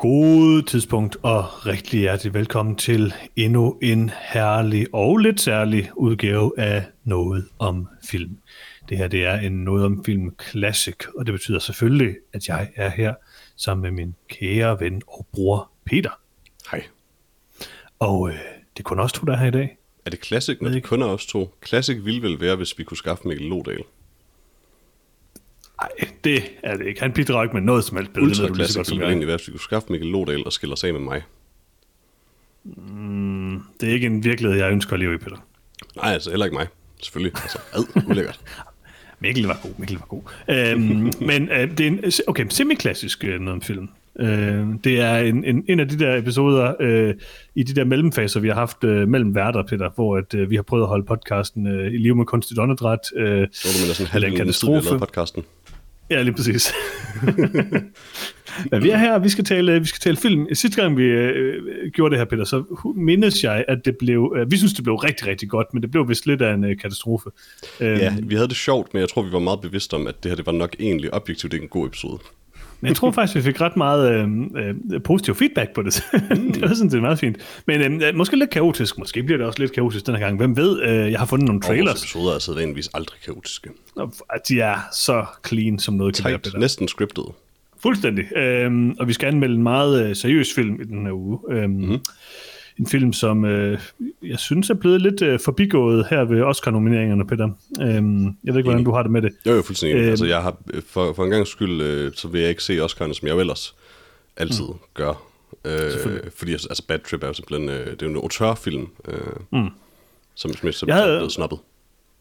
God tidspunkt og rigtig hjertelig velkommen til endnu en herlig og lidt særlig udgave af Noget om Film. Det her det er en Noget om Film Classic, og det betyder selvfølgelig, at jeg er her sammen med min kære ven og bror Peter. Hej. Og øh, det er kun os to, der er her i dag. Er det Classic, når det kun er os to? Classic ville vel være, hvis vi kunne skaffe Mikkel Lodal. Nej, det er det ikke. Han bidrager ikke med noget som helst. Ultra Classic ville egentlig være, hvis vi kunne skaffe Mikkel Lodal og skille os af med mig. Mm, det er ikke en virkelighed, jeg ønsker at leve i, Peter. Nej, altså heller ikke mig. Selvfølgelig. Altså, ad, ulækkert. Mikkel var god, Mikkel var god. Øhm, men øh, det er en okay, semi-klassisk øh, noget om film. Øh, det er en, en, en af de der episoder øh, i de der mellemfaser, vi har haft øh, mellem værter, Peter, hvor at, øh, vi har prøvet at holde podcasten øh, i live med kunstigt åndedræt. Øh, Så du mener sådan en halv katastrofe. podcasten. Ja, lige præcis. Men vi er her, vi skal tale, vi skal tale film. Sidste gang vi øh, gjorde det her, Peter, så mindes jeg, at det blev, øh, vi synes, det blev rigtig, rigtig godt, men det blev vist lidt af en øh, katastrofe. Ja, vi havde det sjovt, men jeg tror, vi var meget bevidste om, at det her det var nok egentlig objektivt ikke en god episode. Men jeg tror faktisk, vi fik ret meget øh, øh, positiv feedback på det. Mm. det var sådan set meget fint. Men øh, måske lidt kaotisk. Måske bliver det også lidt kaotisk den her gang. Hvem ved? Øh, jeg har fundet nogle trailers. Vores episoder er sædvanligvis aldrig kaotiske. At de er så clean, som noget Tight, kan være. Næsten scriptet. Fuldstændig. Øhm, og vi skal anmelde en meget øh, seriøs film i den her uge. Øhm, mm-hmm en film, som øh, jeg synes er blevet lidt øh, forbigået her ved Oscar-nomineringerne, Peter. Øhm, jeg ved ikke, hvordan du har det med det. Jo, jo, fuldstændig. Øhm, altså, jeg har, for, for en gang skyld, øh, så vil jeg ikke se Oscar'erne, som jeg jo ellers altid mm. gør. Øh, fordi altså, Bad Trip er jo simpelthen, øh, det er jo en auteurfilm, øh, mm. som, som, som jeg havde, er blevet snappet.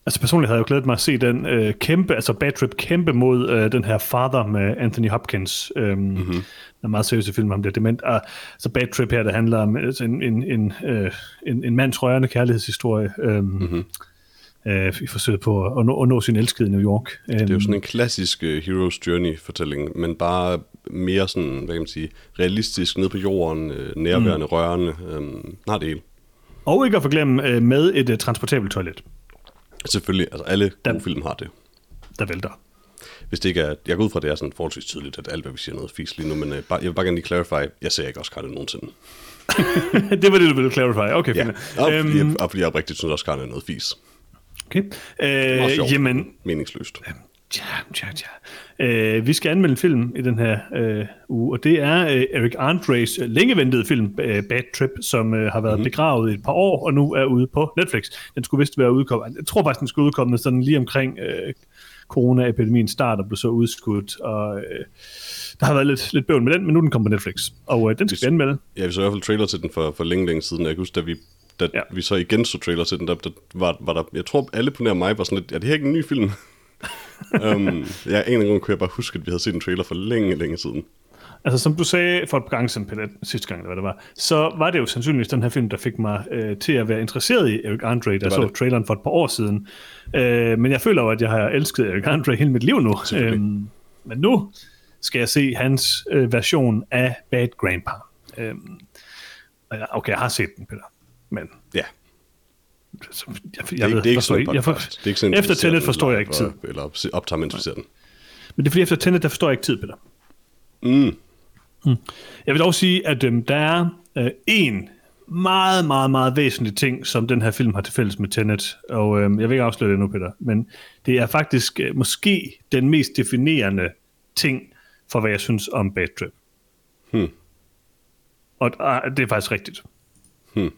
Altså personligt havde jeg jo glædet mig at se den øh, kæmpe, altså Bad Trip kæmpe mod øh, den her Father med Anthony Hopkins. Øhm, mm-hmm. En meget seriøs film, han bliver dement. Og så Bad Trip her, der handler om altså en, en, en, øh, en, en mands rørende kærlighedshistorie. Øhm, mm-hmm. øh, i forsøget på at nå, at nå sin elskede i New York. Det er jo sådan en klassisk uh, Hero's Journey-fortælling, men bare mere sådan, hvad kan man sige, realistisk, ned på jorden, øh, nærværende, mm. rørende, øh, har det hele. Og ikke at forglemme øh, med et uh, transportabelt toilet. Selvfølgelig, altså alle der, gode film har det. Der vælter. Hvis det ikke er, jeg går ud fra, at det er sådan forholdsvis tydeligt, at alt, hvad vi siger, noget fisk lige nu, men uh, bare, jeg vil bare gerne lige clarify, jeg ser ikke Oscar det nogensinde. det var det, du ville clarify. Okay, ja. fint. Og, fordi, jeg, øhm, og fordi jeg oprigtigt synes, Oscar er noget fis. Okay. Øh, sjovt, jamen, meningsløst. Tja, tja, tja. Øh, vi skal anmelde en film i den her øh, uge, og det er øh, Eric Andres længeventede film, øh, Bad Trip, som øh, har været mm-hmm. begravet i et par år, og nu er ude på Netflix. Den skulle vist være udkommet, jeg tror faktisk, den skulle udkomme sådan lige omkring øh, corona-epidemien start og blev så udskudt, og øh, der har været lidt, lidt bøvl med den, men nu er den kommet på Netflix, og øh, den skal vi, vi anmelde. Ja, vi så i hvert fald trailer til den for, for længe, længe siden. Jeg kan huske, da vi da ja. vi så igen så trailer til den, der, der var, var der, jeg tror alle på nær mig var sådan lidt, ja, det her ikke en ny film? Um, ja, en gang kunne jeg bare huske, at vi havde set en trailer for længe, længe siden. Altså som du sagde for et par gange siden, sidste gang, eller hvad det var, så var det jo sandsynligvis den her film, der fik mig øh, til at være interesseret i Eric Andre, da jeg så det. traileren for et par år siden. Øh, men jeg føler jo, at jeg har elsket Eric Andre hele mit liv nu. Øh, men nu skal jeg se hans øh, version af Bad Grandpa. Øh, okay, jeg har set den, Peter. Men ja. Jeg, jeg, jeg ved, det er ikke sådan jeg, for, det er ikke sådan, efter Tenet forstår jeg ikke tid. Eller optager, mens vi ser den. Men det er fordi, efter Tenet, der forstår jeg ikke tid, Peter. Mm. Mm. Jeg vil dog sige, at øhm, der er øh, en meget, meget, meget væsentlig ting, som den her film har til fælles med Tenet. Og øhm, jeg vil ikke afsløre det nu, Peter, men det er faktisk øh, måske den mest definerende ting for, hvad jeg synes om Bad Trip. Hmm. Og øh, det er faktisk rigtigt. Hmm.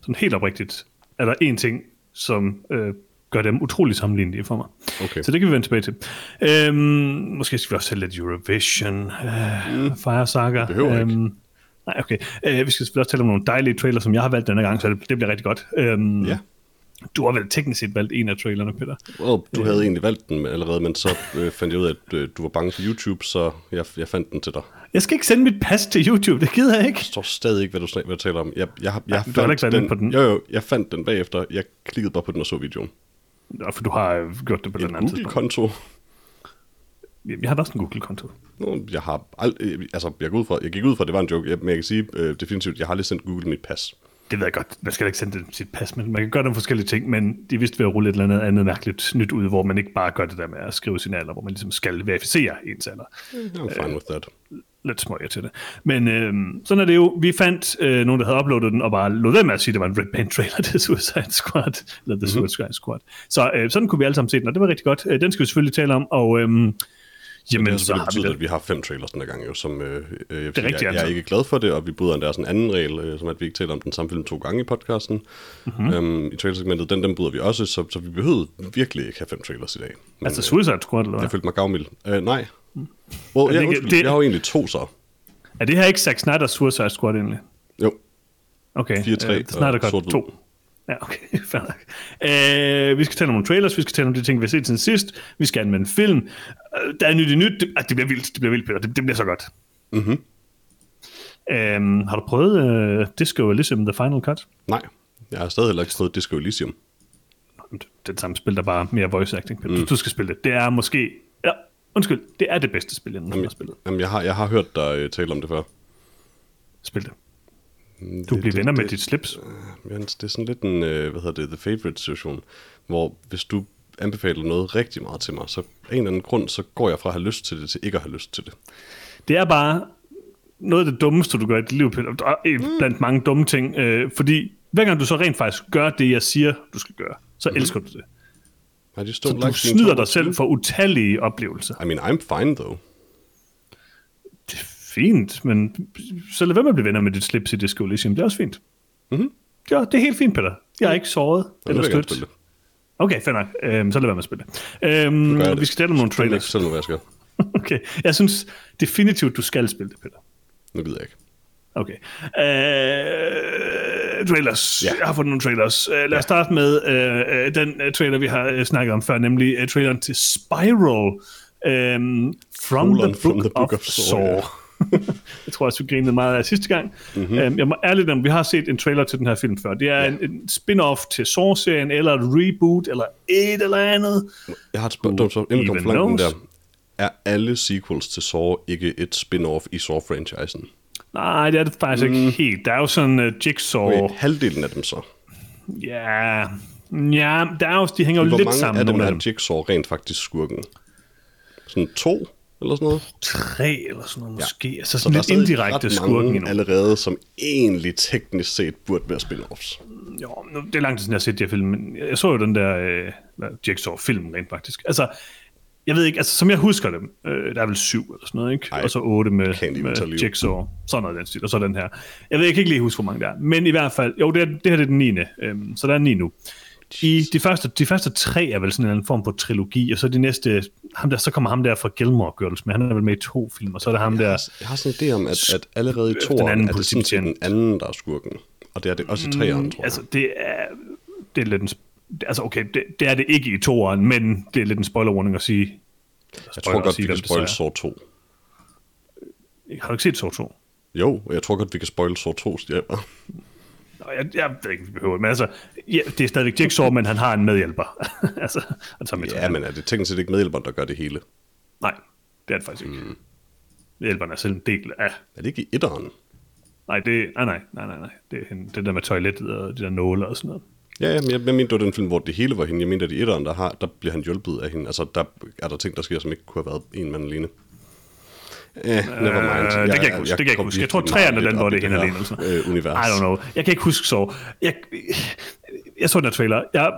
Sådan helt oprigtigt er der en ting, som øh, gør dem utrolig sammenlignelige for mig. Okay. Så det kan vi vende tilbage til. Øhm, måske skal vi også have lidt Eurovision, øh, mm. Fire Saga. Behøver øhm, ikke. Nej, okay. Øh, vi skal også tale om nogle dejlige trailer, som jeg har valgt denne gang, så det, det bliver rigtig godt. Øhm, ja. Du har vel teknisk set valgt en af trailerne, Peter? Well, du havde øh. egentlig valgt den allerede, men så øh, fandt jeg ud af, at øh, du var bange for YouTube, så jeg, jeg fandt den til dig. Jeg skal ikke sende mit pas til YouTube, det gider jeg ikke. Jeg forstår stadig ikke, hvad du, hvad du taler om. Jeg, jeg, jeg, jeg ja, du har ikke den, på den? Jo, jo, jeg fandt den bagefter. Jeg klikkede bare på den og så videoen. Ja, for du har gjort det på en den anden tidspunkt. konto Jeg har også en Google-konto. Nå, jeg har ald- altså, jeg, går ud fra, jeg gik ud fra, at det var en joke, men jeg kan sige øh, definitivt, jeg har lige sendt Google mit pas. Det ved jeg godt. Man skal da ikke sende det sit pas, men man kan gøre nogle forskellige ting, men de vist ved at rulle et eller andet, andet mærkeligt nyt ud, hvor man ikke bare gør det der med at skrive sin alder, hvor man ligesom skal verificere ens alder. I'm fine with that. Lidt smøger til det. Men øh, sådan er det jo. Vi fandt øh, nogen, der havde uploadet den, og bare lod med at sige, at det var en Red Band trailer til Suicide Squad, eller The Suicide Squad. Så øh, sådan kunne vi alle sammen se den, og det var rigtig godt. Øh, den skal vi selvfølgelig tale om, og... Øh, Jamen, det har så har vi betydet, det. at vi har fem trailers den her gang, jo, som øh, øh, jeg, er rigtigt, jeg, jeg er altså. ikke glad for det, og vi bryder endda sådan en anden regel, øh, som at vi ikke taler om den samme film to gange i podcasten. Mhm. Mm-hmm. Øhm, I trailersegmentet, den, den bryder vi også, så, så vi behøvede virkelig ikke have fem trailers i dag. Men, Altså Suicide Squad, eller jeg hvad? følte mig gavmild. Øh, nej. Well, det ja, undskyld, det- jeg har jo egentlig to så. Er det her ikke Zack Snyder's Suicide Squad egentlig? Jo, Okay. 4-3 øh, Snyder og Cut sort-hvid. 2. Ja, okay, fair nok. Øh, vi skal tale om nogle trailers, vi skal tale om de ting, vi har set siden sidst, vi skal anmelde en film. Øh, der er nyt i nyt, det, ah, det bliver vildt, det bliver vildt, Peter, det, det bliver så godt. Mhm. Øhm, har du prøvet uh, Disco Elysium The Final Cut? nej. Jeg har stadig heller ikke prøvet Disco Elysium. Det er det samme spil, der bare er mere voice acting. Peter. Mm. Du, du skal spille det. Det er måske... Ja, undskyld, det er det bedste spil, jeg nogensinde har spillet. Jamen, jeg har, jeg har hørt dig øh, tale om det før. Spil det. Du bliver venner med dit slips. Men det er sådan lidt en, øh, hvad hedder det, the favorite situation, hvor hvis du anbefaler noget rigtig meget til mig, så af en eller anden grund, så går jeg fra at have lyst til det, til ikke at have lyst til det. Det er bare noget af det dummeste, du gør i dit liv, en Blandt mange dumme ting. Øh, fordi hver gang du så rent faktisk gør det, jeg siger, du skal gøre, så mm-hmm. elsker du det. Just Så du snyder dig selv for utallige oplevelser. I mean, I'm fine though. Fint, men så lad være med at blive venner med dit slips i Disco Elysium. Det er også fint. Mhm. Ja, det er helt fint, Peter. Jeg er ikke såret Så eller stødt. Okay, fair nok. Øhm, så lad være med at spille. Øhm, det. vi skal tale om nogle er trailers. selv, hvad jeg skal. okay, jeg synes definitivt, du skal spille det, Peter. Nu gider jeg ikke. Okay. Øh, trailers. Ja. Jeg har fået nogle trailers. Øh, lad os starte med øh, øh, den øh, trailer, vi har øh, snakket om før, nemlig øh, traileren til Spiral. Øh, from, Colon the book, of, of Saw. Saw, ja. jeg tror også, vi grinede meget af sidste gang. Mm-hmm. Øh, jeg må ærligt om, vi har set en trailer til den her film før. Det er en, en spin-off til Saw-serien, eller et reboot, eller et eller andet. Jeg har et spørgsmål, inden den knows. der. Er alle sequels til Saw ikke et spin-off i Saw-franchisen? Nej, det er det faktisk mm. ikke helt. Der er jo sådan uh, Jigsaw... Okay, halvdelen af dem så. Ja, ja, der er jo, de hænger jo Hvor lidt mange sammen. af dem nogle er af dem. Jigsaw rent faktisk skurken? Sådan to, eller sådan noget? tre eller sådan noget måske. Ja. Altså Så sådan der er lidt indirekte skurken endnu. allerede, som egentlig teknisk set burde være spin-offs. Jo, nu, det er lang tid siden, jeg har set de her film, men jeg så jo den der øh, Jigsaw-film rent faktisk. Altså, jeg ved ikke, altså som jeg husker dem, øh, der er vel syv eller sådan noget, ikke? Ej, og så otte med, med. Jigsaw, sådan noget den stil, og så den her. Jeg ved jeg kan ikke lige huske, hvor mange der er, men i hvert fald, jo, det, er, det her det er den 9. Øhm, så der er ni nu. De første, de første tre er vel sådan en eller anden form for trilogi, og så de næste, ham der, så kommer ham der fra Gilmore Girls, men han er vel med i to film, og så er der ham Jeg der, har, jeg har sådan en idé om, at, at allerede i Den toeren anden er det sådan den anden, der er skurken. Og det er det også i treeren, tror jeg. Altså, det er, det er lidt en, altså okay, det, det er det ikke i toeren, men det er lidt en spoiler-warning at sige. jeg tror godt, vi kan spoil Saw 2. Har du ikke set Saw 2? Jo, og jeg tror godt, vi kan spoil Saw 2, siger jeg bare. Nå, jeg, jeg ved ikke, vi behøver, men altså, ja, det er stadigvæk Jigsaw, men han har en medhjælper. altså, med Ja, men er det teknisk set ikke medhjælperen, der gør det hele? Nej, det er det faktisk ikke. Mm. Medhjælperen er selv en del af... Er det ikke i etteren? Nej, det, nej, nej, nej, nej, nej. Det er hende, det der med toilettet og de der nåle og sådan noget. Ja, ja, men jeg, jeg mente, det var den film, hvor det hele var hende. Jeg mente, at i etteren, der, har, der bliver han hjulpet af hende. Altså, der er der ting, der sker, som ikke kunne have været en mand alene. Eh, never mind. Øh, det kan jeg ikke huske. Det kan jeg ikke huske. Jeg tror, træerne den, hvor det er hende alene. her, Eller sådan. Øh, univers. I don't know. Jeg kan ikke huske så. Jeg, jeg så den her trailer. Jeg,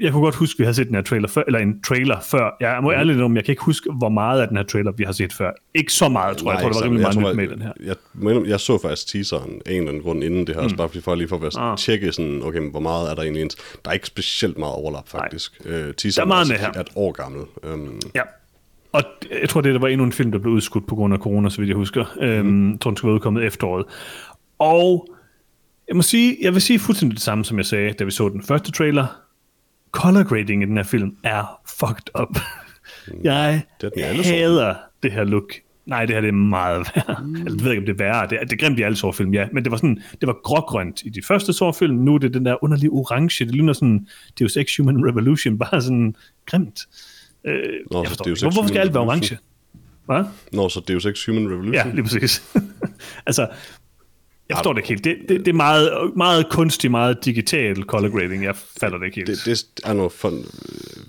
jeg kunne godt huske, at vi havde set den her trailer før, eller en trailer før. Jeg må ærligt om, jeg kan ikke huske, hvor meget af den her trailer, vi har set før. Ikke så meget, tror jeg. Jeg tror, der var rimelig meget med den her. Jeg, jeg, jeg så faktisk teaseren af en eller anden grund inden det her, mm. også bare for lige for at Ah. tjekke sådan, okay, hvor meget er der egentlig ens. Der er ikke specielt meget overlap, faktisk. Øh, teaseren Der er meget her. er et år gammel. Um, Ja. Og jeg tror, det der var endnu en film, der blev udskudt på grund af corona, så vidt jeg husker. Mm. Øhm, jeg tror, den skulle være udkommet efteråret. Og jeg må sige, jeg vil sige fuldstændig det samme, som jeg sagde, da vi så den første trailer. Color grading i den her film er fucked up. Jeg Det er den hader det her look. Nej, det her det er meget værre. Mm. Altså, jeg ved ikke, om det er værre. Det er, det er grimt i alle sårfilm, ja. Men det var sådan, det var grågrønt i de første sårfilm. Nu er det den der underlige orange. Det ligner sådan Deus Ex Human Revolution. Bare sådan grimt. Øh, Nå, jeg forstår Deus ikke. Hvorfor skal alt være orange? Hvad? Når så Deus Ex Human Revolution? Ja, lige præcis. altså, jeg forstår det ikke helt. Det, det, det er meget, meget kunstig, meget digital color grading. Jeg fatter det ikke helt. Det, det er noget for,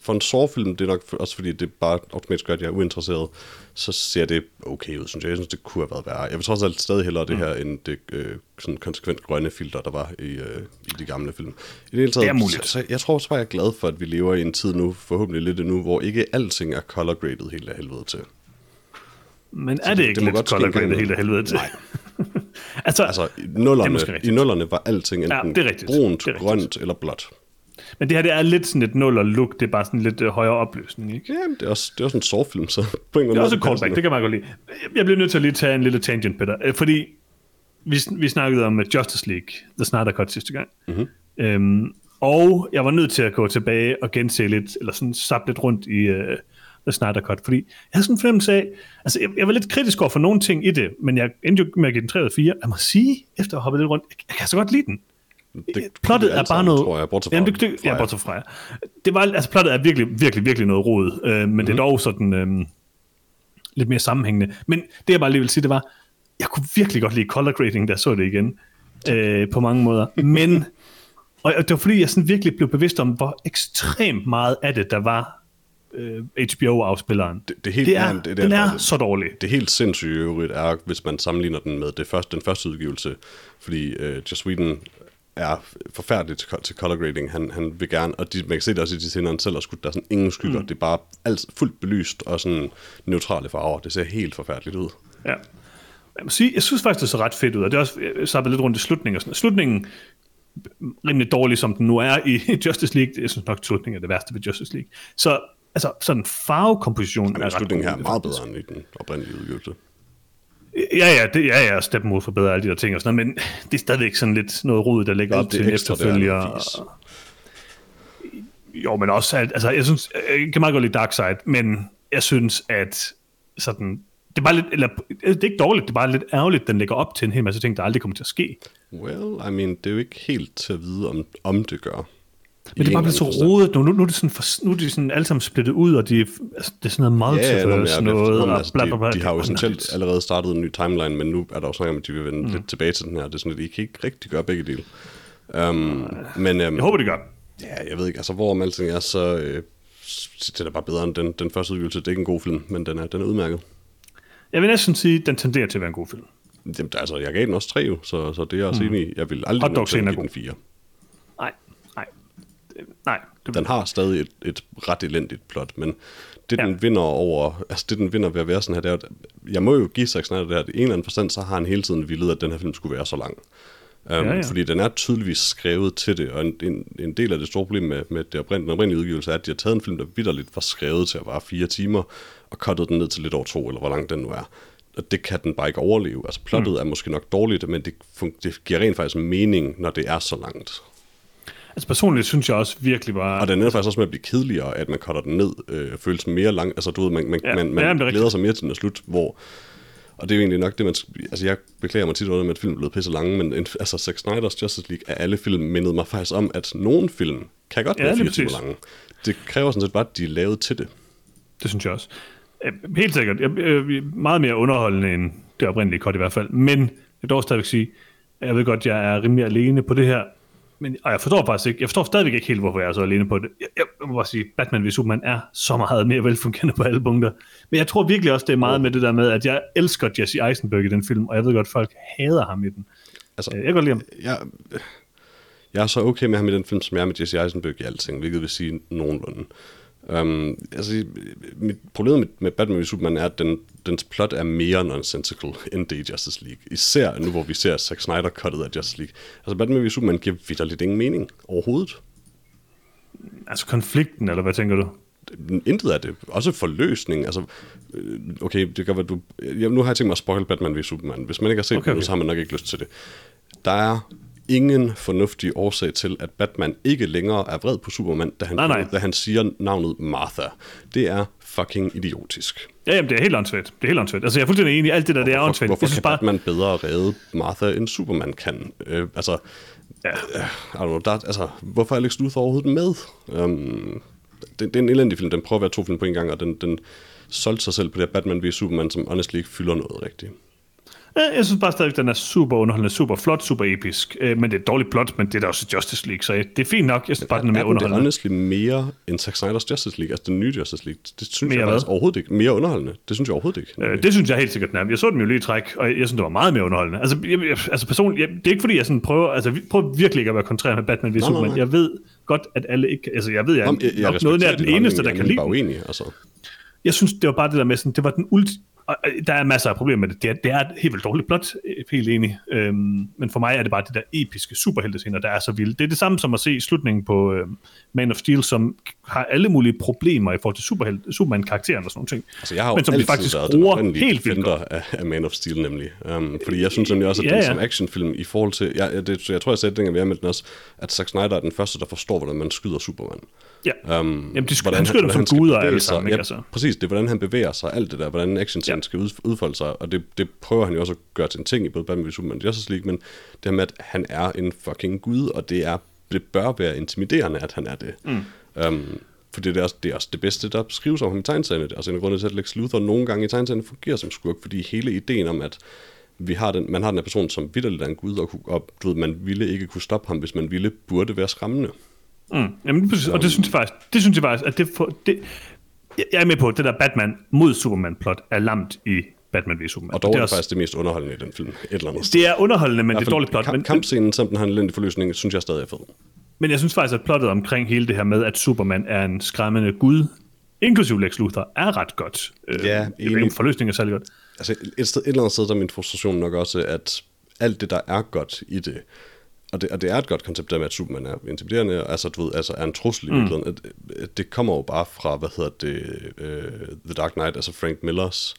for en sårfilm, det er nok også fordi, det bare automatisk gør, at jeg er uinteresseret, så ser det okay ud, synes jeg. Jeg synes, det kunne have været værre. Jeg vil trods alt stadig hellere det mm. her, end det øh, sådan konsekvent grønne filter, der var i, øh, i de gamle film. I det hele taget, det er muligt. Så, så jeg tror også bare, jeg er glad for, at vi lever i en tid nu, forhåbentlig lidt nu, hvor ikke alting er color graded helt af helvede til. Men er det, det ikke det lidt color graded helt af helvede til? Nej. altså, altså i, nullerne, i nullerne var alting enten ja, det er brunt, det er grønt eller blåt. Men det her det er lidt sådan et nuller look, det er bare sådan lidt uh, højere opløsning, ikke? Ja, det er også, det er også en sårfilm, så på en Det er også et callback, det kan man godt lide. Jeg bliver nødt til at lige tage en lille tangent, Peter, øh, fordi vi, vi snakkede om Justice League, The Snyder Cut sidste gang. Mm-hmm. Øhm, og jeg var nødt til at gå tilbage og gense lidt, eller sådan sappe lidt rundt i The Snyder Cut, fordi jeg havde sådan en fornemmelse af, altså jeg, jeg var lidt kritisk over for nogle ting i det, men jeg endte jo med at give den 3 eller 4. Jeg må sige, efter at have hoppet lidt rundt, jeg, jeg kan så godt lide den. Det plottet er bare noget... Tror jeg, bortset fra, jamen, det, det, ja, bortset fra, ja. Det var, altså, plottet er virkelig, virkelig, virkelig noget rod, øh, men mm-hmm. det er mhm. dog sådan øh, lidt mere sammenhængende. Men det, jeg bare lige vil sige, det var, jeg kunne virkelig godt lide color grading, da jeg så det igen, øh, på mange måder. Men, og det var fordi, jeg sådan virkelig blev bevidst om, hvor ekstremt meget af det, der var øh, HBO-afspilleren. Det, det, helt, det er, det, det den er, er så dårlig. Det helt sindssyge øvrigt er, hvis man sammenligner den med det første, den første udgivelse, fordi øh, Joss Whedon er forfærdeligt til, til color grading. Han, han vil gerne, og de, man kan se det også i de scener, han selv har skudt, der er sådan ingen skygger. Mm. Det er bare alt fuldt belyst og sådan neutrale farver. Det ser helt forfærdeligt ud. Ja. Jeg, må sige, jeg synes faktisk, det ser ret fedt ud, og det er også, jeg sappede lidt rundt i slutningen og sådan Slutningen, rimelig dårlig, som den nu er i Justice League. Jeg synes nok, slutningen er det værste ved Justice League. Så altså, sådan farvekompositionen Jamen, er slutningen her er meget bedre end i den oprindelige udgivelse. Ja, ja, det, ja, ja, Steppenwolf forbedrer alle de der ting og sådan noget, men det er stadigvæk sådan lidt noget rod, der ligger op til en efterfølger. Jo, men også, altså, jeg synes, jeg kan meget godt lide Darkseid, men jeg synes, at sådan, det er bare lidt, eller, det er ikke dårligt, det er bare lidt ærgerligt, den ligger op til en hel masse ting, der aldrig kommer til at ske. Well, I mean, det er jo ikke helt til at vide, om, om det gør. Men det er bare blevet så rodet nu. Nu, nu, er det sådan, for, nu er de sådan alle sammen splittet ud, og de, altså, det er sådan noget multiverse ja, ja, noget, og altså, bla, bla, bla. De, de har jo essentielt allerede startet en ny timeline, men nu er der også om, at de vil vende mm. lidt tilbage til den her. Det er sådan, at de kan ikke rigtig gøre begge dele. Um, men, um, jeg håber, de gør. Ja, jeg ved ikke, altså hvor alting er, så øh, det er bare bedre end den, den første udgivelse. Det er ikke en god film, men den er, den er udmærket. Jeg vil næsten sige, at den tenderer til at være en god film. Jamen, altså, jeg gav den også tre så, så det er jeg også mm. enig i. Jeg vil aldrig nogensinde give den fire. Det... Den har stadig et, et ret elendigt plot, men det, ja. den vinder over, altså det, den vinder ved at være sådan her, det er, at jeg må jo give Zack Snyder det her, i en eller anden forstand, så har han hele tiden villet, at den her film skulle være så lang. Um, ja, ja. Fordi den er tydeligvis skrevet til det, og en, en, en del af det store problem med, med det oprindelige, den oprindelige udgivelse er, at de har taget en film, der vidderligt var skrevet til at vare fire timer, og kuttet den ned til lidt over to, eller hvor lang den nu er. Og det kan den bare ikke overleve. Altså plottet mm. er måske nok dårligt, men det, det giver rent faktisk mening, når det er så langt. Altså personligt synes jeg også virkelig bare... Og den er faktisk også med at blive kedeligere, at man cutter den ned, øh, føles mere lang. Altså du ved, man, man, ja, man, man ja, glæder rigtigt. sig mere til den er slut, hvor... Og det er jo egentlig nok det, man... Altså jeg beklager mig tit over, at film er blevet pisse lange, men altså Zack Snyder's Justice League af alle film mindede mig faktisk om, at nogle film kan godt være ja, fire timer lange. Det kræver sådan set bare, at de er lavet til det. Det synes jeg også. Helt sikkert. Jeg, jeg, meget mere underholdende end det oprindelige kort i hvert fald. Men jeg vil dog stadigvæk sige, jeg ved godt, jeg er rimelig alene på det her, men, og jeg forstår faktisk ikke, jeg forstår stadigvæk ikke helt, hvorfor jeg er så alene på det. Jeg, jeg, jeg må bare sige, Batman v Superman er så meget mere velfungerende på alle punkter. Men jeg tror virkelig også, det er meget med det der med, at jeg elsker Jesse Eisenberg i den film, og jeg ved godt, folk hader ham i den. Altså, jeg kan godt lide ham. Jeg, jeg er så okay med ham i den film, som jeg er med Jesse Eisenberg i alting, hvilket vil sige nogenlunde. Um, altså, mit problem med, med Batman v Superman er, at den, dens plot er mere nonsensical end det i Justice League. Især nu, hvor vi ser Zack Snyder cuttet af Justice League. Altså, Batman v Superman giver vidderligt ingen mening overhovedet. Altså konflikten, eller hvad tænker du? Intet af det. Også forløsning. Altså, øh, okay, det kan være, du... Ja, nu har jeg tænkt mig at spoil Batman v Superman. Hvis man ikke har set okay, okay. det, så har man nok ikke lyst til det. Der er ingen fornuftig årsag til, at Batman ikke længere er vred på Superman, da han, nej, nej. Da han siger navnet Martha. Det er fucking idiotisk. Ja, jamen, det er helt åndssvagt. Det er helt åndssvagt. Altså, jeg er fuldstændig enig i alt det der, det er åndssvagt. Hvorfor, hvorfor kan bare... Batman bedre redde Martha, end Superman kan? Øh, altså, ja. øh, know, der, altså, hvorfor er Alex Luthor overhovedet med? Um, det, det, er en elendig film. Den prøver at være to film på en gang, og den, den, solgt sig selv på det her Batman v Superman, som honestly ikke fylder noget rigtigt. Jeg synes bare stadig, at den er super underholdende, super flot, super episk. Øh, men det er et dårligt plot, men det er da også Justice League, så det er fint nok. Jeg synes bare, den er mere underholdende. Det er mere end Zack Snyder's Justice League, altså den nye Justice League. Det synes mere jeg faktisk overhovedet ikke. Mere underholdende. Det synes jeg overhovedet ikke. Øh, det synes jeg helt sikkert, den er. Jeg så den jo lige i træk, og jeg synes, det var meget mere underholdende. Altså, jeg, jeg, altså personligt, jeg, det er ikke fordi, jeg sådan prøver, altså, vi prøver virkelig ikke at være kontrær med Batman v Superman. Jeg ved godt, at alle ikke, altså jeg ved, jeg, Jamen, jeg, jeg nok noget den eneste, der kan lide bare uenig, altså. Jeg synes, det var bare det der med sådan, det var den ulti og der er masser af problemer med det. Det er, det er et helt vildt dårligt plot, helt enig. Øhm, men for mig er det bare det der episke superheltescener, der er så vildt. Det er det samme som at se slutningen på øh, Man of Steel, som har alle mulige problemer i forhold til superheld, Superman-karakteren og sådan noget. Altså, jeg har men som de faktisk bruger helt vildt godt. Af, af Man of Steel nemlig. Um, fordi jeg synes nemlig også, at ja, ja. den som actionfilm i forhold til... Jeg, det, jeg tror, jeg sagde dengang vi med den også, at Zack Snyder er den første, der forstår, hvordan man skyder Superman. Ja. Um, Jamen, de, hvordan, han skyder dem som guder alle sammen, ikke? Altså. præcis, det er, hvordan han bevæger sig, alt det der, hvordan action ja. skal udfolde sig, og det, det prøver han jo også at gøre til en ting i både Batman v Superman og Justice League, men det her med, at han er en fucking gud, og det, er, det bør være intimiderende, at han er det. Mm. Um, for det er, også, det er også det bedste, der skrives om ham i tegneserierne. Altså en grund til, at Lex Luthor nogle gange i tegneserierne fungerer som skurk, fordi hele ideen om, at vi har den, man har den her person, som vidderligt er en gud, og, og du ved, man ville ikke kunne stoppe ham, hvis man ville, burde være skræmmende. Mm. Jamen, præcis, og det synes jeg faktisk, det synes jeg faktisk, at det, for, det jeg er med på, at det der Batman mod Superman-plot er lamt i Batman v Superman. Og dog er det også, faktisk det mest underholdende i den film, et eller andet Det er underholdende, men det er dårligt plot. Kamp, men, kampscenen, som den har en elendig forløsning, synes jeg stadig er fed. Men jeg synes faktisk, at plottet omkring hele det her med, at Superman er en skræmmende gud, inklusive Lex Luthor, er ret godt. Ja, øh, en forløsning er særlig godt. Altså et, sted, et eller andet sted, der er min frustration nok også, at alt det, der er godt i det, og det, og det er et godt koncept der med, at Superman er intimiderende, altså, du ved, altså er en trussel i mm. virkeligheden. At, det kommer jo bare fra, hvad hedder det, uh, The Dark Knight, altså Frank Millers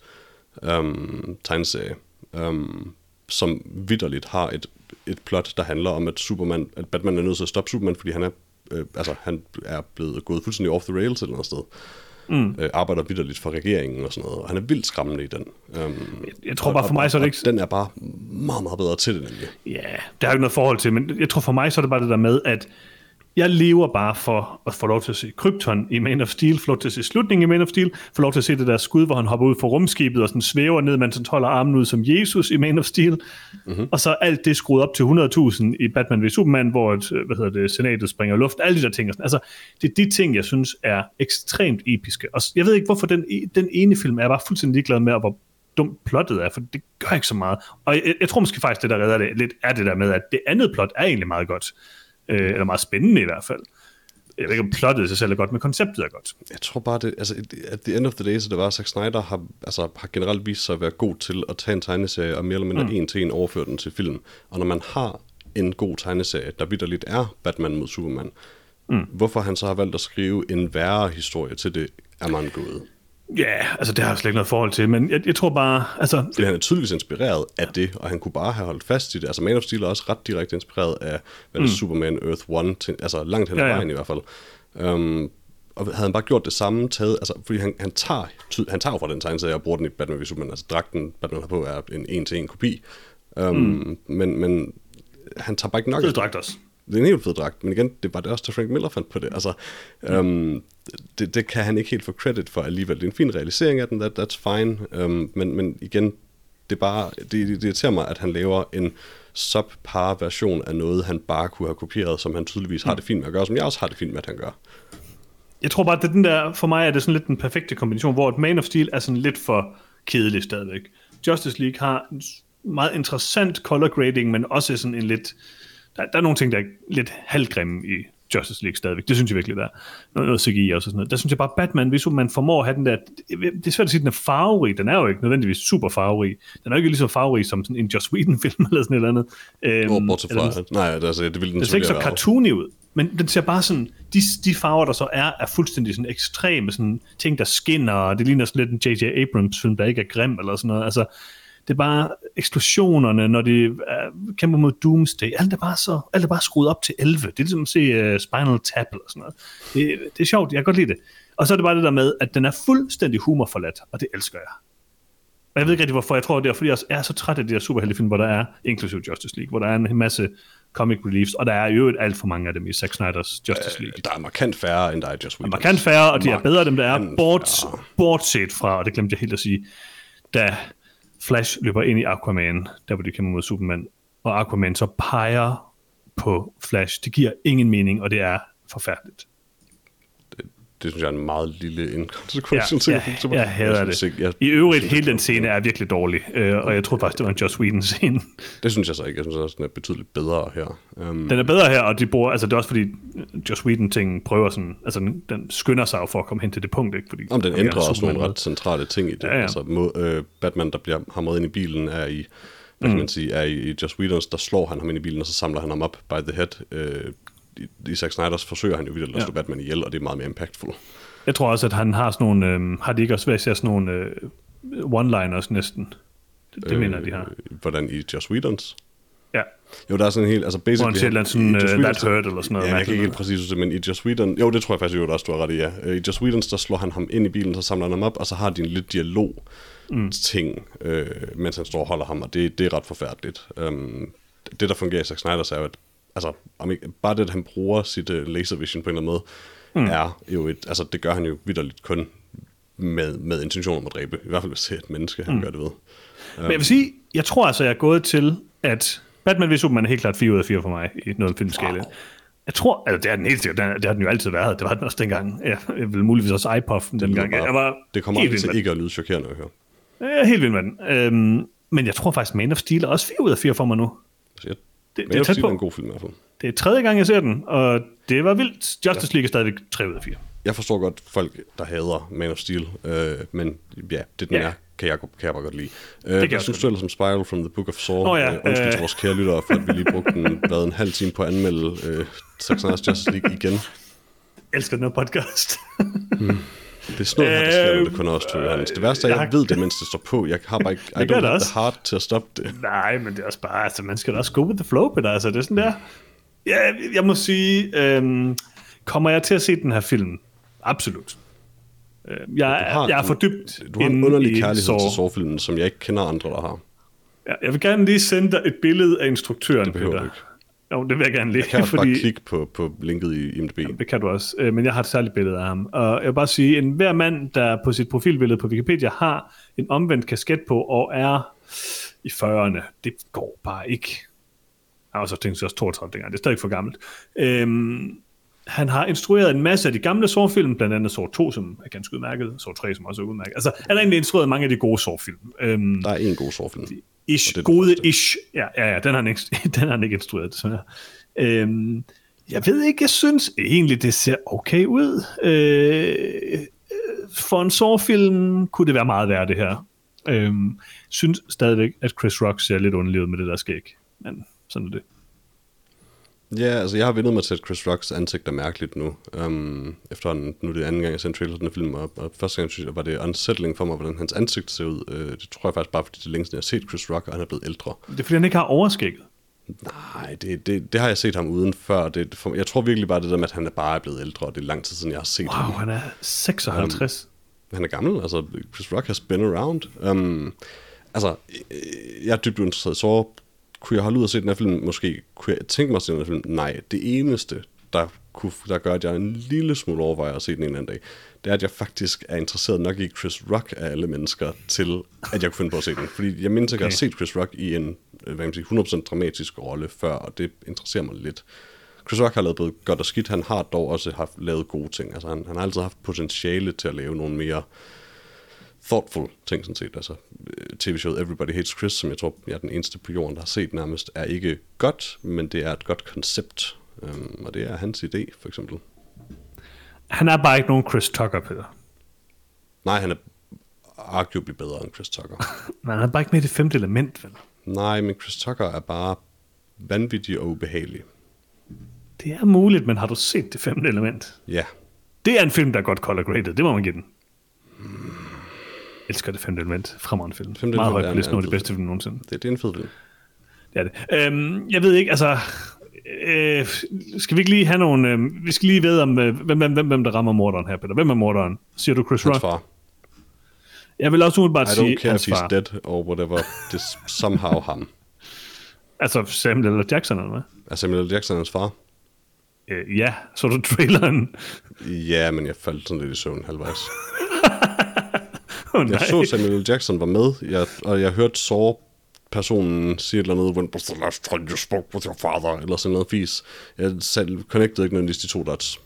um, tegneserie, um, som vidderligt har et, et plot, der handler om, at Superman, at Batman er nødt til at stoppe Superman, fordi han er, øh, altså, han er blevet gået fuldstændig off the rails et eller andet sted mm. øh, arbejder vidderligt for regeringen og sådan noget, og han er vildt skræmmende i den. Um, jeg, jeg tror bare for mig, så er det ikke... Den er bare meget, meget bedre til det nemlig. Ja, det har jeg ikke noget forhold til, men jeg tror for mig, så er det bare det der med, at jeg lever bare for at få lov til at se Krypton i Man of Steel, få lov til at se slutningen i Man of Steel, få lov til at se det der skud, hvor han hopper ud fra rumskibet og sådan svæver ned, mens han holder armen ud som Jesus i Man of Steel. Mm-hmm. Og så alt det skruet op til 100.000 i Batman v Superman, hvor et, hvad hedder det, senatet springer i luft, alle de der ting. Altså, det er de ting, jeg synes er ekstremt episke. Og jeg ved ikke, hvorfor den, den ene film er bare fuldstændig ligeglad med, hvor dumt plottet er, for det gør ikke så meget. Og jeg, jeg tror måske faktisk, det der redder det lidt, er det der med, at det andet plot er egentlig meget godt øh, eller meget spændende i hvert fald. Jeg ved ikke, om plottet i sig selv er godt, men konceptet er godt. Jeg tror bare, det, altså, at the end of the day, så det var, at Zack Snyder har, altså, har generelt vist sig at være god til at tage en tegneserie og mere eller mindre mm. en til en overføre den til film. Og når man har en god tegneserie, der vidderligt er Batman mod Superman, mm. hvorfor han så har valgt at skrive en værre historie til det, er man gået. Ja, altså det har jeg slet ikke noget forhold til, men jeg, jeg tror bare... Altså, Fordi han er tydeligvis inspireret af det, og han kunne bare have holdt fast i det. Altså Man of Steel er også ret direkte inspireret af hvad mm. Superman Earth 1, til, altså langt hen ad ja, vejen ja. i hvert fald. Um, og havde han bare gjort det samme, taget, altså, fordi han, han tager, han tager fra den tegneserie og bruger den i Batman v Superman, altså dragten Batman har på er en en-til-en kopi, um, mm. men, men han tager bare ikke nok... Det er dragt også det er en helt fed dragt, men igen, det var det også, der Frank Miller fandt på det. Altså, mm. det, det kan han ikke helt få credit for alligevel. Det er en fin realisering af den, that, that's fine, øhm, men, men igen, det, er bare, det, det irriterer mig, at han laver en subpar version af noget, han bare kunne have kopieret, som han tydeligvis har det fint med at gøre, som jeg også har det fint med, at han gør. Jeg tror bare, at det den der, for mig er det sådan lidt den perfekte kombination, hvor et Man of Steel er sådan lidt for kedelig stadigvæk. Justice League har en meget interessant color grading, men også sådan en lidt der, der er nogle ting, der er lidt halvgrimme i Justice League stadigvæk. Det synes jeg virkelig, der er. Noget, noget CGI og sådan noget. Der synes jeg bare, Batman, hvis man formår at have den der... Det er svært at sige, at den er farverig. Den er jo ikke nødvendigvis super farverig. Den er jo ikke lige så farverig som sådan en Joss Whedon-film eller sådan et eller andet. Øhm, oh, bortset fra... Nej, altså, det vil den, den ser ikke så cartoony ud. Men den ser bare sådan, de, de farver, der så er, er fuldstændig sådan ekstreme sådan ting, der skinner, og det ligner sådan lidt en J.J. Abrams film, der ikke er grim eller sådan noget. Altså, det er bare eksplosionerne, når de uh, kæmper mod Doomsday. Alt er bare så, alt er bare skruet op til 11. Det er ligesom at se uh, Spinal Tap eller sådan noget. Det, det er sjovt, jeg kan godt lide det. Og så er det bare det der med, at den er fuldstændig humorforladt, og det elsker jeg. Og jeg ved ikke rigtig hvorfor, jeg tror det er, fordi jeg er så træt af de her superheltefilm, hvor der er, inklusive Justice League, hvor der er en masse comic reliefs, og der er jo alt for mange af dem i Zack Snyder's Justice League. Øh, der er markant færre, end der er Just Whedon's. Markant færre, og de er bedre, dem der er, bort, bortset fra, og det glemte jeg helt at sige, da Flash løber ind i Aquaman, der hvor de kæmper mod Superman, og Aquaman så peger på Flash. Det giver ingen mening, og det er forfærdeligt. Det synes jeg er en meget lille Ja, inkonsekvens. jeg, jeg hader det. Jeg, I øvrigt, hele den scene er virkelig dårlig, øh, og jeg tror faktisk, det var en Joss Whedon-scene. det synes jeg så ikke. Jeg synes også, den er betydeligt bedre her. Um, Den er bedre her, og de bruger, altså det er også fordi, Joss Whedon-ting prøver sådan, altså den, den skynder sig for at komme hen til det punkt, ikke? Fordi om den ændrer også nogle ret centrale ting i det. Ja, ja. Altså, må, øh, Batman, der bliver hamret ind i bilen, er i, hvad kan Mm. man sige, er i, Just Whedon's, der slår han ham ind i bilen, og så samler han ham op by the head. Øh, i, Zack Snyder's forsøger han jo vildt at slå Batman ihjel, og det er meget mere impactful. Jeg tror også, at han har sådan nogle, øh, har de ikke også været sådan nogle øh, one-liners næsten? Det, det øh, mener de har. Øh, hvordan i Just Whedon's? Ja, Jo, der er sådan en helt, altså basically... hvor han siger andet sådan, Joss uh, that Whedon's- hurt, eller sådan noget. Ja, jeg kan ikke helt præcis huske men i Joss Whedon... Jo, det tror jeg faktisk jo du har ret i, ja. Øh, I Joss Whedon's, der slår han ham ind i bilen, så samler han ham op, og så har de en lidt dialog ting, øh, mens han står og holder ham, og det, det er ret forfærdeligt. Um, det, der fungerer i Zack Snyder's, er at altså, om ikke, bare det, at han bruger sit uh, laser vision på en eller anden måde, mm. er jo et... Altså, det gør han jo vidderligt kun med, med intention om at dræbe. I hvert fald hvis det er et menneske, han mm. gør det ved. Men jeg vil sige, jeg tror altså, jeg er gået til, at Batman v Superman er helt klart 4 ud af 4 for mig i noget filmskala. Wow. Jeg tror, altså det er den helt sikkert, det har den jo altid været, det var den også dengang. Ja, jeg vil muligvis også iPuff dengang. bare- Jeg var Det kommer aldrig til ikke at lyde chokerende at høre. Jeg er helt vild med den. Øhm, men jeg tror faktisk, Man of Steel er også 4 ud af 4 for mig nu. Så jeg, Det, men det er jeg tæt det på. en god film i hvert fald. Det er tredje gang, jeg ser den, og det var vildt. Justice League er stadigvæk 3 ud af 4. Jeg forstår godt folk, der hader Man of Steel, øh, men ja, det den Ja. er, kan jeg, kan jeg bare godt lide. Øh, jeg hvad også synes du ellers om Spiral from the Book of Saw? Nå ja, øh, undskyld øh. til vores kære lyttere, for at vi lige brugte en, hvad, en halv time på at anmelde øh, Zack Snyder's Justice League igen. Jeg elsker den her podcast. Det er sådan noget, her, der sker, det Øh, kun os to, Johannes. Det værste er, at jeg jeg ved det, mens det står på. Jeg har bare ikke, I don't have også. the heart til at stoppe det. Nej, men det er også bare, altså man skal da også go with the flow, Peter. Altså det er sådan der. Ja, jeg må sige, øhm, kommer jeg til at se den her film? Absolut. Øh, Jeg, har jeg er for dybt Du har en underlig kærlighed Saw. til Saw-filmen, som jeg ikke kender andre, der har. Ja, jeg vil gerne lige sende dig et billede af instruktøren, Det Peter. du ikke. Jo, det vil jeg gerne lige, Jeg kan fordi bare klikke på, på linket i IMDb. det kan du også. Øh, Men jeg har et særligt billede af ham. Og jeg vil bare sige, en hver mand, der på sit profilbillede på Wikipedia har en omvendt kasket på og er i 40'erne, det går bare ikke. Jeg har også tænkt sig også 32 dengang, det er stadig for gammelt. Øhm, han har instrueret en masse af de gamle Saw-film, blandt andet Saw 2, som er ganske udmærket, Saw 3, som også er udmærket. Altså, han har egentlig instrueret mange af de gode Saw-film. Øhm, Der er en god Saw-film. Ish, det gode første. ish. Ja, ja, ja den, har han ikke, den har han ikke instrueret, desværre. Øhm, jeg ved ikke, jeg synes egentlig, det ser okay ud. Øh, øh, for en sårfilm kunne det være meget værd, det her. Øhm, synes stadigvæk, at Chris Rock ser lidt underlig ud med det der skæg. Men sådan er det. Ja, altså jeg har vendt mig til, at Chris Rocks ansigt er mærkeligt nu. Um, efter nu er det anden gang, jeg en trailer til den film, og, og første gang synes jeg, var det unsettling for mig, hvordan hans ansigt ser ud. Uh, det tror jeg faktisk bare, fordi det er længe siden, jeg har set Chris Rock, og han er blevet ældre. Det er fordi, han ikke har overskægget. Nej, det, det, det har jeg set ham uden før. Det, for, jeg tror virkelig bare det der med, at han er bare er blevet ældre, og det er lang tid siden, jeg har set Wow, ham. han er 56. Han er gammel, altså Chris Rock has been around. Um, altså, øh, jeg er dybt interesseret. Så kunne jeg holde ud og se den her film? Måske kunne jeg tænke mig at se den her film? Nej, det eneste, der, kunne, der gør, at jeg en lille smule overvejer at se den en eller anden dag, det er, at jeg faktisk er interesseret nok i Chris Rock af alle mennesker, til at jeg kunne finde på at se den. Fordi jeg mindes ikke, at jeg har set Chris Rock i en øh, hvad kan man sige, 100% dramatisk rolle før, og det interesserer mig lidt. Chris Rock har lavet både godt og skidt, han har dog også haft lavet gode ting. Altså, han, han har altid haft potentiale til at lave nogle mere thoughtful ting, sådan set. Altså, øh, tv-showet Everybody Hates Chris, som jeg tror, jeg er den eneste på jorden, der har set nærmest, er ikke godt, men det er et godt koncept. Um, og det er hans idé, for eksempel. Han er bare ikke nogen Chris Tucker, Peter. Nej, han er arguably bedre end Chris Tucker. Men han er bare ikke med i det femte element, vel? Nej, men Chris Tucker er bare vanvittig og ubehagelig. Det er muligt, men har du set det femte element? Ja, Det er en film, der er godt color graded. Det må man give den. Elsker det femte element. Fremragende film. Femte Meget højt er på en- listen er over de bedste film nogensinde. det, det er en fed film. Det er det. Øhm, jeg ved ikke, altså... Øh, skal vi ikke lige have nogle... Øh, vi skal lige vide om, øh, hvem, hvem, hvem, hvem der rammer morderen her, Peter. Hvem er morderen? Siger du Chris Hans Rock? far. Jeg vil også umiddelbart I sige don't care hans if he's far. dead or whatever. Det er somehow ham. Altså Samuel L. Jackson, eller hvad? Er Samuel L. Jackson hans far? Øh, ja, så du traileren? Ja, men jeg faldt sådan lidt i søvn halvvejs. oh, Jeg så Samuel. Jackson var med, jeg, og jeg hørte Saw personen sige et eller andet, when was the last time you spoke with your father, eller sådan noget fis. Jeg selv connectede ikke nødvendigvis de to dots.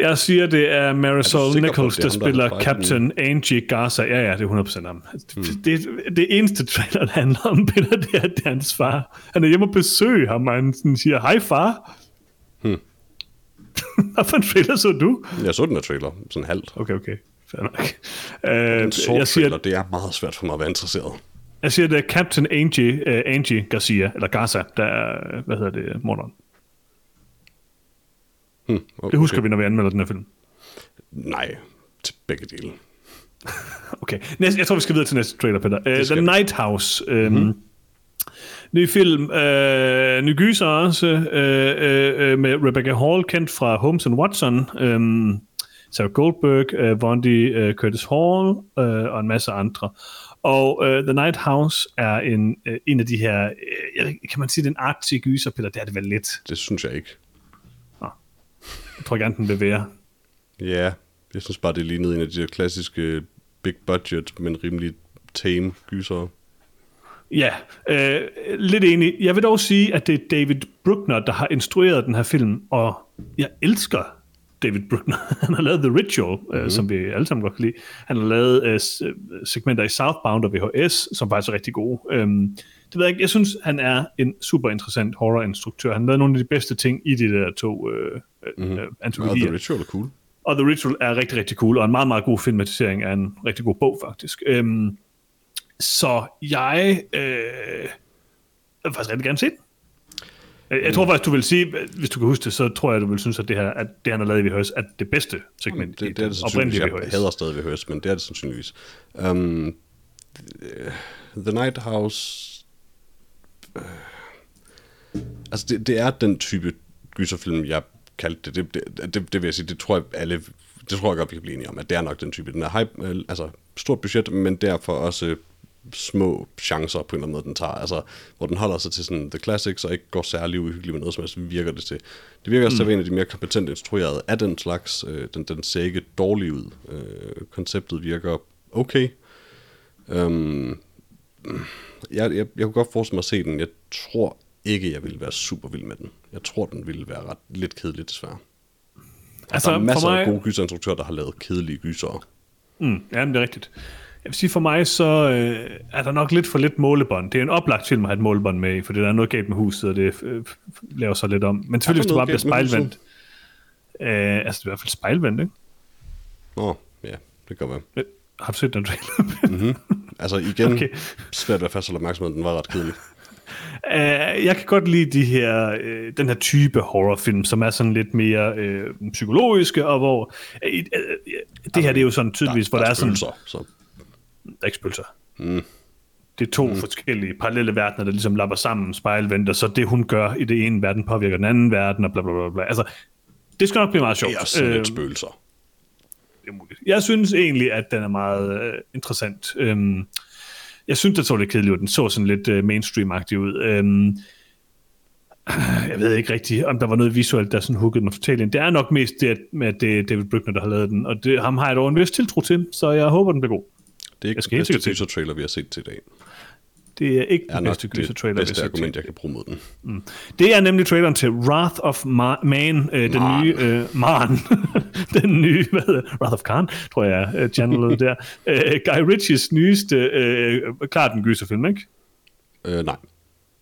Jeg siger, det er Marisol på, Nichols, er der ham, der spiller fejlet Captain Angie Garza. Ja, ja, det er 100% ham. Hmm. Det, det, eneste trailer, der handler om Peter, det er, det er hans far. Han er hjemme og besøge ham, og han sådan siger, hej far. Hmm. Hvad for en trailer så du? Jeg så den der trailer, sådan halvt. Okay, okay. Fair nok. En jeg, siger, det er meget svært for mig at være interesseret. jeg siger, det er Captain Angie, uh, Angie Garcia, eller Garza, der er, øh, hvad hedder det, morderen. Hmm, Det husker vi, når vi anmelder den her film. Nej, til begge dele. Okay, næste, jeg tror, vi skal videre til næste trailer, Peter. Uh, The. Night House. Um, mm-hmm. Ny film, uh, ny gyser også, uh, uh, med Rebecca Hall, kendt fra Holmes and Watson, um, Sarah Goldberg, uh, Vondi uh, Curtis Hall uh, og en masse andre. Og uh, The Night House er en, uh, en af de her, uh, kan man sige, den artsy gyser, Peter? Det er det vel lidt. Det synes jeg ikke. Jeg tror gerne, den være. Ja, jeg synes bare, det lignede en af de der klassiske big budget, men rimelig tame gyser. Ja, øh, lidt enig. Jeg vil dog sige, at det er David Bruckner, der har instrueret den her film, og jeg elsker David Bruckner. Han har lavet The Ritual, mm-hmm. øh, som vi alle sammen godt kan lide. Han har lavet øh, øh, segmenter i Southbound og VHS, som faktisk er rigtig gode. Øhm, det ved jeg ikke. Jeg synes, han er en super interessant horror-instruktør. Han har lavet nogle af de bedste ting i de der to øh, mm-hmm. øh, Og antologier. The Ritual er cool. Og The Ritual er rigtig, rigtig cool, og en meget, meget god filmatisering af en rigtig god bog, faktisk. Øhm, så jeg øh, jeg vil faktisk rigtig gerne se den. Jeg, jeg tror faktisk, du vil sige, hvis du kan huske det, så tror jeg, du vil synes, at det, her, at det han har lavet i VHS, er det bedste segment Det, det er det oprindelige Jeg VHS. hader stadig VHS, men det er det sandsynligvis. Um, The Night House... Uh, altså, det, det er den type gyserfilm, jeg kaldte det. Det, det, det, det vil jeg sige, det tror jeg alle... Det tror jeg godt, vi kan blive enige om, at det er nok den type. Den er hype, øh, altså stort budget, men derfor også små chancer på en eller anden måde, den tager. Altså, hvor den holder sig til sådan the classics, og ikke går særlig uhyggeligt med noget som helst, virker det til. Det virker også til at være en af de mere kompetent instruerede af den slags. Øh, den, den ser ikke dårlig ud. Øh, konceptet virker okay. Øhm, jeg, jeg, jeg kunne godt forestille mig at se den. Jeg tror ikke, jeg ville være super vild med den. Jeg tror, den ville være ret lidt kedelig, desværre. Altså, der er masser mig, af gode gyserinstruktører, der har lavet kedelige gyser. Mm, ja, men det er rigtigt. Jeg vil sige, for mig så øh, er der nok lidt for lidt målebånd. Det er en oplagt film at have et målebånd med i, for der er noget galt med huset, og det øh, laver sig lidt om. Men selvfølgelig, hvis det bare bliver spejlvendt. Øh, altså, det er i hvert fald spejlvendt, ikke? Nå, ja, det kan være. Øh, Har du set den trailer? Altså igen, Okay. svært at fastholde opmærksomheden, den var ret kedelig. Uh, jeg kan godt lide de her, uh, den her type horrorfilm, som er sådan lidt mere uh, psykologiske, og hvor uh, uh, det her det er jo sådan tydeligvis, hvor der, er sådan, spøgelser, så er spøgelser. Mm. Det er to mm. forskellige parallelle verdener, der ligesom lapper sammen, spejlventer, så det hun gør i det ene verden påvirker den anden verden, og bla bla bla bla. Altså, det skal nok blive meget sjovt. det er sådan Øh, lidt spøgelser. det er muligt. Jeg synes egentlig, at den er meget øh, interessant. Øhm, jeg synes, det så lidt kedeligt ud. Den så sådan lidt øh, mainstream-agtig ud. Øhm, jeg ved ikke rigtigt, om der var noget visuelt, der sådan huggede mig ind. Det er nok mest det, at- med, at det er David Bruckner, der har lavet den, og det, ham har jeg dog en vis tiltro til, så jeg håber, den bliver god. Det er ikke den bedste teaser-trailer, vi har set til i dag. Det er ikke Er den bedste det gyser-trailer, vi har set. argument, jeg kan bruge mod den. Det er nemlig traileren til Wrath of Ma- Man, øh, den Man. nye, øh, Man, den nye, hvad hedder det? Wrath of Khan, tror jeg, øh, channelet der. Øh, Guy Ritchies nyeste, øh, klart en gyserfilm, ikke? Øh, nej.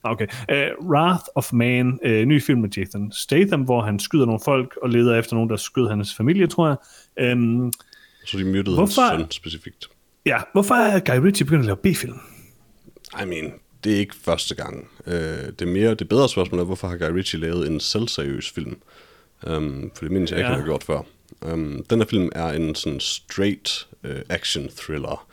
Okay. Uh, Wrath of Man, uh, ny film med Jason Statham, hvor han skyder nogle folk og leder efter nogen, der skød hans familie, tror jeg. Um, Så de myrdede hans søn specifikt. Ja, hvorfor er Guy Ritchie begyndt at lave B-film? I mean, det er ikke første gang. Øh, det, er mere, det bedre spørgsmål er, hvorfor har Guy Ritchie lavet en selvseriøs film? Um, for det mindes jeg ikke, Ja. han har gjort før. Um, den her film er en sådan straight uh, action thriller,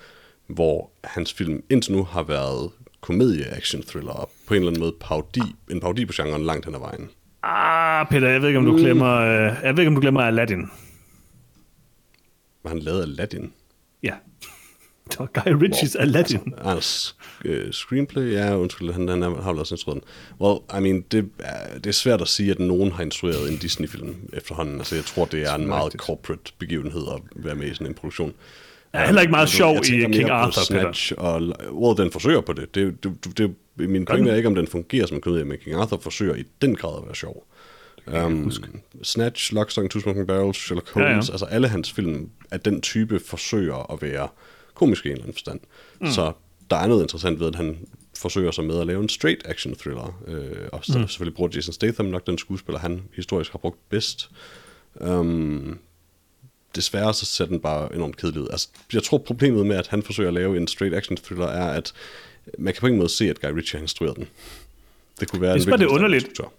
hvor hans film indtil nu har været komedie-action thriller, og på en eller anden måde parodi, en parodi på genren langt hen ad vejen. Ah, Peter, jeg ved ikke, om du glemmer, uh, jeg ved ikke, om du glemmer Aladdin. Var han lavet Aladdin? Ja. Det var Guy Ritchies Aladdin. Hans uh, screenplay, ja, undskyld, han, han har vel også instrueret den. Well, I mean, det, er, det er svært at sige, at nogen har instrueret en Disney-film efterhånden. Altså, jeg tror, det er en meget corporate begivenhed at være med i sådan en produktion. Er heller ikke meget Jeg sjov i King Arthur, Peter. Snatch, og, well, den forsøger på det. det, det, det, det min pointe er ikke, om den fungerer som komedie, men King Arthur forsøger i den grad at være sjov. Um, Snatch, Lock, Stock, Two Smoking Barrels, Sherlock Holmes, Ja, ja, ja. ja. altså alle hans film af den type forsøger at være komiske i en eller anden forstand. Mm. Så der er noget interessant ved, at han forsøger sig med at lave en straight action thriller. Øh, og så mm. selvfølgelig bruger Jason Statham nok den skuespiller, han historisk har brugt bedst. Um, desværre så ser den bare enormt kedelig ud. Altså, jeg tror problemet med, at han forsøger at lave en straight action thriller, er, at man kan på ingen måde se, at Guy Ritchie har instrueret den. Det kunne være Jeg en det er underligt. instruktør.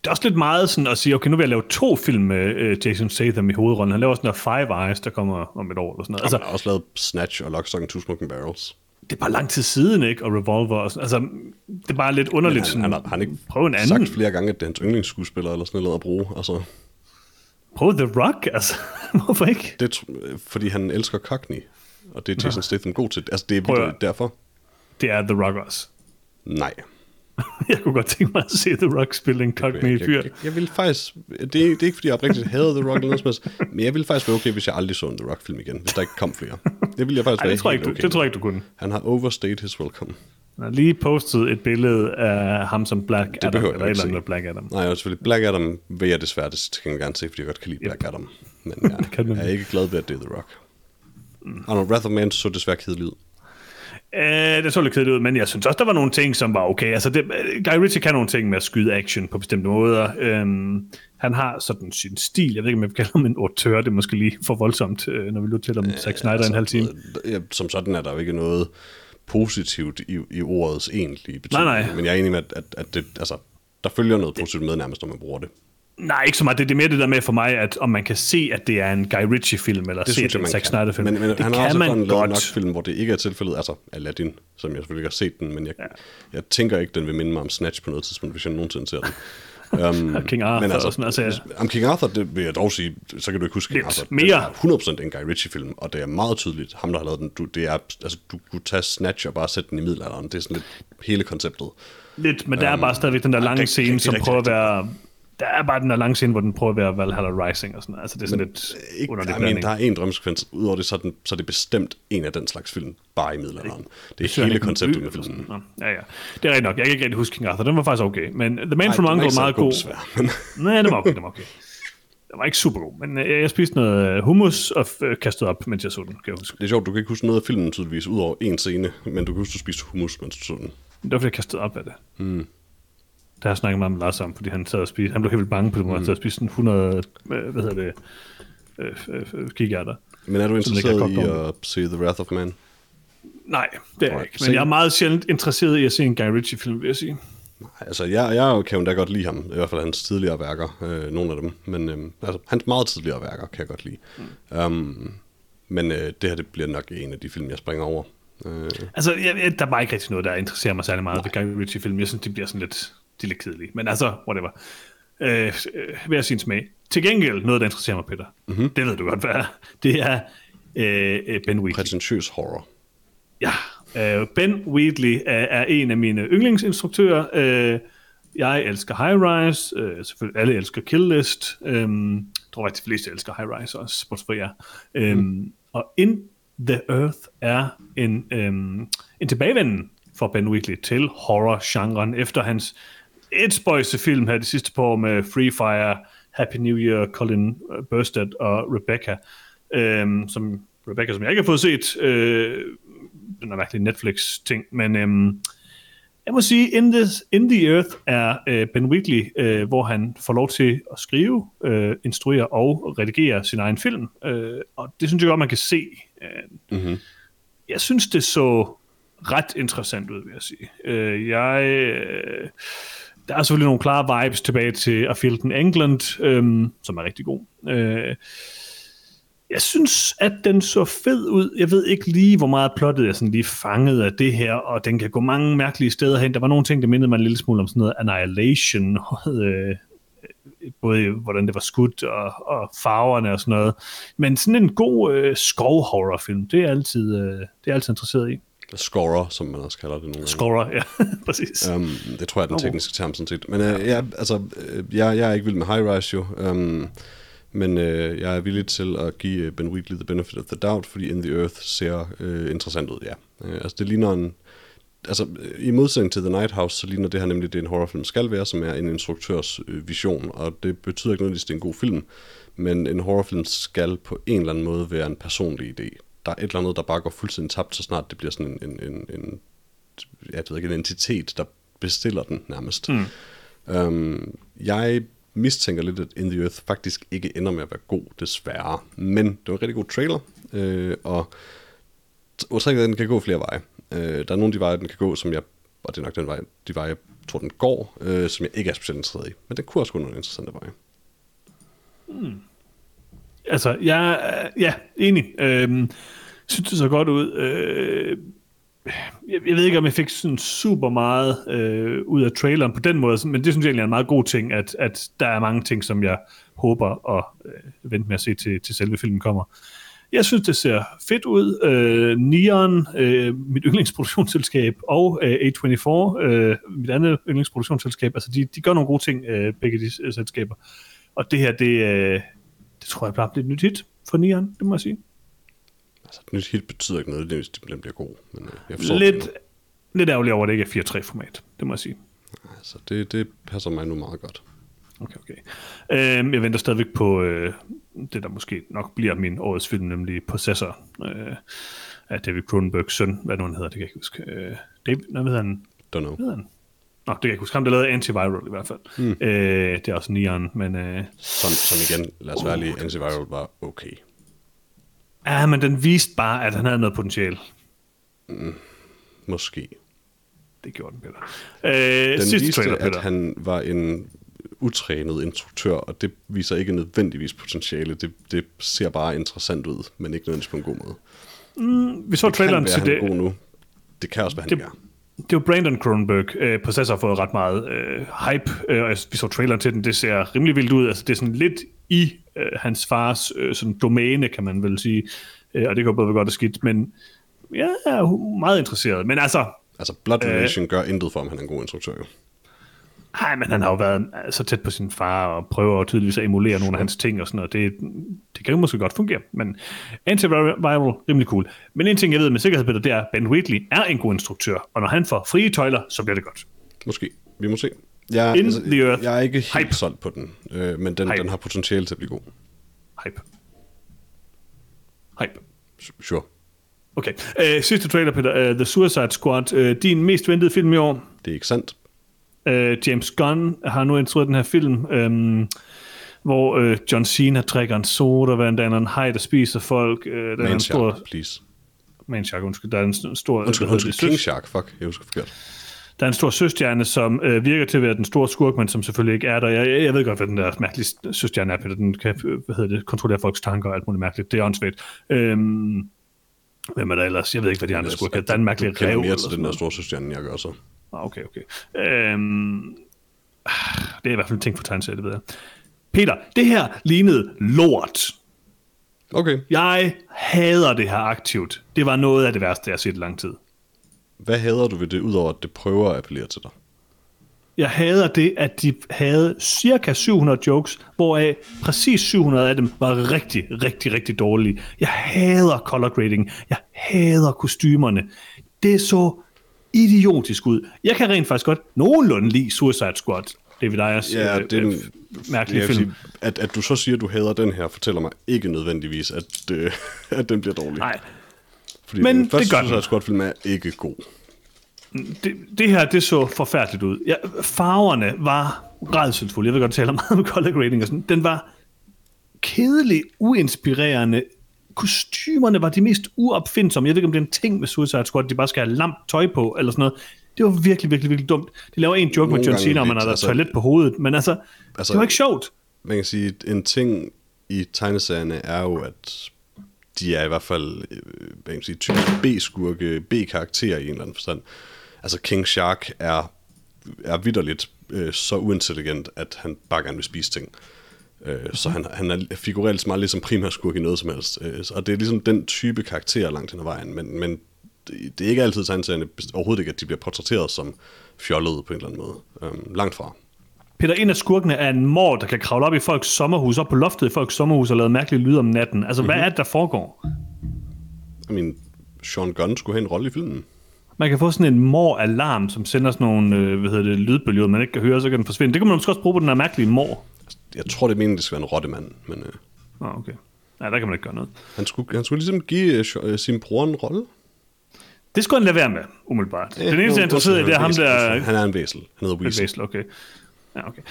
Det er også lidt meget sådan at sige, okay, nu vil jeg lave to film med uh, Jason Statham i hovedrollen. Han laver sådan noget Five Eyes, der kommer om et år eller sådan noget. Altså, han har også lavet Snatch og Lock, Stock and Two Smoking Barrels. det er bare lang tid siden, ikke? Og Revolver og sådan. Altså, det er bare lidt underligt Han, sådan. han, har, han ikke prøv en anden. sagt flere gange, at det er hans yndlingsskuespiller eller sådan noget at bruge. Altså, Prøv The Rock, altså. Hvorfor ikke? det, tr- fordi han elsker Cockney, og det er Jason Statham god til. Altså, det er Prøv derfor. Det er The Rock også. Nej. Jeg kunne godt tænke mig at se The Rock spille en cockney jeg, fyr. jeg, jeg vil faktisk, det er, det er ikke fordi jeg oprigtigt hader The Rock eller noget men jeg vil faktisk være okay, hvis jeg aldrig så en The Rock film igen, hvis der ikke kom flere. Det vil jeg faktisk Ej, være det tror jeg ikke, du, okay. det tror jeg ikke, du kunne. Han har overstayed his welcome. Han har lige postet et billede af ham som Black Adam, behøver jeg eller et eller med Black Adam. Nej, og selvfølgelig Black Adam vil jeg desværre det til gengæld gerne se, fordi jeg godt kan lide Black Adam. Men jeg, jeg er ikke glad ved, at det er The Rock. Mm. Og Wrath of Man så desværre kedelig ud. Øh, det så lidt kedeligt ud, men jeg synes også, der var nogle ting, som var okay. Altså, det, Guy Ritchie kan nogle ting med at skyde action på bestemte måder. Øhm, han har sådan sin stil. Jeg ved ikke, om jeg vil kalde ham en autør. Det er måske lige for voldsomt, øh, når vi lytter til om Zack Snyder altså, en halv time. Øh, ja, Som sådan er der jo ikke noget positivt i, i ordets egentlige betydning. Nej, nej. Men jeg er enig med, at, at, at det, altså, der følger noget positivt med nærmest, når man bruger det. Nej, ikke så meget. Det, det er mere det der med for mig, at om man kan se, at det er en Guy Ritchie-film, eller Det se, at det er en Zack. Snyder-film. Men, men det han har også man lavet godt. nok film, hvor det ikke er tilfældet. Altså Aladdin, som jeg selvfølgelig ikke har set den, men jeg, ja. jeg tænker ikke, den vil minde mig om Snatch på noget tidspunkt, hvis jeg nogensinde ser den. Um, King Arthur og sådan, altså, ja. Om King Arthur, det vil jeg dog sige, så kan du ikke huske King Arthur. mere. Den er 100% en Guy Ritchie-film, og det er meget tydeligt, ham der har lavet den, du, det er, altså, du kunne tage Snatch og bare sætte den i middelalderen. Det er sådan lidt hele konceptet. Lidt, men der er bare stadigvæk den der lange det- scene, det- som det er prøver at være... Der er bare den der lange scene, hvor den prøver at være Valhalla Rising og sådan noget. Altså, det er sådan lidt Ikke, underlig I mean, der er en drømsekvens, udover det, så er, den, så er det bestemt en af den slags film, bare i middelalderen. Det er hele det en konceptet med filmen. Nå, ja, ja. Det er rigtigt nok. Jeg kan ikke rigtig huske King Arthur. Den var faktisk okay. Men The Man Ej, from Uncle var meget god. men- Nej, den var okay. Den var okay. Den var ikke super god, men øh, jeg spiste noget øh, hummus og øh, kastede op, mens jeg så den, kan jeg huske. Det er sjovt, du kan ikke huske noget af filmen tydeligvis, udover en scene, men du kan huske, du spiste hummus, mens du så den. Det var fordi, jeg kastede op af det. Mm. Der har snakket meget med Lars om, fordi han sad og spiste. Han blev helt vildt bange på det, måde, mm. han sad og spiste sådan 100, øh, hvad hedder det, øh, øh, kikærter. Men er du interesseret i at se The Wrath of Man? Nej, det er jeg Nej, ikke. Men jeg er meget sjældent interesseret i at se en Guy Ritchie-film, vil jeg sige. Nej, Altså, jeg, jeg kan jo da godt lide ham, i hvert fald hans tidligere værker, øh, nogle af dem. Men øh, altså, hans meget tidligere værker kan jeg godt lide. Mm. Um, men øh, det her, det bliver nok en af de film, jeg springer over. Øh, Altså, jeg, jeg, der er bare ikke rigtig noget, der interesserer mig særlig meget ved Guy Ritchie-film. Jeg synes, de bliver sådan lidt, de er lidt kedelige. Men altså, whatever. Øh, øh, hver sin smag. Til gengæld, noget, der interesserer mig, Peter. Mm-hmm. Det ved du godt, hvad er. Det er øh, øh, Ben Wheatley. prætentiøs horror. Ja, øh, Ben Wheatley er, er en af mine yndlingsinstruktører. Øh, jeg elsker High Rise. Øh, selvfølgelig alle elsker Kill List. Øh, jeg tror faktisk, de fleste elsker High Rise også, bortset fra jer. Øh, mm. Og In the Earth er en, øh, en tilbagevenden for Ben Wheatley til horror-genren efter hans et spøjse film her de sidste par år med Free Fire, Happy New Year, Colin øh, Burstead og Rebecca, øhm, som Rebecca, som jeg ikke har fået set, øh, den er virkelig Netflix-ting, men øhm, jeg må sige, In, this, In the Earth er øh, Ben Wheatley, øh, hvor han får lov til at skrive, øh, instruere og redigere sin egen film, øh, og det synes jeg godt, man kan se. Øh, Mm-hmm. jeg synes, det så ret interessant ud, vil jeg sige. Øh, jeg, øh, der er selvfølgelig nogle klare vibes tilbage til A Field in England, øhm, som er rigtig god. Øh, jeg synes, at den så fed ud. Jeg ved ikke lige, hvor meget plottet jeg sådan lige fanget af det her, og den kan gå mange mærkelige steder hen. Der var nogle ting, der mindede mig en lille smule om sådan noget Annihilation, øh, både hvordan det var skudt og, og farverne og sådan noget. Men sådan en god øh, skovhorrorfilm, det er altid, øh, det er altid interesseret i. Scorer, som man også kalder det nogle gange. Scorer, ja, præcis. Um, det tror jeg er den tekniske term sådan set. Men uh, ja, altså, uh, jeg, jeg er ikke vild med High Rise jo. Um, men uh, jeg er villig til at give Ben Wheatley the benefit of the doubt, fordi In the Earth ser uh, interessant ud, ja. Uh, altså, det ligner en... Altså, i modsætning til The Night House, så ligner det her nemlig, det en horrorfilm skal være, som er en instruktørs øh, vision, og det betyder ikke nødvendigvis, at det er en god film, men en horrorfilm skal på en eller anden måde være en personlig idé der er et eller andet, der bare går fuldstændig tabt, så snart det bliver sådan en, en, en, en jeg ved ikke, en entitet, der bestiller den nærmest. Mm. Um, jeg mistænker lidt, at In the Earth faktisk ikke ender med at være god, desværre. Men det var en rigtig god trailer, øh, og at den kan gå flere veje. Øh, der er nogle af de veje, den kan gå, som jeg, og det er nok den vej, de veje, jeg tror, den går, øh, som jeg ikke er specielt interesseret i. Men den kunne også gå nogle interessante veje. Mm. Altså, jeg ja, enig. Øhm, synes, det så godt ud. Øh, jeg, jeg ved ikke, om jeg fik sådan super meget øh, ud af traileren på den måde, men det synes jeg egentlig er en meget god ting, at, at der er mange ting, som jeg håber at øh, vente med at se til, til selve filmen kommer. Jeg synes, det ser fedt ud. Øh, Neon, øh, mit yndlingsproduktionsselskab, og øh, A24, øh, mit andet yndlingsproduktionsselskab, altså de, de gør nogle gode ting, øh, begge de øh, selskaber. Og det her, det, øh, det tror jeg bare bliver et nyt hit for Neon, det må jeg sige. Altså, et nyt hit betyder ikke noget, hvis den bliver god. Men øh, jeg forstår lidt, det lidt ærgerligt over, at det ikke er 4-3-format, det må jeg sige. Altså, det, det passer mig nu meget godt. Okay, okay. Øhm, jeg venter stadigvæk på øh, det, der måske nok bliver min årets film, nemlig Possessor øh, af David Cronenbergs søn. Hvad nu han hedder, det kan jeg ikke huske. Øh, David, hvad hedder han? Don't know. Hedder han? Nå, det kan jeg ikke huske. Han der lavede Antiviral i hvert fald. Mm. Øh, det er også Neon, men... Øh, som, som igen, lad os være lige, Antiviral var okay. Ja, men den viste bare, at han havde noget potentiale. Mm, måske. Det gjorde den, Peter. Øh, den viste, trailer, Peter. at han var en utrænet instruktør, og det viser ikke nødvendigvis potentiale. Det, det ser bare interessant ud, men ikke nødvendigvis på en god måde. Mm, vi så det traileren til det. God nu. Det kan også være, det, han det var Brandon Cronenberg. Øh, Processor har fået ret meget øh, hype, øh, og vi så traileren til den, det ser rimelig vildt ud. Altså, det er sådan lidt i øh, hans fars øh, sådan domæne, kan man vel sige. Øh, og det kan både være godt og skidt, men jeg er meget interesseret. Men altså... Altså, Blood Relation øh, gør intet for, om han er en god instruktør, jo. Nej, men han har jo været så tæt på sin far, og prøver tydeligvis at emulere nogle af hans ting og sådan noget. Det, det kan jo måske godt fungere, men Antiviral, rimelig cool. Men en ting, jeg ved med sikkerhed, Peter, det er, at Ben Wheatley er en god instruktør, og når han får frie tøjler, så bliver det godt. Måske. Vi må se. Jeg, In altså, the earth. jeg er ikke helt Hype. solgt på den, øh, men den, den har potentiale til at blive god. Hype. Hype. Sure. Okay. Uh, sidste trailer, Peter. Uh, The Suicide Squad. Uh, din mest ventede film i år. Det er ikke sandt. Uh, James Gunn har nu instrueret den her film, um, hvor uh, John Cena trækker en soda, hvad der er en hej, der spiser folk. Uh, der er en stor... please. Man Shark, undskyld. Der er en stor... Undskyld, undskyld King Shark, fuck, jeg husker forkert. Der er en stor søstjerne, som øh, virker til at være den store skurk, men som selvfølgelig ikke er der. Jeg, jeg ved godt, hvad den der mærkelige søstjerne er, Peter. Den kan hvad hedder det, kontrollere folks tanker og alt muligt mærkeligt. Det er åndssvagt. Øhm, hvem er der ellers? Jeg ved ikke, hvad de andre skurke er. Der er en mærkelig rev. mere til den der store søstjerne, jeg gør så. Ah, okay, okay. Øhm, det er i hvert fald en ting for tegneserie, det ved jeg. Peter, det her lignede lort. Okay. Jeg hader det her aktivt. Det var noget af det værste, jeg har set i lang tid. Hvad hader du ved det, udover at det prøver at appellere til dig? Jeg hader det, at de havde cirka 700 jokes, hvoraf præcis 700 af dem var rigtig, rigtig, rigtig dårlige. Jeg hader color grading. Jeg hader kostymerne. Det så idiotisk ud. Jeg kan rent faktisk godt nogenlunde lide Suicide Squad. David Ayers ja, øh, den, mærkelige film. Sige, at, at du så siger, at du hader den her, fortæller mig ikke nødvendigvis, at, øh, at den bliver dårlig. Nej. Fordi Men den første det gør Suicide Squad-film er ikke god. Det, det her, det så forfærdeligt ud. Ja, farverne var redselsfulde. Jeg vil godt tale meget om color grading og sådan. Den var kedelig, uinspirerende, kostymerne var de mest uopfindsomme. Jeg ved ikke, om det er en ting med Suicide Squad, de bare skal have lamp tøj på, eller sådan noget. Det var virkelig, virkelig, virkelig dumt. De laver en joke Nogle med John Cena, om man har altså, toilet på hovedet, men altså, altså, det var ikke sjovt. Man kan sige, en ting i tegneserierne er jo, at de er i hvert fald, øh, hvad kan man sige, typisk B-skurke, B-karakterer i en eller anden forstand. Altså King Shark er, er vidderligt øh, så uintelligent, at han bare gerne vil spise ting. Øh, så han, han er, figurerer ligesom primærskurk som primær skurk i noget som helst. Øh, og det er ligesom den type karakter langt hen ad vejen, men, men det, er ikke altid tegneserierne, overhovedet ikke, at de bliver portrætteret som fjollede på en eller anden måde. Øh, langt fra. Peter, en af skurkene er en mor, der kan kravle op i folks sommerhus, op på loftet i folks sommerhus og lave mærkelige lyde om natten. Altså, mm-hmm. hvad er det, der foregår? I mean, Sean Gunn skulle have en rolle i filmen. Man kan få sådan en mor-alarm, som sender sådan nogle øh, hvad hedder det, lydbølger, man ikke kan høre, så kan den forsvinde. Det kan man måske også bruge på den her mærkelige mor. Jeg tror, det er meningen, det skal være en rottemand, men... Øh, ah, okay. Ja, der kan man ikke gøre noget. Han skulle, han skulle ligesom give øh, sin bror en rolle. Det skulle han lade være med, umiddelbart. Ja, den eneste, jeg er interesseret i, det er ham, der... Han er en væsel. Han hedder Weasel. En væsel, okay. Ja, okay.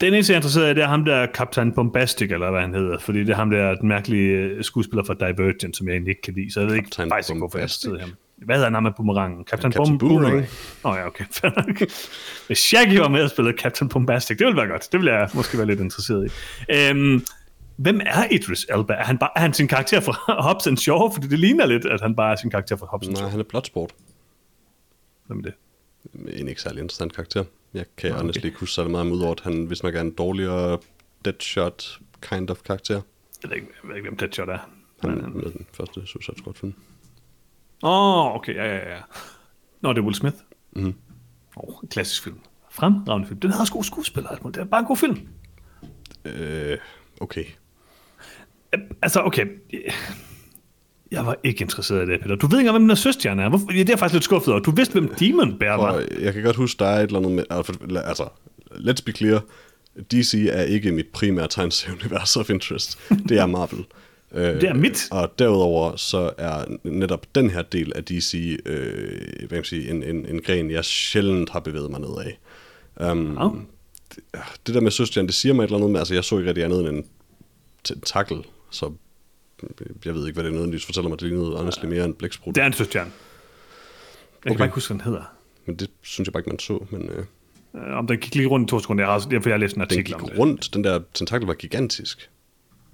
Den eneste, jeg er interesseret i, det er ham der Captain Bombastic, eller hvad han hedder, fordi det er ham der, den mærkelige øh, skuespiller fra Divergent, som jeg egentlig ikke kan lide, så jeg ved ikke Captain faktisk ikke, hvorfor jeg sidder ham. Hvad hedder han ham med boomerangen? Captain, Captain Bom Boomerang? Åh oh, ja, okay. Hvis Shaggy var med og spillede Captain Bombastic, det ville være godt. Det ville jeg måske være lidt interesseret i. Øhm, hvem er Idris Elba? Er han, bare, er han sin karakter fra Hobbs and Shaw? Fordi det ligner lidt, at han bare er sin karakter fra Hobbs and Shaw. Nej, han er Bloodsport. Hvem er det? En ikke særlig interessant karakter. Jeg kan okay. honestly ikke huske så meget ud over, at han, hvis man gerne en dårligere Deadshot kind of karakter. Jeg ved ikke, jeg ved ikke hvem Deadshot er. Han er med den første Suicide Squad film. Åh, oh, okay, ja, ja, ja. Nå, det er Will Smith. Mm. Oh, en klassisk film. Fremragende film. Den har også gode skuespillere. Det er bare en god film. Øh, okay. Altså, okay. Jeg var ikke interesseret i det, Peter. Du ved ikke hvem den her søstjerne er. Hvorfor? Det er faktisk lidt skuffet over. Du vidste, hvem Demon Bear var. Jeg kan godt huske, der er et eller andet med... Altså, let's be clear. DC er ikke mit primære tegneserieunivers of interest. Det er Marvel. det er mit. Øh, og derudover så er netop den her del af DC øh, hvad kan sige, en, en, en gren, jeg sjældent har bevæget mig ned af. Um, oh. det, det der med søstjerne, det siger mig et eller andet med, altså jeg så ikke rigtig andet end en tentakel, så jeg ved ikke, hvad det er nødvendigvis fortæller mig, det lignede honestly mere en blæksprut. Det er en søstjerne. Jeg okay. kan bare ikke huske, hvad den hedder. Men det synes jeg bare ikke, man så. Men, øh... øh om den gik lige rundt i to sekunder, jeg har, for jeg har læst en artikel den gik rundt, den der tentakel var gigantisk.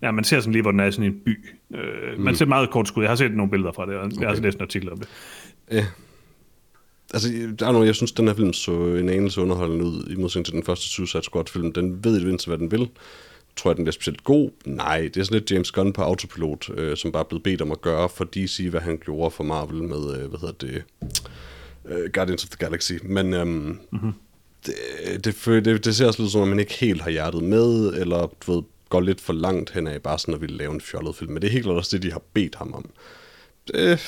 Ja, man ser sådan lige, hvor den er i sådan en by. Øh, mm. Man ser meget kort skud. Jeg har set nogle billeder fra det, og okay. jeg har læst en artikel om det. Ja. Altså, der er noget, jeg synes, den her film så en anelse underholdende ud, i modsætning til den første Suicide Squad-film. Den ved i det mindste, hvad den vil. Tror jeg, den bliver specielt god? Nej, det er sådan lidt James Gunn på autopilot, øh, som bare er blevet bedt om at gøre for DC, hvad han gjorde for Marvel med, øh, hvad hedder det, øh, Guardians of the Galaxy. Men øhm, mm-hmm. det, det, det, det ser også lidt som, at man ikke helt har hjertet med, eller du ved, går lidt for langt hen af bare sådan at ville lave en fjollet film. Men det er helt klart også det, de har bedt ham om. Øh,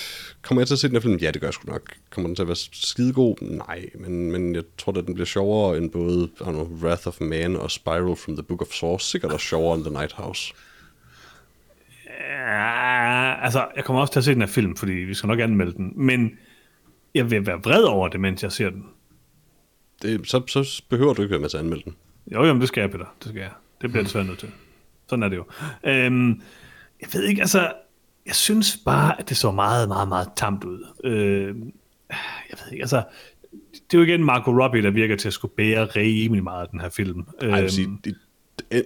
kommer jeg til at se den her film? Ja, det gør jeg sgu nok. Kommer den til at være skidegod? Nej, men, men jeg tror, at den bliver sjovere end både I know, Wrath of Man og Spiral from the Book of Saw. Sikkert også sjovere end The Night House. Ja, altså, jeg kommer også til at se den her film, fordi vi skal nok anmelde den. Men jeg vil være vred over det, mens jeg ser den. Det, så, så behøver du ikke være med til at anmelde den. Jo, jo, det skal jeg, Peter. Det skal jeg. Det bliver jeg desværre nødt til. Sådan er det jo. Øhm, jeg ved ikke, altså, jeg synes bare, at det så meget, meget, meget tamt ud. Øh, jeg ved ikke, altså, det er jo igen Marco Robbie, der virker til at skulle bære rimelig meget af den her film. Ej, vil sige, øhm, det,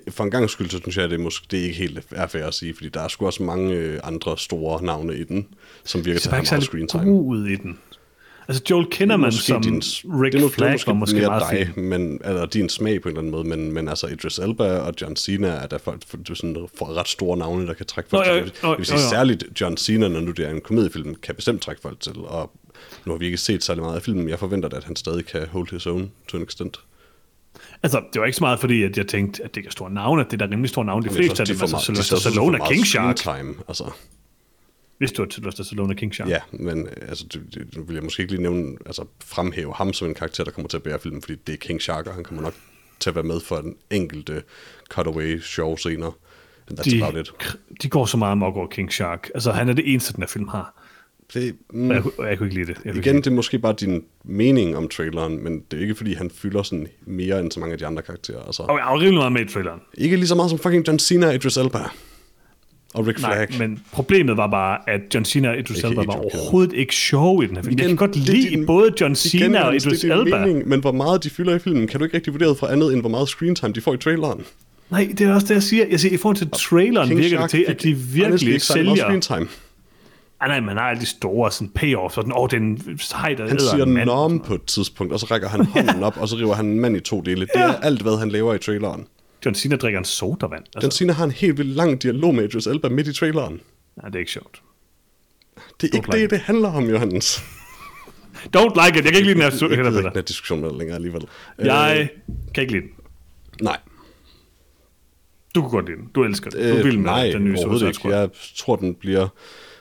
for en gang skyld, så synes jeg, det, måske, det er ikke helt er fair at sige, fordi der er sgu også mange øh, andre store navne i den, som virker til at have meget screen time. Ud i den. Altså Joel Kinnaman som din, Rick det er, Flag det er var måske mere meget dig, men, eller din smag på en eller anden måde, men, men altså Idris Elba og John Cena er der for, for, sådan, for ret store navne, der kan trække folk til. Jeg vil sige, særligt John Cena, når nu det er en komediefilm, kan bestemt trække folk til, og nu har vi ikke set særlig meget af filmen, jeg forventer at han stadig kan hold his own to an extent. Altså, det var ikke så meget fordi, at jeg tænkte, at det er store navne, det er der rimelig store navne, de fleste af dem, altså Sylvester Stallone og King Shark. Time, altså. Hvis du har Sylvester Stallone King Shark. Ja, men øh, altså, det, det, vil jeg måske ikke lige nævne, altså fremhæve ham som en karakter, der kommer til at bære filmen, fordi det er King Shark, og han kommer nok til at være med for en enkelte cutaway show senere. de, about it. de går så meget amok over King Shark. Altså, han er det eneste, den her film har. Det, mm, jeg, jeg kunne ikke lide det. Jeg igen, det er måske bare din mening om traileren, men det er ikke, fordi han fylder sådan mere end så mange af de andre karakterer. Altså, og jeg har rimelig meget med i traileren. Ikke lige så meget som fucking John Cena og Idris Elba og Rick Flag. Nej, men problemet var bare, at John Cena og Idris Elba var overhovedet ikke sjov i den her film. Igen, jeg kan godt lide din, både John Cena igen, og Idris Elba. Mening, men hvor meget de fylder i filmen, kan du ikke rigtig vurdere fra andet, end hvor meget screen time de får i traileren. Nej, det er også det, jeg siger. Jeg siger, i forhold til traileren King virker det til, at de virkelig sælger... Screen time. Ah, nej, man har alle de store sådan payoffs, sådan, åh, oh, den sej, der Han siger norm på et tidspunkt, og så rækker han hånden op, og så river han en mand i to dele. Det er alt, hvad han laver i traileren. John Cena drikker en sodavand. Altså. John Cena har en helt vildt lang dialog med Idris Elba midt i traileren. Nej, det er ikke sjovt. Det er ikke like det, det handler om, Johannes. Don't like it. Jeg kan ikke lide den her, jeg ikke den diskussion med længere alligevel. Jeg øh, kan ikke lide den. Nej. Du kunne godt lide den. Du elsker den. Du øh, vil med nej, den nye overhovedet ikke. Jeg tror, den bliver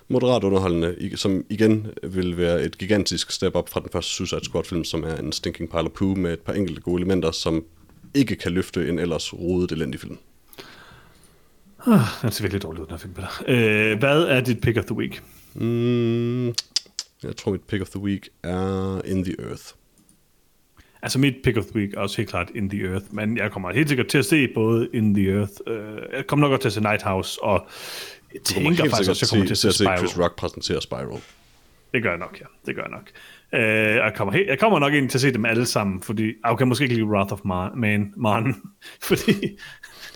moderat underholdende, som igen vil være et gigantisk step up fra den første Suicide Squad-film, som er en stinking pile of poo med et par enkelte gode elementer, som ikke kan løfte en ellers rodet elendig film. Ah, den ser virkelig dårlig ud, den her film. Øh, hvad er dit pick of the week? Mm, jeg tror, mit pick of the week er In the Earth. Altså mit pick of the week er også helt klart In the Earth, men jeg kommer helt sikkert til at se både In the Earth, øh, jeg kommer nok også til at se Night House, og jeg tænker faktisk også, jeg kommer til at se, se Spiral. Chris Rock præsentere Spiral. Det gør jeg nok, ja. Det gør jeg nok. Øh, jeg, kommer helt, jeg kommer nok ind til at se dem alle sammen, fordi jeg kan måske ikke lide Wrath of Man, Man fordi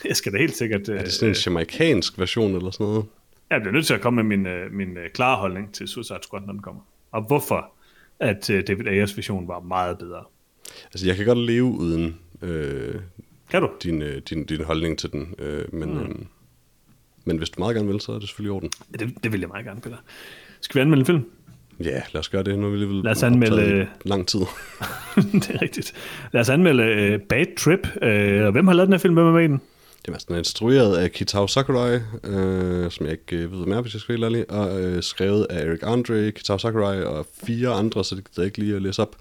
jeg skal da helt sikkert... Er det sådan en øh, jamaikansk version eller sådan noget? Jeg bliver nødt til at komme med min, øh, min øh, klare holdning til Suicide Squad, når den kommer. Og hvorfor at øh, David Ayers version var meget bedre. Altså, jeg kan godt leve uden øh, kan du? Din, øh, din, din holdning til den, øh, men, mm. øh, men hvis du meget gerne vil, så er det selvfølgelig i orden. Det, det vil jeg meget gerne, Peter. Skal vi anmelde en film? Ja, lad os gøre det, nu vi vil lad os anmelde lang tid. det er rigtigt. Lad os anmelde uh, Bad Trip. Uh, hvem har lavet den her film? Hvem er med i den? Det er instrueret af Kitao Sakurai, øh, som jeg ikke øh, ved mere, hvis jeg skal være ærlig, og øh, skrevet af Eric Andre, Kitao Sakurai og fire andre, så det gider jeg ikke lige at læse op.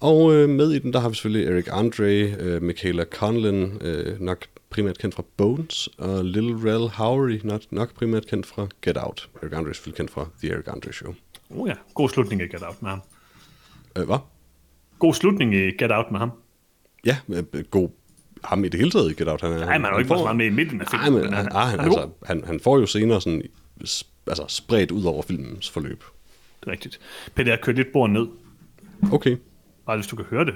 Og øh, med i den, der har vi selvfølgelig Eric Andre, øh, Michaela Conlin, øh, nok primært kendt fra Bones, og Little Rel Howery, nok, nok primært kendt fra Get Out. Eric Andre er selvfølgelig kendt fra The Eric Andre Show. Oh ja, god slutning i Get Out med ham. Øh, hvad? God slutning i Get Out med ham. Ja, øh, god ham i det hele taget i Get Out. Han, Nej, man er jo ikke får, med i midten af filmen. Nej, men, han, han, han, altså, han, han får jo senere sådan, altså, spredt ud over filmens forløb. Det er rigtigt. Peter, jeg kørt lidt bord ned. Okay. Bare hvis du kan høre det.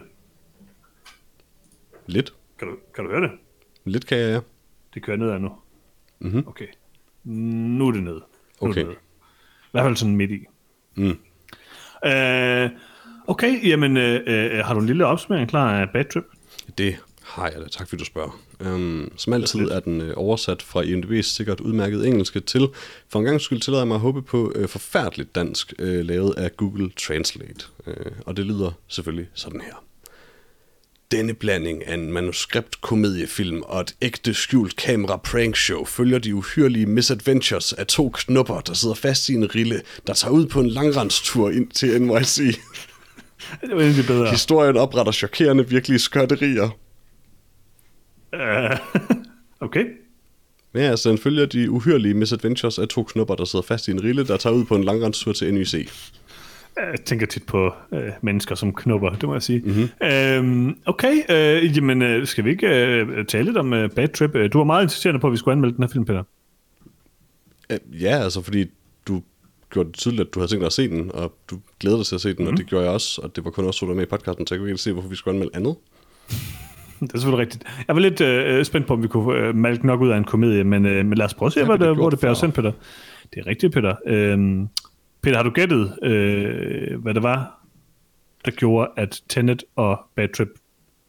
Lidt. Kan du, kan du høre det? Lidt kan jeg, ja. Det kører nedad nu. Mm-hmm. Okay. Nu er det ned. Nu okay. Det ned. I hvert fald sådan midt i. Mm. Øh, okay, jamen, øh, øh, har du en lille opsummering klar af Bad Trip? Det har jeg da. Tak fordi du spørger. Um, som altid er den øh, oversat fra IMDb's sikkert udmærket engelske til, for en gang skyld tillader jeg mig at håbe på øh, forfærdeligt dansk, øh, lavet af Google Translate. Øh, og det lyder selvfølgelig sådan her. Denne blanding af en manuskript-komediefilm og et ægte skjult kamera prank show følger de uhyrlige misadventures af to knupper, der sidder fast i en rille, der tager ud på en langrenstur ind til NYC. Det var egentlig bedre. Historien opretter chokerende virkelige skørterier. Uh, okay. Ja, altså den følger de uhyrlige misadventures af to knupper, der sidder fast i en rille, der tager ud på en langrenstur til NYC. Jeg tænker tit på øh, mennesker som knupper, det må jeg sige. Mm-hmm. Øhm, okay, øh, jamen øh, skal vi ikke øh, tale lidt om øh, Bad Trip? Du var meget insisterende på, at vi skulle anmelde den her film, Peter. Ja, altså fordi du gjorde det tydeligt, at du havde tænkt dig at se den, og du glæder dig til at se den, mm. og mhm. det gjorde jeg også, og det var kun også, så du med i podcasten, så jeg kunne ikke se, hvorfor vi skulle anmelde andet. Det er selvfølgelig rigtigt. Jeg var lidt øh, spændt på, om vi kunne øh, malke nok ud af en komedie, men, øh, men lad os prøve at se, hvad det, hvor det bærer os ind, Peter. Det er rigtigt, Peter. Øhm, Peter, har du gættet, øh, hvad det var, der gjorde, at Tenet og Bad Trip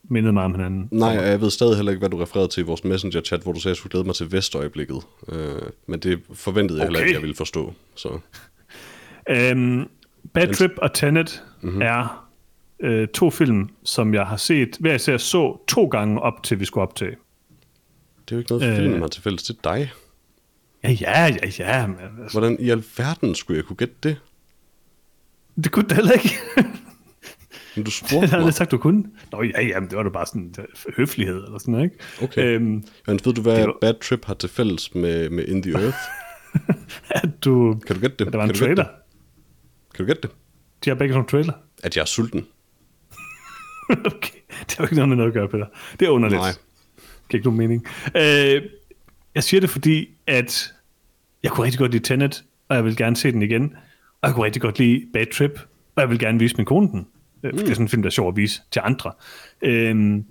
mindede mig om hinanden? Nej, jeg ved stadig heller ikke, hvad du refererede til i vores Messenger-chat, hvor du sagde, at jeg skulle glæde mig til vestøjeblikket. Øh, men det forventede jeg okay. heller ikke, jeg ville forstå. Så. Øhm, Bad Trip og Tenet mm-hmm. er øh, to film, som jeg har set, hver især så to gange op til, vi skulle optage. Det er jo ikke noget, øh, filmen har til fælles til dig. Ja, ja, ja, ja. Men, altså. Hvordan i alverden skulle jeg kunne gætte det? Det kunne du heller ikke. men du spurgte mig. Det havde sagt, du kunne. Nå ja, ja, men det var da bare sådan høflighed eller sådan noget, ikke? Okay. Øhm, men ved du, hvad var... Bad Trip har til fælles med, med In the Earth? at du... Kan du gætte det? At der var en trailer. Kan du gætte det? De har begge nogle trailer. At jeg er sulten. okay, det har jo ikke noget med noget at gøre, Peter. Det er underligt. Nej. Det giver ikke nogen mening. Øh, jeg siger det, fordi at jeg kunne rigtig godt lide Tenet, og jeg vil gerne se den igen. Og jeg kunne rigtig godt lide Bad Trip, og jeg vil gerne vise min kone den. Mm. Det er sådan en film, der er sjov at vise til andre. Øhm,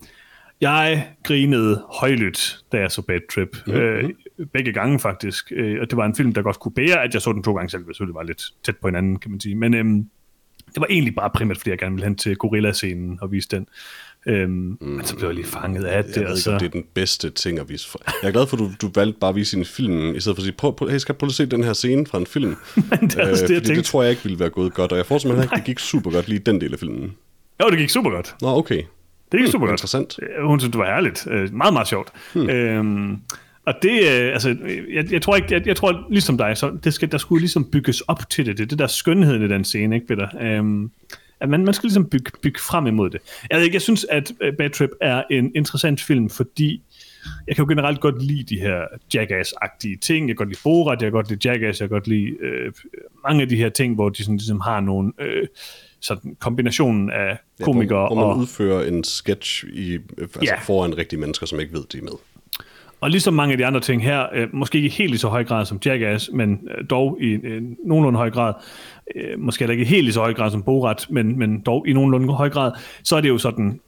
jeg grinede højlydt, da jeg så Bad Trip. Mm-hmm. Øh, begge gange faktisk, øh, og det var en film, der godt kunne bære, at jeg så den to gange selv, hvis det var lidt tæt på hinanden, kan man sige. Men øh, det var egentlig bare primært, fordi jeg gerne ville hen til Gorilla-scenen og vise den. Øhm, mm, men så blev jeg lige fanget af det. Jeg ved altså. ikke, om det er den bedste ting at vise. Jeg er glad for, at du, du valgte bare at vise en film, i stedet for at sige, prøv, prøv, hey, skal prøve at se den her scene fra en film. men det er også Øh, det, jeg det tror jeg ikke ville være gået godt, og jeg forestiller mig ikke, det gik super godt lige den del af filmen. Jo, det gik super godt. Nå, okay. Det gik super godt. Interessant. Øh, Hun synes, det var herligt. Øh, Meget, meget sjovt. Hmm. Øhm, og det, øh, altså, jeg, jeg tror ikke, jeg, jeg tror ligesom dig, så det skal, der skulle ligesom bygges op til det. Det er det der skønheden i den scene, ikke, Peter? Øhm, at man, man skal ligesom bygge, bygge frem imod det. Jeg, ved ikke, jeg synes, at øh, Bad Trip er en interessant film, fordi jeg kan jo generelt godt lide de her Jackass-agtige ting. Jeg kan godt lide Borat, jeg kan godt lide Jackass, jeg kan godt lide øh, mange af de her ting, hvor de sådan, ligesom har nogle øh, sådan kombinationen af komikere ja, hvor, hvor man og... udfører en sketch i, altså Ja. foran rigtige mennesker, som ikke ved, de er med. Og ligesom mange af de andre ting her, øh, måske ikke helt i så høj grad som Jackass, men øh, dog i øh, nogenlunde høj grad, øh, måske heller ikke helt i så høj grad som Borat, men, men dog i nogenlunde høj grad, så er det jo sådan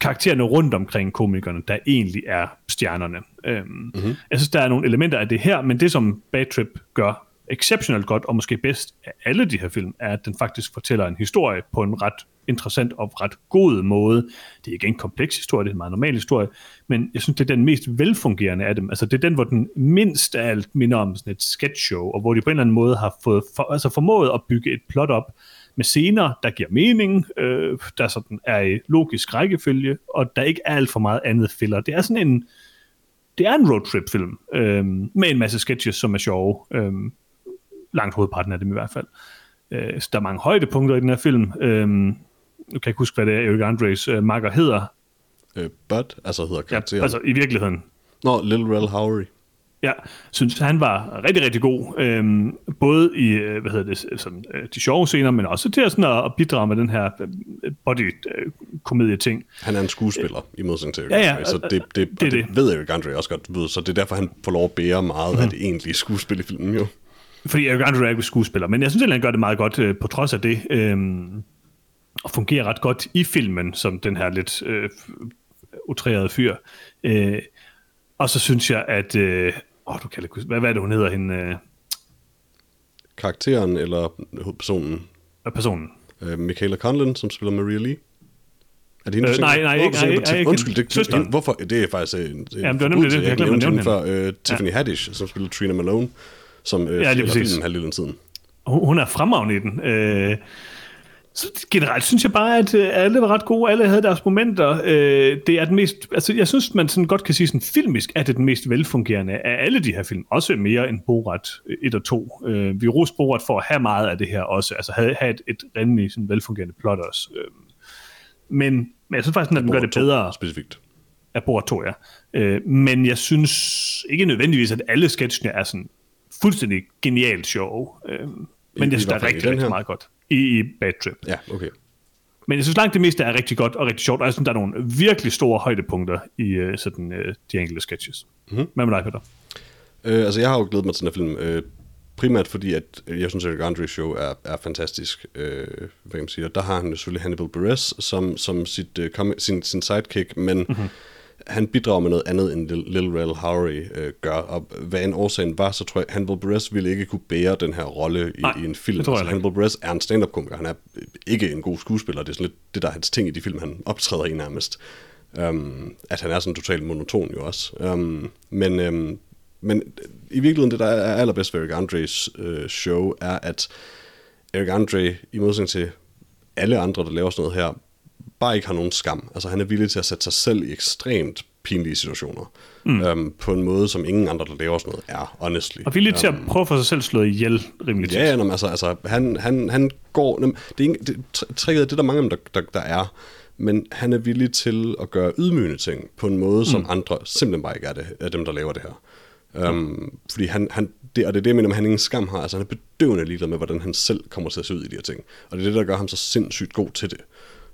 karaktererne rundt omkring komikerne, der egentlig er stjernerne. Øhm, mm-hmm. Jeg synes, der er nogle elementer af det her, men det som Bad Trip gør exceptionelt godt, og måske bedst af alle de her film, er, at den faktisk fortæller en historie på en ret interessant og ret god måde. Det er ikke en kompleks historie, det er en meget normal historie, men jeg synes, det er den mest velfungerende af dem. Altså, det er den, hvor den mindst af alt minder om sådan et sketch-show, og hvor de på en eller anden måde har fået for, altså formået at bygge et plot op med scener, der giver mening, øh, der sådan er i logisk rækkefølge, og der ikke er alt for meget andet filler. Det er sådan en, det er en roadtrip-film, øh, med en masse sketches, som er sjove. Øh, langt hovedparten af dem i hvert fald. Øh, så der er mange højdepunkter i den her film. Øh, nu kan jeg ikke huske, hvad det er, Eric Andres øh, makker hedder. Øh, Bud, altså hedder Ja, karakteren. altså i virkeligheden. Nå, Little Rel Howery. Ja, synes han var rigtig, rigtig god. Øhm, både i, øh, hvad hedder det, sådan, øh, de sjove scener, men også til at, sådan, at, bidrage med den her øh, body-komedie-ting. Han er en skuespiller, i modsætning til Ja, ja, så det, det, det er det, det. ved Eric Andre også godt, ved, så det er derfor, han får lov at bære meget mm. af det egentlige skuespil i filmen, jo. Fordi Eric Andre er skuespiller, men jeg synes, at han gør det meget godt øh, på trods af det. Øhm, og fungerer ret godt i filmen, som den her lidt øh, utrerede fyr. Øh, og så synes jeg, at... Øh, åh, du kan huske, hvad, hvad er det, hun hedder, hende, øh, Karakteren eller hovedpersonen, personen? øh, Michaela Conlon, som spiller Maria Lee. Er det hende, Øh, nej, nej, ikke- nej, Ti- ikke Undskyld, det, Søsteren. hvorfor? Det er faktisk en, en Jamen, det var nemlig det. Jeg glemte at nævne hende før. Øh, Tiffany Haddish, som spiller Trina Malone, som øh, ja, præcis. filmen halvdelen af tiden. Hun, er fremragende i den. Øh, så generelt synes jeg bare, at øh, alle var ret gode. Alle havde deres momenter. Øh, det er den mest, altså jeg synes, man sådan godt kan sige, sådan filmisk er det den mest velfungerende af alle de her film. Også mere end Borat 1 og 2. Øh, vi roste Borat for at have meget af det her også. Altså have, have et, et rimelig sådan velfungerende plot også. Øh, men, men jeg synes faktisk, at den gør det bedre Specifikt. af Borat 2, ja. Øh, men jeg synes ikke nødvendigvis, at alle sketchene er sådan fuldstændig genialt sjove. Øh, men I jeg synes, der hvert er i rigtig, rigtig meget godt i, i Bad Trip. Ja, okay. Men jeg synes langt det meste er rigtig godt og rigtig sjovt, og jeg synes, der er nogle virkelig store højdepunkter i uh, sådan, uh, de enkelte sketches. Mhm. Mm-hmm. Hvad med dig, Peter? Øh, altså, jeg har jo glædet mig til den her film, øh, primært fordi, at jeg synes, at Andre's show er, er fantastisk. Øh, hvad kan man sige? Og der har han jo selvfølgelig Hannibal Buress som, som sit, øh, kom, sin, sin sidekick, men Mhm. mm-hmm. Han bidrager med noget andet, end Lil- Rel Howery øh, gør. Og hvad en årsagen var, så tror jeg, Hannibal Buress ville ikke kunne bære den her rolle i, Nej, i en film. det tror jeg altså. Hannibal Buress er en stand-up-komiker. Han er øh, ikke en god skuespiller. Det er sådan lidt det, der er hans ting i de film, han optræder i nærmest. Um, at han er sådan totalt monoton jo også. Um, men, um, men i virkeligheden, det der er allerbedst ved Eric Andres øh, show, er, at Eric Andre, i modsætning til alle andre, der laver sådan noget her, bare ikke har nogen skam. Altså han er villig til at sætte sig selv i ekstremt pinlige situationer. Mm. Um, på en måde, som ingen andre, der laver sådan noget, er, honestly. Og villig til at prøve at få sig selv slået ihjel rimelig Ja, ja altså, altså han, han, han går... men Det er ikke, det, tr- tricket er det, der er mange af dem, der, der, der er. Men han er villig til at gøre ydmygende ting på en måde, som mm. andre simpelthen bare ikke er det, af dem, der laver det her. Um, fordi han, han, det, og det er det, jeg mener, at han ingen skam har. Altså, han er bedøvende ligeglad med, hvordan han selv kommer til at se ud i de her ting. Og det er det, der gør ham så sindssygt god til det.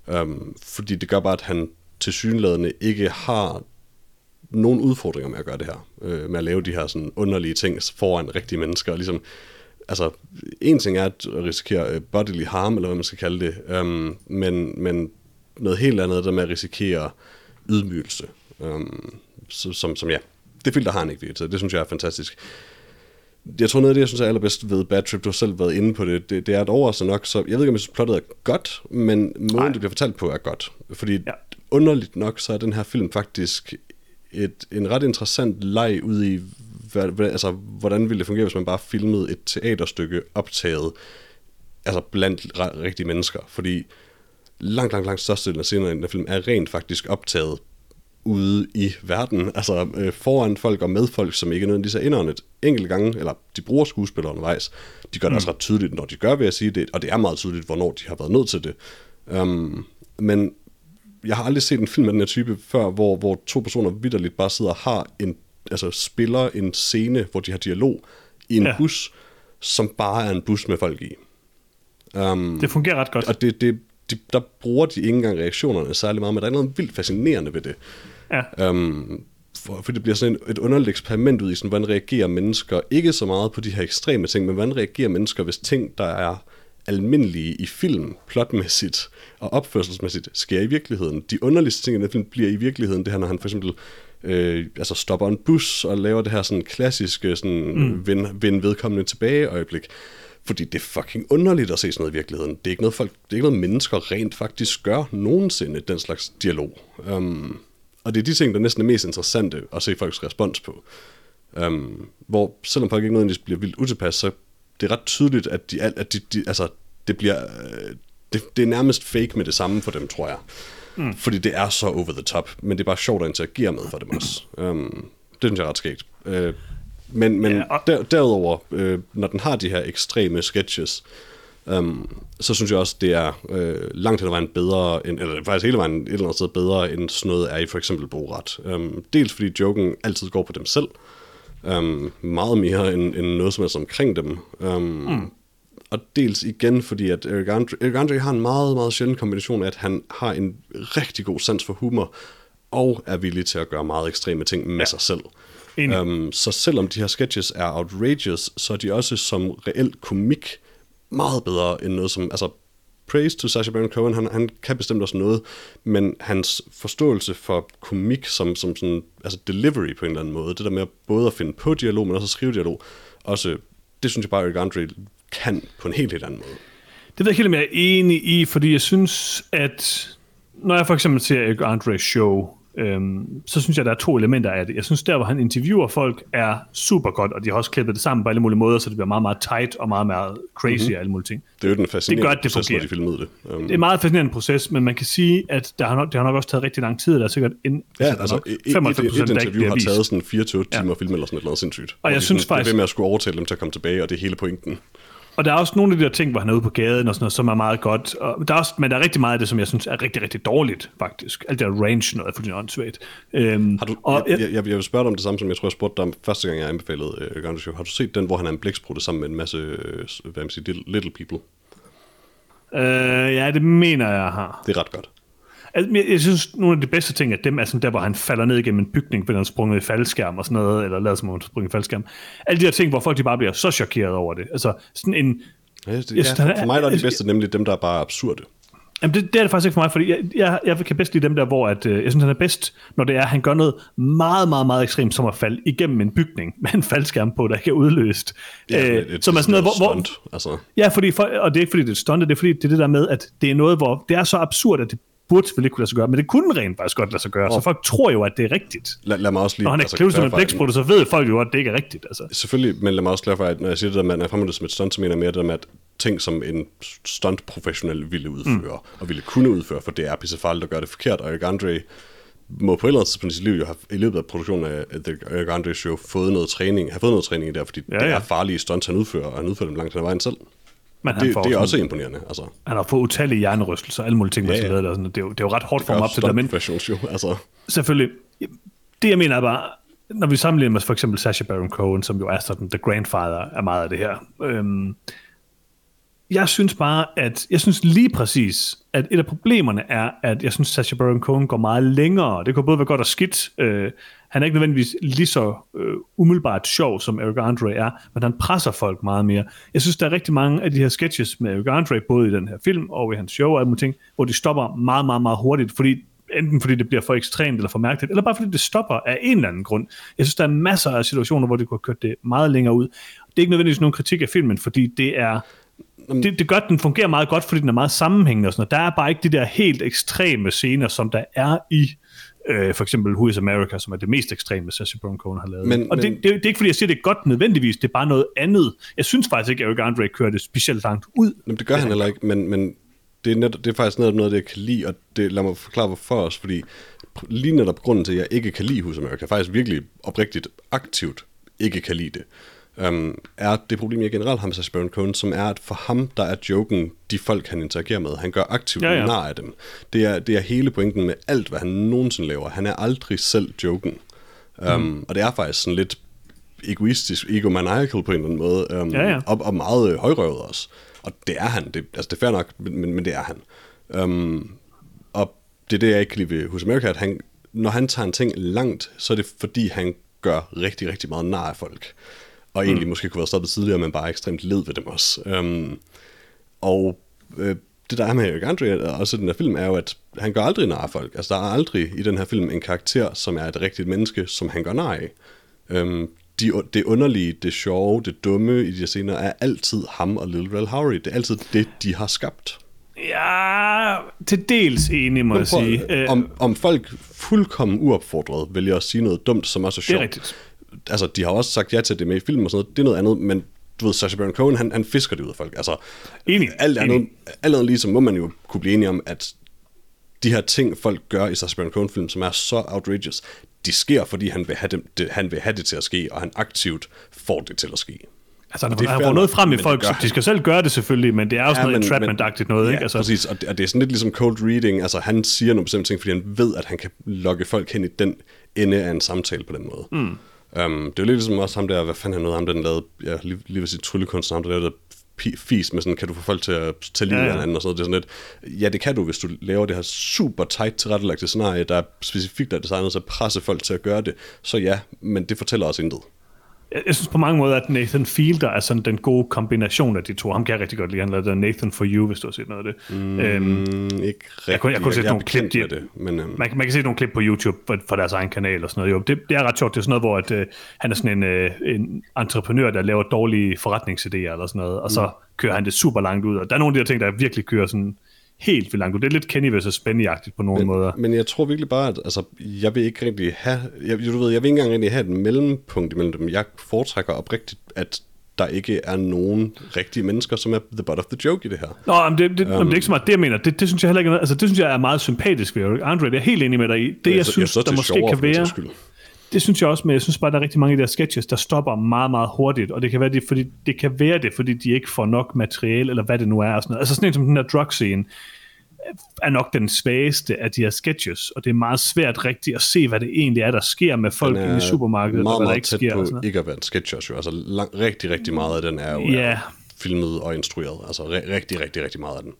Øhm, fordi det gør bare, at han til synlædende ikke har nogen udfordringer med at gøre det her. Øh, med at lave de her sådan underlige ting foran rigtige mennesker. Og ligesom, altså, en ting er at risikere øh, bodily harm, eller hvad man skal kalde det, øhm, men, men noget helt andet, der med at risikere ydmygelse. Øhm, så, som, som ja, det filter har han ikke, det, det synes jeg er fantastisk. Jeg tror noget af det, jeg synes er allerbedst ved Bad Trip, du har selv været inde på det, det, det er et overraskende nok, så jeg ved ikke, om jeg synes, plottet er godt, men måden, Nej. det bliver fortalt på, er godt. Fordi ja. underligt nok, så er den her film faktisk et, en ret interessant leg ud i, hvad, hvad, altså, hvordan ville det fungere, hvis man bare filmede et teaterstykke optaget altså blandt rigtige mennesker. Fordi langt, langt, langt størstedelen af scenerne i den film er rent faktisk optaget ude i verden, altså øh, foran folk og med folk, som ikke nødvendigvis er indåndet enkelte gange, eller de bruger skuespillere undervejs. De gør det mm. også ret tydeligt, når de gør, vil jeg sige det, og det er meget tydeligt, hvornår de har været nødt til det. Um, men jeg har aldrig set en film af den her type før, hvor, hvor to personer vidderligt bare sidder og har en, altså spiller en scene, hvor de har dialog i en ja. bus, som bare er en bus med folk i. Um, det fungerer ret godt. Og det, det, de, der bruger de ikke engang reaktionerne særlig meget, men der er noget vildt fascinerende ved det. Ja. Um, for, for det bliver sådan et, underligt eksperiment ud i, sådan, hvordan reagerer mennesker, ikke så meget på de her ekstreme ting, men hvordan reagerer mennesker, hvis ting, der er almindelige i film, plotmæssigt og opførselsmæssigt, sker i virkeligheden. De underligste ting i den film bliver i virkeligheden det her, når han for eksempel øh, altså stopper en bus og laver det her sådan klassiske sådan, mm. vind, vind vedkommende tilbage øjeblik. Fordi det er fucking underligt at se sådan noget i virkeligheden. Det er ikke noget, folk, det er ikke noget mennesker rent faktisk gør nogensinde, den slags dialog. Um, og det er de ting, der næsten er mest interessante at se folks respons på. Um, hvor selvom folk ikke nødvendigvis bliver vildt utilpas, så det er ret tydeligt, at, de, at de, de, altså, det bliver... Det, det er nærmest fake med det samme for dem, tror jeg. Mm. Fordi det er så over the top, men det er bare sjovt at interagere med for dem også. Um, det synes jeg er ret skægt. Uh, men, men ja, og... der, derudover, øh, når den har de her ekstreme sketches, um, så synes jeg også, det er øh, langt hen ad vejen bedre, end, eller faktisk hele vejen et eller andet sted bedre, end sådan noget er i for eksempel Borat. Um, dels fordi joken altid går på dem selv, um, meget mere end, end noget som helst omkring dem. Um, mm. Og dels igen, fordi at Eric Andre, Eric Andre har en meget, meget sjælden kombination af, at han har en rigtig god sans for humor, og er villig til at gøre meget ekstreme ting med ja. sig selv. Um, så selvom de her sketches er outrageous, så er de også som reelt komik meget bedre end noget som, altså praise to Sacha Baron Cohen, han, han kan bestemt også noget, men hans forståelse for komik som, som sådan, altså delivery på en eller anden måde, det der med at både at finde på dialog, men også at skrive dialog, også, det synes jeg bare, Eric Andre kan på en helt, helt anden måde. Det ved jeg helt mere enig i, fordi jeg synes, at når jeg for eksempel ser Eric Andre's show, øhm, så synes jeg, der er to elementer af det. Jeg synes, der hvor han interviewer folk, er super godt, og de har også klippet det sammen på alle mulige måder, så det bliver meget, meget tight og meget, meget crazy mm-hmm. og alle mulige ting. Det er jo den fascinerende det gør, det proces, når de filmede det. Um... Det er en meget fascinerende proces, men man kan sige, at der har nok, det har nok også taget rigtig lang tid. Der er sikkert en, ja, altså, et, et, et, et interview har taget sådan 24 timer ja. film eller sådan noget sindssygt. Og jeg synes sådan, faktisk... Det er ved med at skulle overtale dem til at komme tilbage, og det er hele pointen. Og der er også nogle af de der ting, hvor han er ude på gaden og sådan noget, som er meget godt. Og der er også, men der er rigtig meget af det, som jeg synes er rigtig, rigtig dårligt, faktisk. Alt det der range noget er fuldstændig åndssvagt. Øhm, har du, og, jeg, jeg, jeg, vil spørge dig om det samme, som jeg tror, jeg spurgte dig om første gang, jeg anbefalede uh, Gun Show. Har du set den, hvor han er en blæksprutte sammen med en masse, uh, hvad man siger, little people? Uh, ja, det mener jeg har. Det er ret godt. Altså, jeg, jeg synes, nogle af de bedste ting af dem er sådan der, hvor han falder ned igennem en bygning, fordi han sprunget i faldskærm og sådan noget, eller lavet som om han sprunget i faldskærm. Alle de her ting, hvor folk de bare bliver så chokeret over det. Altså sådan en, Ja, det, ja, for mig er de bedste nemlig dem, der er bare absurde. Jamen det, det er det faktisk ikke for mig, fordi jeg, jeg, jeg kan bedst lide dem der, hvor at, øh, jeg synes, han er bedst, når det er, at han gør noget meget, meget, meget ekstremt, som at falde igennem en bygning med en faldskærm på, der ikke er udløst. Ja, øh, det, som er sådan noget, hvor, hvor, stunt, altså. Ja, fordi for, og det er ikke fordi, det er stunt, det er fordi, det er det der med, at det er noget, hvor det er så absurd, at det burde selvfølgelig ikke kunne lade sig gøre, men det kunne rent faktisk godt lade sig gøre, oh. så folk tror jo, at det er rigtigt. Lad, lad mig også lige... Når han er altså, som en blæksprutte, så ved folk jo, at det ikke er rigtigt. Altså. Selvfølgelig, men lad mig også klare at når jeg siger det der, man er fremhævet som et stunt, så mener jeg mere det der med, at ting, som en stunt-professionel ville udføre, mm. og ville kunne udføre, for det er pissefarligt at gøre det forkert, og Eric Andre må på et eller andet tidspunkt i sit liv jo have, i løbet af produktionen af The Eric Andre Show fået noget træning, have fået noget træning der, fordi ja, ja. det er farlige stunts, han udfører, og han udfører dem langt hen ad vejen selv. Men det, det er også imponerende. Altså. Han har fået utallige hjernerystelser og alle mulige ting, ja, ja. Der, sådan. Det, er jo, det er jo ret hårdt for ham op til det. Men altså. Selvfølgelig. Det jeg mener er bare, når vi sammenligner med for eksempel Sacha Baron Cohen, som jo er sådan the grandfather af meget af det her, øhm, jeg synes bare, at jeg synes lige præcis, at et af problemerne er, at jeg synes, Sacha Baron Cohen går meget længere. Det kan både være godt og skidt. Øh, han er ikke nødvendigvis lige så øh, umiddelbart sjov, som Eric Andre er, men han presser folk meget mere. Jeg synes, der er rigtig mange af de her sketches med Eric Andre, både i den her film og i hans show og alle ting, hvor de stopper meget, meget, meget hurtigt, fordi enten fordi det bliver for ekstremt eller for mærkeligt, eller bare fordi det stopper af en eller anden grund. Jeg synes, der er masser af situationer, hvor det kunne have kørt det meget længere ud. Det er ikke nødvendigvis nogen kritik af filmen, fordi det er det, det gør, at den fungerer meget godt, fordi den er meget sammenhængende og sådan noget. Der er bare ikke de der helt ekstreme scener, som der er i øh, for eksempel Who is America, som er det mest ekstreme, Sacha Baron Cohen har lavet. Men, og men, det, det, det, er ikke fordi, jeg siger, det er godt nødvendigvis, det er bare noget andet. Jeg synes faktisk ikke, at Eric Andre kører det specielt langt ud. Jamen, det gør han heller ikke, men, men det, er net, det er faktisk noget, noget, det jeg kan lide, og det, lad mig forklare hvorfor os, fordi lige netop grunden til, at jeg ikke kan lide Who is America, faktisk virkelig oprigtigt aktivt ikke kan lide det, um, er det problem, jeg generelt har med Sacha Baron Cohen, som er, at for ham, der er joken de folk, han interagerer med. Han gør aktivt ja, ja. nar af dem. Det er, det er hele pointen med alt, hvad han nogensinde laver. Han er aldrig selv joken. Um, mm. Og det er faktisk sådan lidt egoistisk, egomaniacal på en eller anden måde, um, ja, ja. Og, og meget øh, højrøvet også. Og det er han. Det, altså, det er fair nok, men, men det er han. Um, og det er det, jeg ikke kan lide ved Hus America, at han, når han tager en ting langt, så er det fordi, han gør rigtig, rigtig meget nar af folk og mm. egentlig måske kunne være stoppet tidligere, men bare ekstremt led ved dem også. Um, og øh, det der er med Eric Andre, også den her film, er jo, at han gør aldrig nar af folk. Altså, der er aldrig i den her film en karakter, som er et rigtigt menneske, som han gør nar af. Um, de, det underlige, det sjove, det dumme i de scener, er altid ham og Little Rel Howery. Det er altid det, de har skabt. Ja, til dels enig, må jeg sige. Om, om folk fuldkommen uopfordret vælger at sige noget dumt, som også er sjovt. Det er rigtigt altså, de har også sagt ja til det med i filmen og sådan noget, det er noget andet, men du ved, Sacha Baron Cohen, han, han fisker det ud af folk. Altså, enig. Alt andet, alt andet ligesom må man jo kunne blive enige om, at de her ting, folk gør i Sacha Baron Cohen-film, som er så outrageous, de sker, fordi han vil, have det, det, han vil have det til at ske, og han aktivt får det til at ske. Altså, der har noget frem i folk, så de skal selv gøre det selvfølgelig, men det er også ja, noget entrapment-agtigt noget, ja, ikke? Altså. præcis, og det, og det er sådan lidt ligesom cold reading, altså han siger nogle bestemte ting, fordi han ved, at han kan lokke folk hen i den ende af en samtale på den måde. Mm. Um, det er jo lidt ligesom også ham der, hvad fanden han noget, ham den lavede, ja, lige, lige ved sit tryllekunstner, ham der lavede fis med sådan, kan du få folk til at tage livet ja, ja. af hinanden og sådan noget. Det er sådan lidt, ja, det kan du, hvis du laver det her super tight tilrettelagte scenarie, der er specifikt er designet til at presse folk til at gøre det. Så ja, men det fortæller også intet jeg, jeg synes på mange måder, at Nathan Fielder er sådan den gode kombination af de to. Ham kan jeg rigtig godt lide. Han lavede Nathan for You, hvis du har set noget af det. Mm, øhm, ikke rigtig. Jeg kunne, jeg kunne se nogle klip. De, det, men, um... man, man, kan se nogle klip på YouTube for, for deres egen kanal og sådan noget. Jo, det, det er ret sjovt. Det er sådan noget, hvor at, uh, han er sådan en, uh, en entreprenør, der laver dårlige forretningsidéer eller sådan noget, og så mm. kører han det super langt ud. Og der er nogle af de her ting, der virkelig kører sådan helt vildt langt ud. Det er lidt Kenny vs. benny på nogle men, måder. Men jeg tror virkelig bare, at altså, jeg vil ikke rigtig have, jeg, du ved, jeg vil ikke engang rigtig have et mellempunkt imellem dem. Jeg foretrækker oprigtigt, at der ikke er nogen rigtige mennesker, som er the butt of the joke i det her. Nå, men det, det, um, det er ikke så meget det, jeg mener. Det, det synes jeg heller ikke, altså det synes jeg er meget sympatisk ved Andre. Jeg er helt enig med dig i. Det, jeg, jeg synes, jeg, der måske kan være... Det synes jeg også, men jeg synes bare, der er rigtig mange af de der sketches, der stopper meget, meget hurtigt, og det kan være det, fordi, det, kan være det, fordi de ikke får nok materiale, eller hvad det nu er. Og sådan noget. Altså sådan en som den der drug scene, er nok den svageste af de her sketches, og det er meget svært rigtigt at se, hvad det egentlig er, der sker med folk i supermarkedet, meget, og hvad der ikke sker. Meget tæt ikke at være en sketch jo. Altså lang, rigtig, rigtig meget af den er jo yeah. er filmet og instrueret. Altså ri- rigtig, rigtig, rigtig meget af den.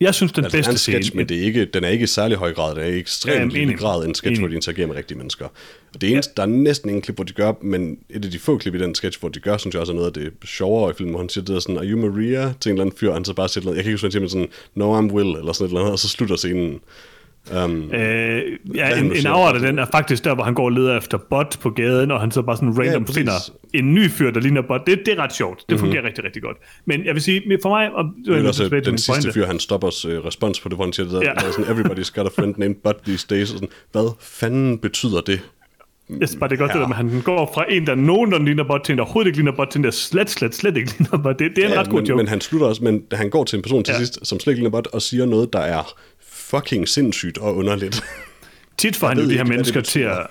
Jeg synes, den altså, bedste sketch, scene... Men det er ikke, den er ikke i særlig høj grad. Den er i ekstremt ja, lille grad en sketch, enig. hvor de interagerer med rigtige mennesker. Og det eneste, ja. der er næsten ingen klip, hvor de gør, men et af de få klip i den sketch, hvor de gør, synes jeg også er noget af det sjovere i filmen, hvor han siger det der sådan, are you Maria? Til en eller anden fyr, han så bare siger noget, jeg kan ikke huske, han siger, men sådan, no, I'm Will, eller sådan et eller andet, og så slutter scenen. Um, øh, ja, en, en afart af den er faktisk der, hvor han går og leder efter bot på gaden, og han så bare sådan random ja, finder en ny fyr, der ligner bot. Det, det er ret sjovt. Det mm-hmm. fungerer rigtig, rigtig godt. Men jeg vil sige, for mig... Og, det er også den sidste pointe. fyr, han stopper os uh, respons på det, hvor han siger, ja. der, sådan, everybody's got a friend named Bud these days. Og sådan, hvad fanden betyder det? Jeg synes bare, det er godt, ja. det der, han går fra en, der nogen, der ligner bot, til en, der overhovedet ikke ligner bot, til en, der slet, slet, slet ikke ligner bot. Det, det er en ja, ret god men, joke. Men han slutter også, men han går til en person til ja. sidst, som slet ikke ligner bot, og siger noget, der er fucking sindssygt og underligt. Tit får han jo de her mennesker til at...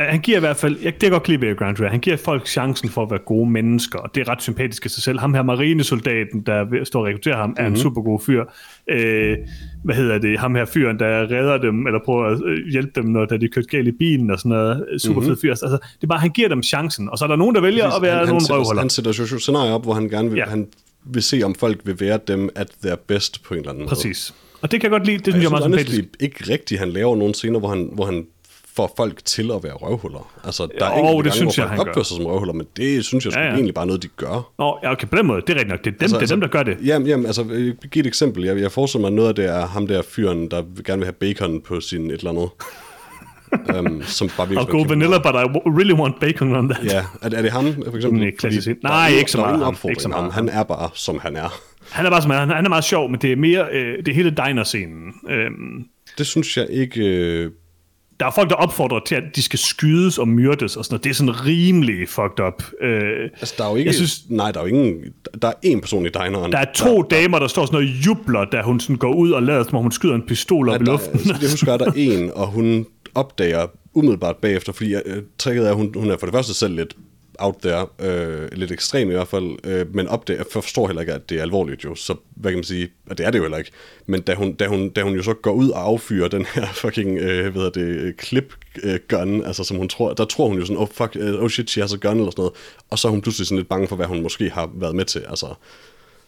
Han giver i hvert fald, jeg, det er godt ved Grant han giver folk chancen for at være gode mennesker, og det er ret sympatisk af sig selv. Ham her marinesoldaten, der står og rekrutterer ham, er mm-hmm. en mhm. super god fyr. Øh, hvad hedder det? Ham her fyren, der redder dem, eller prøver at øh, hjælpe dem, når de kørt galt i bilen og sådan noget. Super mm-hmm. fed fyr. Altså, det er bare, han giver dem chancen, og så er der nogen, der vælger Præcis, at være han, nogle han røvholder. Han sætter jo scenarier op, hvor han gerne vil, ja. han vil se, om folk vil være dem at their best på en eller anden Præcis. måde. Og det kan jeg godt lide, det synes jeg, jeg er meget sympatisk. ikke rigtigt, han laver nogle scener, hvor han, hvor han får folk til at være røvhuller. Altså, der er Jo, enkelte det gange, synes hvor jeg, folk opfører sig som røvhuller, men det synes jeg, ja, Ja, egentlig bare noget, de gør. Nå, ja, okay, på den måde, det er rigtigt nok. Det er dem, altså, det er dem der gør det. Jamen, jamen altså, jeg kan give et eksempel. Jeg, jeg forestiller mig, noget af det er ham der fyren, der gerne vil have bacon på sin et eller andet. um, som bare I'll go vanilla, but I really want bacon on that. Ja, er, er det ham, for eksempel? Nej. Fordi Nej, ikke så meget ham. Ikke så med ham. meget Han er bare, som han er. Han er bare som han, han er meget sjov, men det er mere øh, det er hele diner-scenen. Øhm, Det synes jeg ikke... Øh, der er folk, der opfordrer til, at de skal skydes og myrdes og sådan noget. Det er sådan rimelig fucked up. Øh, altså, der er jo ikke... Jeg synes- nej, der er jo ingen... Der er én person i dineren. der er to der, damer, der står sådan noget jubler, da hun sådan går ud og lader, som om hun skyder en pistol op i der, luften. så jeg husker, at der er en, og hun opdager umiddelbart bagefter, fordi øh, tricket er, at hun, hun er for det første selv lidt out there, øh, lidt ekstrem i hvert fald, øh, men opdager, forstår heller ikke, at det er alvorligt jo, så hvad kan man sige, og det er det jo heller ikke, men da hun, da hun, da hun jo så går ud og affyrer den her fucking, øh, hvad det, clip øh, gun, altså som hun tror, der tror hun jo sådan, oh fuck, øh, oh shit, she has a gun, eller sådan noget, og så er hun pludselig sådan lidt bange for, hvad hun måske har været med til, altså,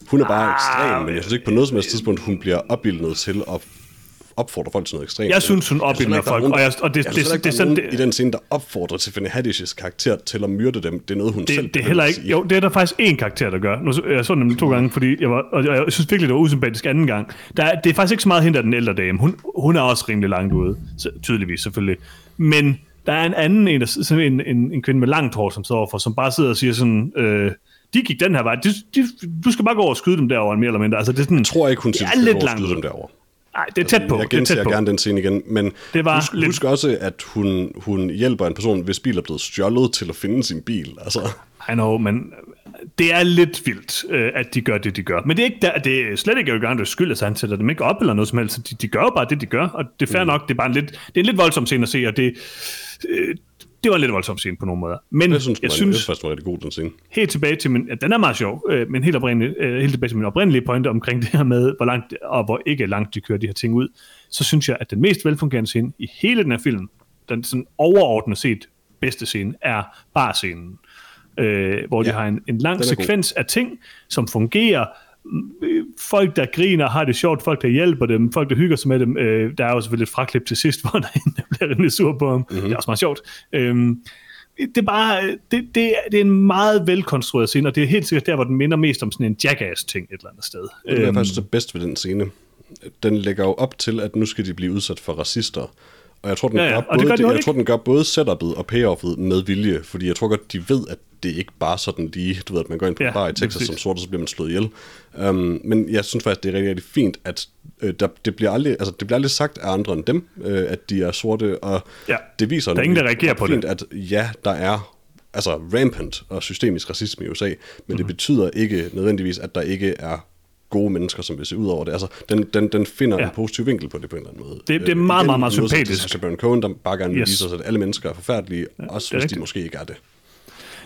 hun er bare Ah, ekstrem, men jeg synes ikke på noget som helst tidspunkt, hun bliver opbildet til at opfordre folk til noget ekstremt. Jeg synes, hun synes opildner er folk, nogen, og jeg- og det- jeg det- synes det- er det- nogen det- i den scene, der opfordrer til Fanny Haddish's karakter til at myrde dem. Det er noget, hun selv det, det er heller ikke, jo, det er der faktisk én karakter, der gør. Nu, jeg så den nemlig to gange, fordi jeg var, og jeg, synes virkelig, det var usympatisk anden gang. Der, er- det er faktisk ikke så meget hende, der den ældre dame. Hun, hun er også rimelig langt ude, så, tydeligvis selvfølgelig. Men der er en anden, en, sådan en, en, en kvinde med langt hår, som står overfor, som bare sidder og siger sådan, øh, de gik den her vej, de, de, du skal bare gå over og skyde dem derovre, mere eller mindre. Altså, det er sådan, Jeg tror ikke, hun det siger, er at lidt langt skyde dem derovre. Nej, det er tæt på. Jeg det er gentager tæt på. gerne den scene igen, men Det var husk, lidt- husk også, at hun, hun hjælper en person, hvis bil er blevet stjålet til at finde sin bil. Altså, I know, men det er lidt vildt, øh, at de gør det, de gør. Men det er, ikke der, det er slet ikke Eric Andres skyld, at han sætter dem ikke op eller noget som helst. De, de gør jo bare det, de gør, og det er fair mm. nok. Det er bare en lidt, det er en lidt voldsom scene at se, og det, øh, det var en lidt voldsom scene på nogle måder. Men jeg synes, jeg jeg synes faktisk, var rigtig god, den scene. helt tilbage til min, ja, den er meget sjov, øh, men helt, oprindelig, øh, helt tilbage til min oprindelige pointe omkring det her med, hvor langt og hvor ikke langt de kører de her ting ud, så synes jeg, at den mest velfungerende scene i hele den her film, den sådan overordnet set bedste scene, er barscenen. Øh, hvor de Ja, har en, en lang er god. sekvens af ting, som fungerer. Øh, Folk, der griner, har det sjovt, folk, der hjælper dem, folk, der hygger sig med dem. Øh, der er jo selvfølgelig et fraklip til sidst, hvor der er bliver rimelig sur på ham. Mhm. Mm-hmm. Det er også meget sjovt. Øhm, det er bare, det, det, er- det er en meget velkonstrueret scene, og det er helt sikkert der, hvor den minder mest om sådan en jackass-ting et eller andet sted. Det er Øhm, faktisk det bedste ved den scene. Den lægger jo op til, at nu skal de blive udsat for racister. Og jeg tror, den, Ja, ja, gør, det både, gør de jeg tror, den gør både setup'et og payoffet med vilje, fordi jeg tror godt, de ved, at det ikke bare sådan lige, du ved, at man går ind på Ja, en bar i Texas præcis. som sort, og så bliver man slået ihjel. Um, men jeg synes faktisk, det er rigtig, rigtig fint, at øh, der, det, bliver aldrig, altså, det bliver aldrig sagt af andre end dem, øh, at de er sorte, og Ja. det viser Der er ingen, der reagerer på fint, det. at ja, der er altså rampant og systemisk racisme i USA, men mm-hmm. Mhm. det betyder ikke nødvendigvis, at der ikke er gode mennesker, som vil se ud over det. Altså, den, den, den finder Ja. en positiv vinkel på det på en eller anden måde. det er Øh, meget, meget, meget til sympatisk. Sacha Baron Cohen, der bare gerne Yes. vise os, at alle mennesker er forfærdelige, ja, også det er hvis rigtigt. de måske ikke er det.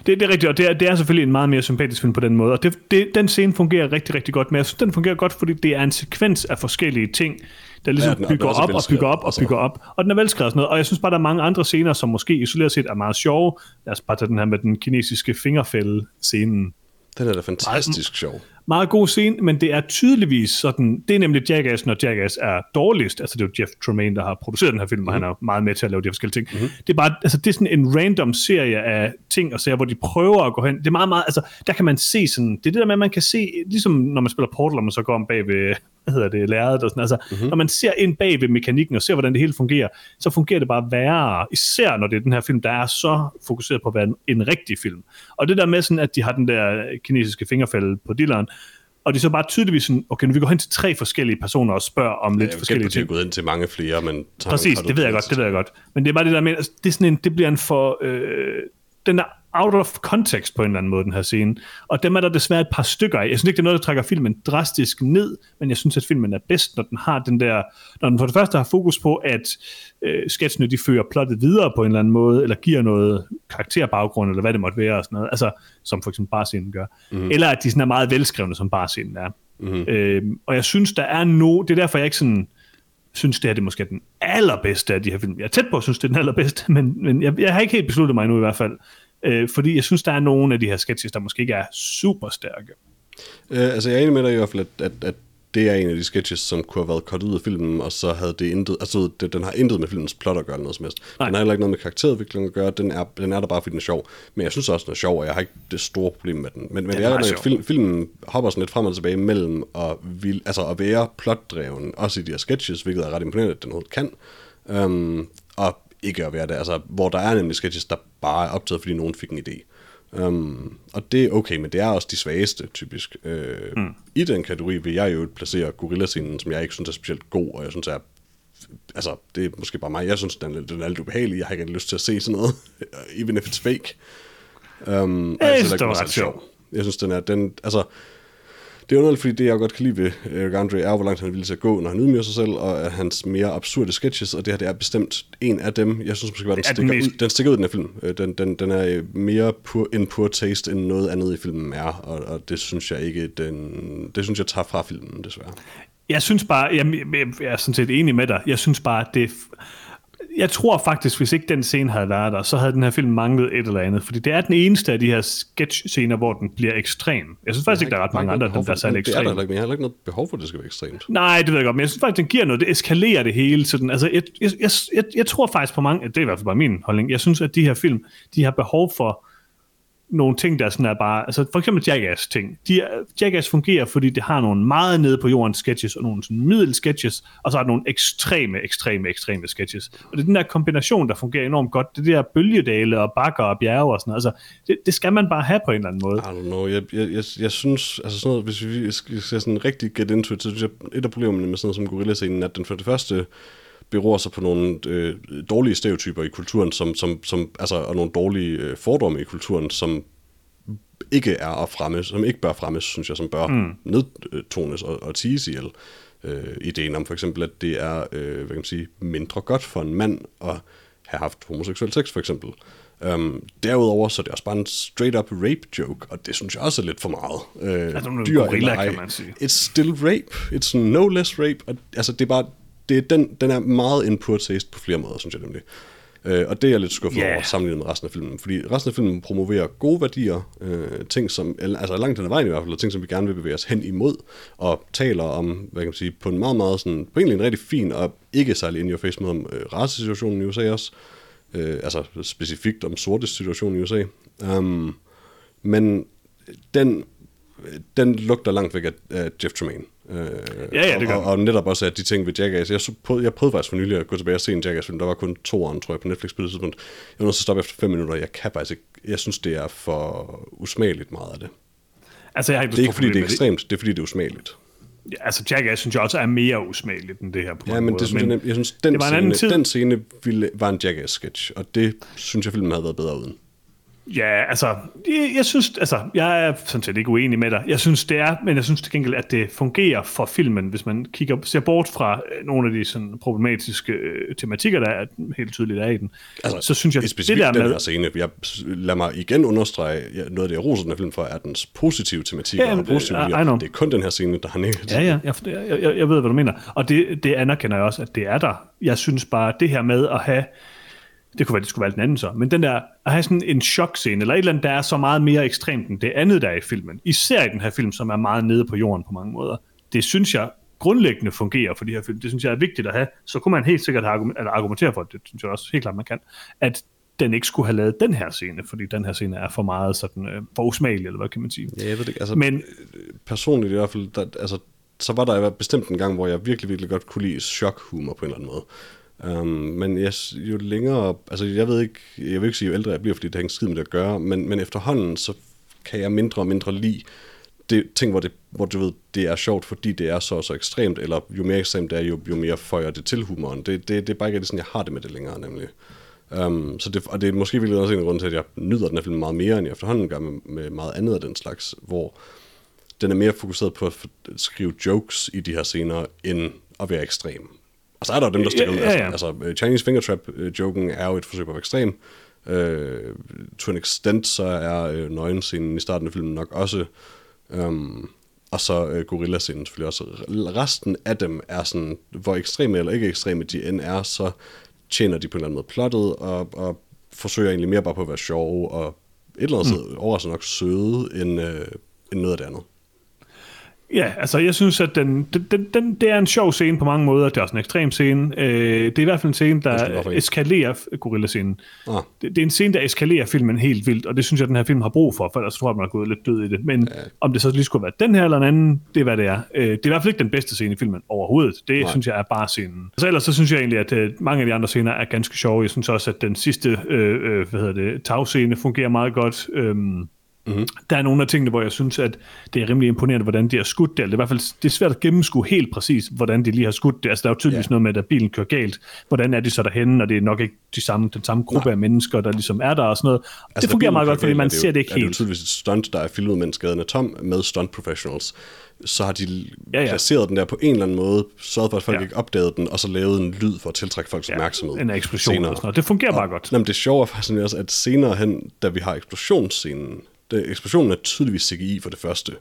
Det, det er rigtigt, og det er, det er selvfølgelig en meget mere sympatisk film på den måde. Og det, det, den scene fungerer rigtig, rigtig godt, men jeg synes, den fungerer godt, fordi det er en sekvens af forskellige ting, der ligesom Ja, den er- bygger den er op og bygger op og velskrevet, bygger op. Og den er velskrevet sådan noget. Og jeg synes bare, der er mange andre scener, som måske isoleret set er meget sjove. Lad os bare tage den her med den kinesiske fingerfælde-scenen. Den er da fantastisk sjov. Meget god scene, men det er tydeligvis sådan, det er nemlig Jackass, når Jackass er dårligst. Altså det er jo Jeff Tremaine, der har produceret den her film, og han er meget med til at lave de forskellige ting. Mm-hmm. Det er bare, altså det er sådan en random serie af ting og sager, hvor de prøver at gå hen. Det er meget, meget, altså der kan man se sådan, det er det der med, at man kan se, ligesom når man spiller Portal, og man så går om bag ved, hvad hedder det, lærredet og sådan, altså mm-hmm. når man ser ind bag ved mekanikken og ser, hvordan det hele fungerer, så fungerer det bare værre, især når det er den her film, der er så fokuseret på at være en, en rigtig film. Og det der med sådan, at de har den der kinesiske fingerfælde på dilleren, og det er så bare tydeligvis sådan, okay, nu vi går hen til tre forskellige personer og spørger om lidt Jeg forskellige ting. gået ind til mange flere, men... Præcis, det ved jeg godt, det ved jeg godt. Men det er bare det der med, altså, det, er sådan en, det bliver en for... Øh, den er out of context på en eller anden måde, den her scene. Og dem er der desværre et par stykker af. Jeg synes ikke, det er noget, der trækker filmen drastisk ned, men jeg synes, at filmen er bedst, når den har den der... Når den for det første har fokus på, at øh, sketsene, de fører plottet videre på en eller anden måde, eller giver noget karakterbaggrund, eller hvad det måtte være, og sådan noget. Altså, som for eksempel barscenen gør. Mm. Eller at de sådan er meget velskrevne, som barscenen er. Mm. Øh, og jeg synes, der er no... Det er derfor, jeg ikke sådan synes, det her det er måske den allerbedste af de her film. Jeg er tæt på at synes, det er den allerbedste, men, men jeg, jeg har ikke helt besluttet mig endnu i hvert fald. Øh, fordi jeg synes, der er nogle af de her sketches, der måske ikke er super stærke. Øh, altså, jeg er enig med dig i hvert fald, at, at, at det er en af de sketches, som kunne have været kort ud af filmen, og så havde det intet, altså det, den har intet med filmens plot at gøre noget som helst. Nej. Den har heller ikke noget med karakterudvikling at gøre, den er, den er der bare, fordi den er sjov. Men jeg synes også, den er sjov, og jeg har ikke det store problem med den. Men, men det er, er at film, filmen hopper sådan lidt frem og tilbage mellem at, vil, altså at være plotdreven, også i de her sketches, hvilket er ret imponerende, at den overhovedet kan. Um, og ikke at være det, altså hvor der er nemlig sketches, der bare er optaget, fordi nogen fik en idé. Um, og det er okay, men det er også de svageste, typisk. Uh, mm. I den kategori vil jeg jo placere Gorilla-scenen, som jeg ikke synes er specielt god, og jeg synes er altså, det er måske bare mig, jeg synes, den er, den er lidt ubehagelig, jeg har ikke lyst til at se sådan noget, even if it's fake. Um, jeg synes, det var ret sjov. Jeg synes, den er, den, altså, det er underligt, fordi det, jeg godt kan lide ved Eric Andre, er, hvor langt han vil til at gå, når han ydmyger sig selv, og hans mere absurde sketches, og det her det er bestemt en af dem. Jeg synes måske, at den, stikker den, ud, den stikker ud, den her film. Øh, den, den, den er mere pur, en pur taste, end noget andet i filmen er, og, og det synes jeg ikke, den, det synes jeg tager fra filmen, desværre. Jeg synes bare, jeg, jeg, jeg er sådan set enig med dig, jeg synes bare, at det jeg tror faktisk, hvis ikke den scene havde været der, så havde den her film manglet et eller andet. Fordi det er den eneste af de her sketch-scener, hvor den bliver ekstrem. Jeg synes faktisk ikke, der er ret mange andre, der er særlig ekstrem. Det er der ikke, men jeg har ikke noget behov for, at det skal være ekstremt. Nej, det ved jeg godt, men jeg synes faktisk, den giver noget. Det eskalerer det hele. Sådan, altså, jeg, jeg, jeg, jeg, jeg tror faktisk på mange, det er i hvert fald bare min holdning, jeg synes, at de her film, de har behov for nogle ting, der sådan er bare, altså for eksempel Jackass ting. De, Jackass fungerer, fordi det har nogle meget nede på jorden sketches, og nogle sådan middel sketches, og så er der nogle ekstreme, ekstreme, ekstreme sketches. Og det er den der kombination, der fungerer enormt godt. Det der bølgedale og bakker og bjerge og sådan noget. Altså, det, det, skal man bare have på en eller anden måde. I don't know. Jeg, jeg, jeg, jeg synes, altså sådan noget, hvis vi skal sådan rigtig get into it, så synes jeg, et af problemerne med sådan noget som Gorilla-scenen, at den for det første beror sig på nogle øh, dårlige stereotyper i kulturen, som, som, som, altså, og nogle dårlige øh, fordomme i kulturen, som ikke er at fremme, som ikke bør fremmes, synes jeg, som bør mm. nedtones og, og tiges ihjel. Øh, ideen om for eksempel, at det er øh, hvad kan man sige, mindre godt for en mand at have haft homoseksuel sex, for eksempel. Um, derudover så er det også bare en straight-up rape joke, og det synes jeg også er lidt for meget. Uh, altså, dyr gorilla, kan man sige. It's still rape. It's no less rape. Og, altså, det er bare, det er den, den er meget in poor taste på flere måder, synes jeg nemlig. Øh, og det er jeg lidt skuffet yeah. over sammenlignet med resten af filmen, fordi resten af filmen promoverer gode værdier, øh, ting som, altså langt den ad vejen i hvert fald, ting som vi gerne vil bevæge os hen imod, og taler om, hvad kan man sige, på en meget, meget sådan, på egentlig en rigtig fin og ikke særlig in your face måde om øh, racesituationen i USA også, øh, altså specifikt om sorte situation i USA. Um, men den, den lugter langt væk af, af Jeff Tremaine. Øh, ja, ja, det gør og, og, netop også, at de ting ved Jackass, jeg, prøvede, jeg prøvede faktisk for nylig at gå tilbage og se en Jackass-film, der var kun to år, tror jeg, på Netflix på det tidspunkt. Jeg var nødt til at stoppe efter fem minutter, jeg kan faktisk ikke, jeg synes, det er for usmageligt meget af det. Altså, jeg har ikke det er ikke, fordi det er ekstremt, det er, fordi det er usmageligt. Ja, altså, Jackass synes jeg også er mere usmageligt end det her på Ja, men det synes men jeg, jeg synes, den, scene, den scene ville, var en Jackass-sketch, og det synes jeg, filmen havde været bedre uden. Ja, altså, jeg, jeg synes, altså, jeg er sådan set ikke uenig med dig. Jeg synes, det er, men jeg synes til gengæld, at det fungerer for filmen, hvis man kigger, ser bort fra øh, nogle af de sådan, problematiske øh, tematikker, der er helt tydeligt er i den. Altså, så synes jeg, det der med... den her scene, jeg, lad mig igen understrege, noget af det, jeg roser den her film for, er dens positive tematik ja, og positive det, det er kun den her scene, der har negativt. Ja, ja, jeg, jeg, jeg ved, hvad du mener. Og det, det anerkender jeg også, at det er der. Jeg synes bare, det her med at have det kunne være, det skulle være den anden så, men den der, at have sådan en chokscene, eller et eller andet, der er så meget mere ekstremt end det andet, der er i filmen, især i den her film, som er meget nede på jorden på mange måder, det synes jeg grundlæggende fungerer for de her film. Det synes jeg er vigtigt at have. Så kunne man helt sikkert argumentere for, det synes jeg også helt klart, man kan, at den ikke skulle have lavet den her scene, fordi den her scene er for meget sådan, øh, for usmagelig, eller hvad kan man sige. Ja, jeg ved det ikke. Altså, Men, personligt i hvert fald, der, altså, så var der bestemt en gang, hvor jeg virkelig, virkelig godt kunne lide chokhumor på en eller anden måde. Um, men jeg, jo længere, altså jeg ved ikke, jeg vil ikke sige, jo ældre jeg bliver, fordi det har ikke skid med det at gøre, men, men efterhånden, så kan jeg mindre og mindre lide det, ting, hvor, det, hvor du ved, det er sjovt, fordi det er så så ekstremt, eller jo mere ekstremt det er, jo, jo mere føjer det til humoren. Det, det, det er bare ikke sådan, jeg har det med det længere, nemlig. Um, så det, og det er måske virkelig også en grund til, at jeg nyder den her film meget mere, end jeg efterhånden gør med, med meget andet af den slags, hvor den er mere fokuseret på at skrive jokes i de her scener, end at være ekstrem. Og så er der jo dem, der stikker ja, ja, ja. Altså, altså, Chinese Finger Trap-joken er jo et forsøg på at ekstrem. Uh, to an extent, så er uh, nøgenscenen i starten af filmen nok også. Um, og så uh, gorilla-scenen selvfølgelig også. Resten af dem er sådan, hvor ekstreme eller ikke ekstreme de end er, så tjener de på en eller anden måde plottet, og, og forsøger egentlig mere bare på at være sjove, og et eller andet mm. overraskende nok søde, end, uh, end noget af det andet. Ja, altså jeg synes, at den, den, den, det er en sjov scene på mange måder. Det er også en ekstrem scene. Øh, det er i hvert fald en scene, der eskalerer gorilla-scenen. Ah. Det, det er en scene, der eskalerer filmen helt vildt, og det synes jeg, den her film har brug for, for ellers tror jeg, man er gået lidt død i det. Men ja. om det så lige skulle være den her eller en anden, det er hvad det er. Øh, det er i hvert fald ikke den bedste scene i filmen overhovedet. Det Nej. synes jeg er bare scenen. Så ellers så synes jeg egentlig, at øh, mange af de andre scener er ganske sjove. Jeg synes også, at den sidste øh, øh, hvad hedder det, tagscene fungerer meget godt. Øh, Mm-hmm. Der er nogle af tingene, hvor jeg synes, at det er rimelig imponerende, hvordan de har skudt det. Det er i hvert fald det er svært at gennemskue helt præcis, hvordan de lige har skudt det. Altså, der er jo tydeligvis yeah. noget med, at bilen kører galt. Hvordan er de så derhenne, og det er nok ikke de samme, den samme gruppe Nej. af mennesker, der ligesom er der og sådan noget. Altså, det fungerer meget godt, fordi man ser det ikke helt. Det er jo tydeligvis et stunt, der er filmet med en skadet atom med stunt professionals så har de ja, ja. placeret den der på en eller anden måde, sørget for, at folk ja. ikke opdagede den, og så lavet en lyd for at tiltrække folks ja, opmærksomhed. en eksplosion senere. og sådan noget. Det fungerer og, bare godt. Jamen, det sjove er faktisk også, at senere hen, da vi har eksplosionsscenen, det, eksplosionen er tydeligvis CGI for det første,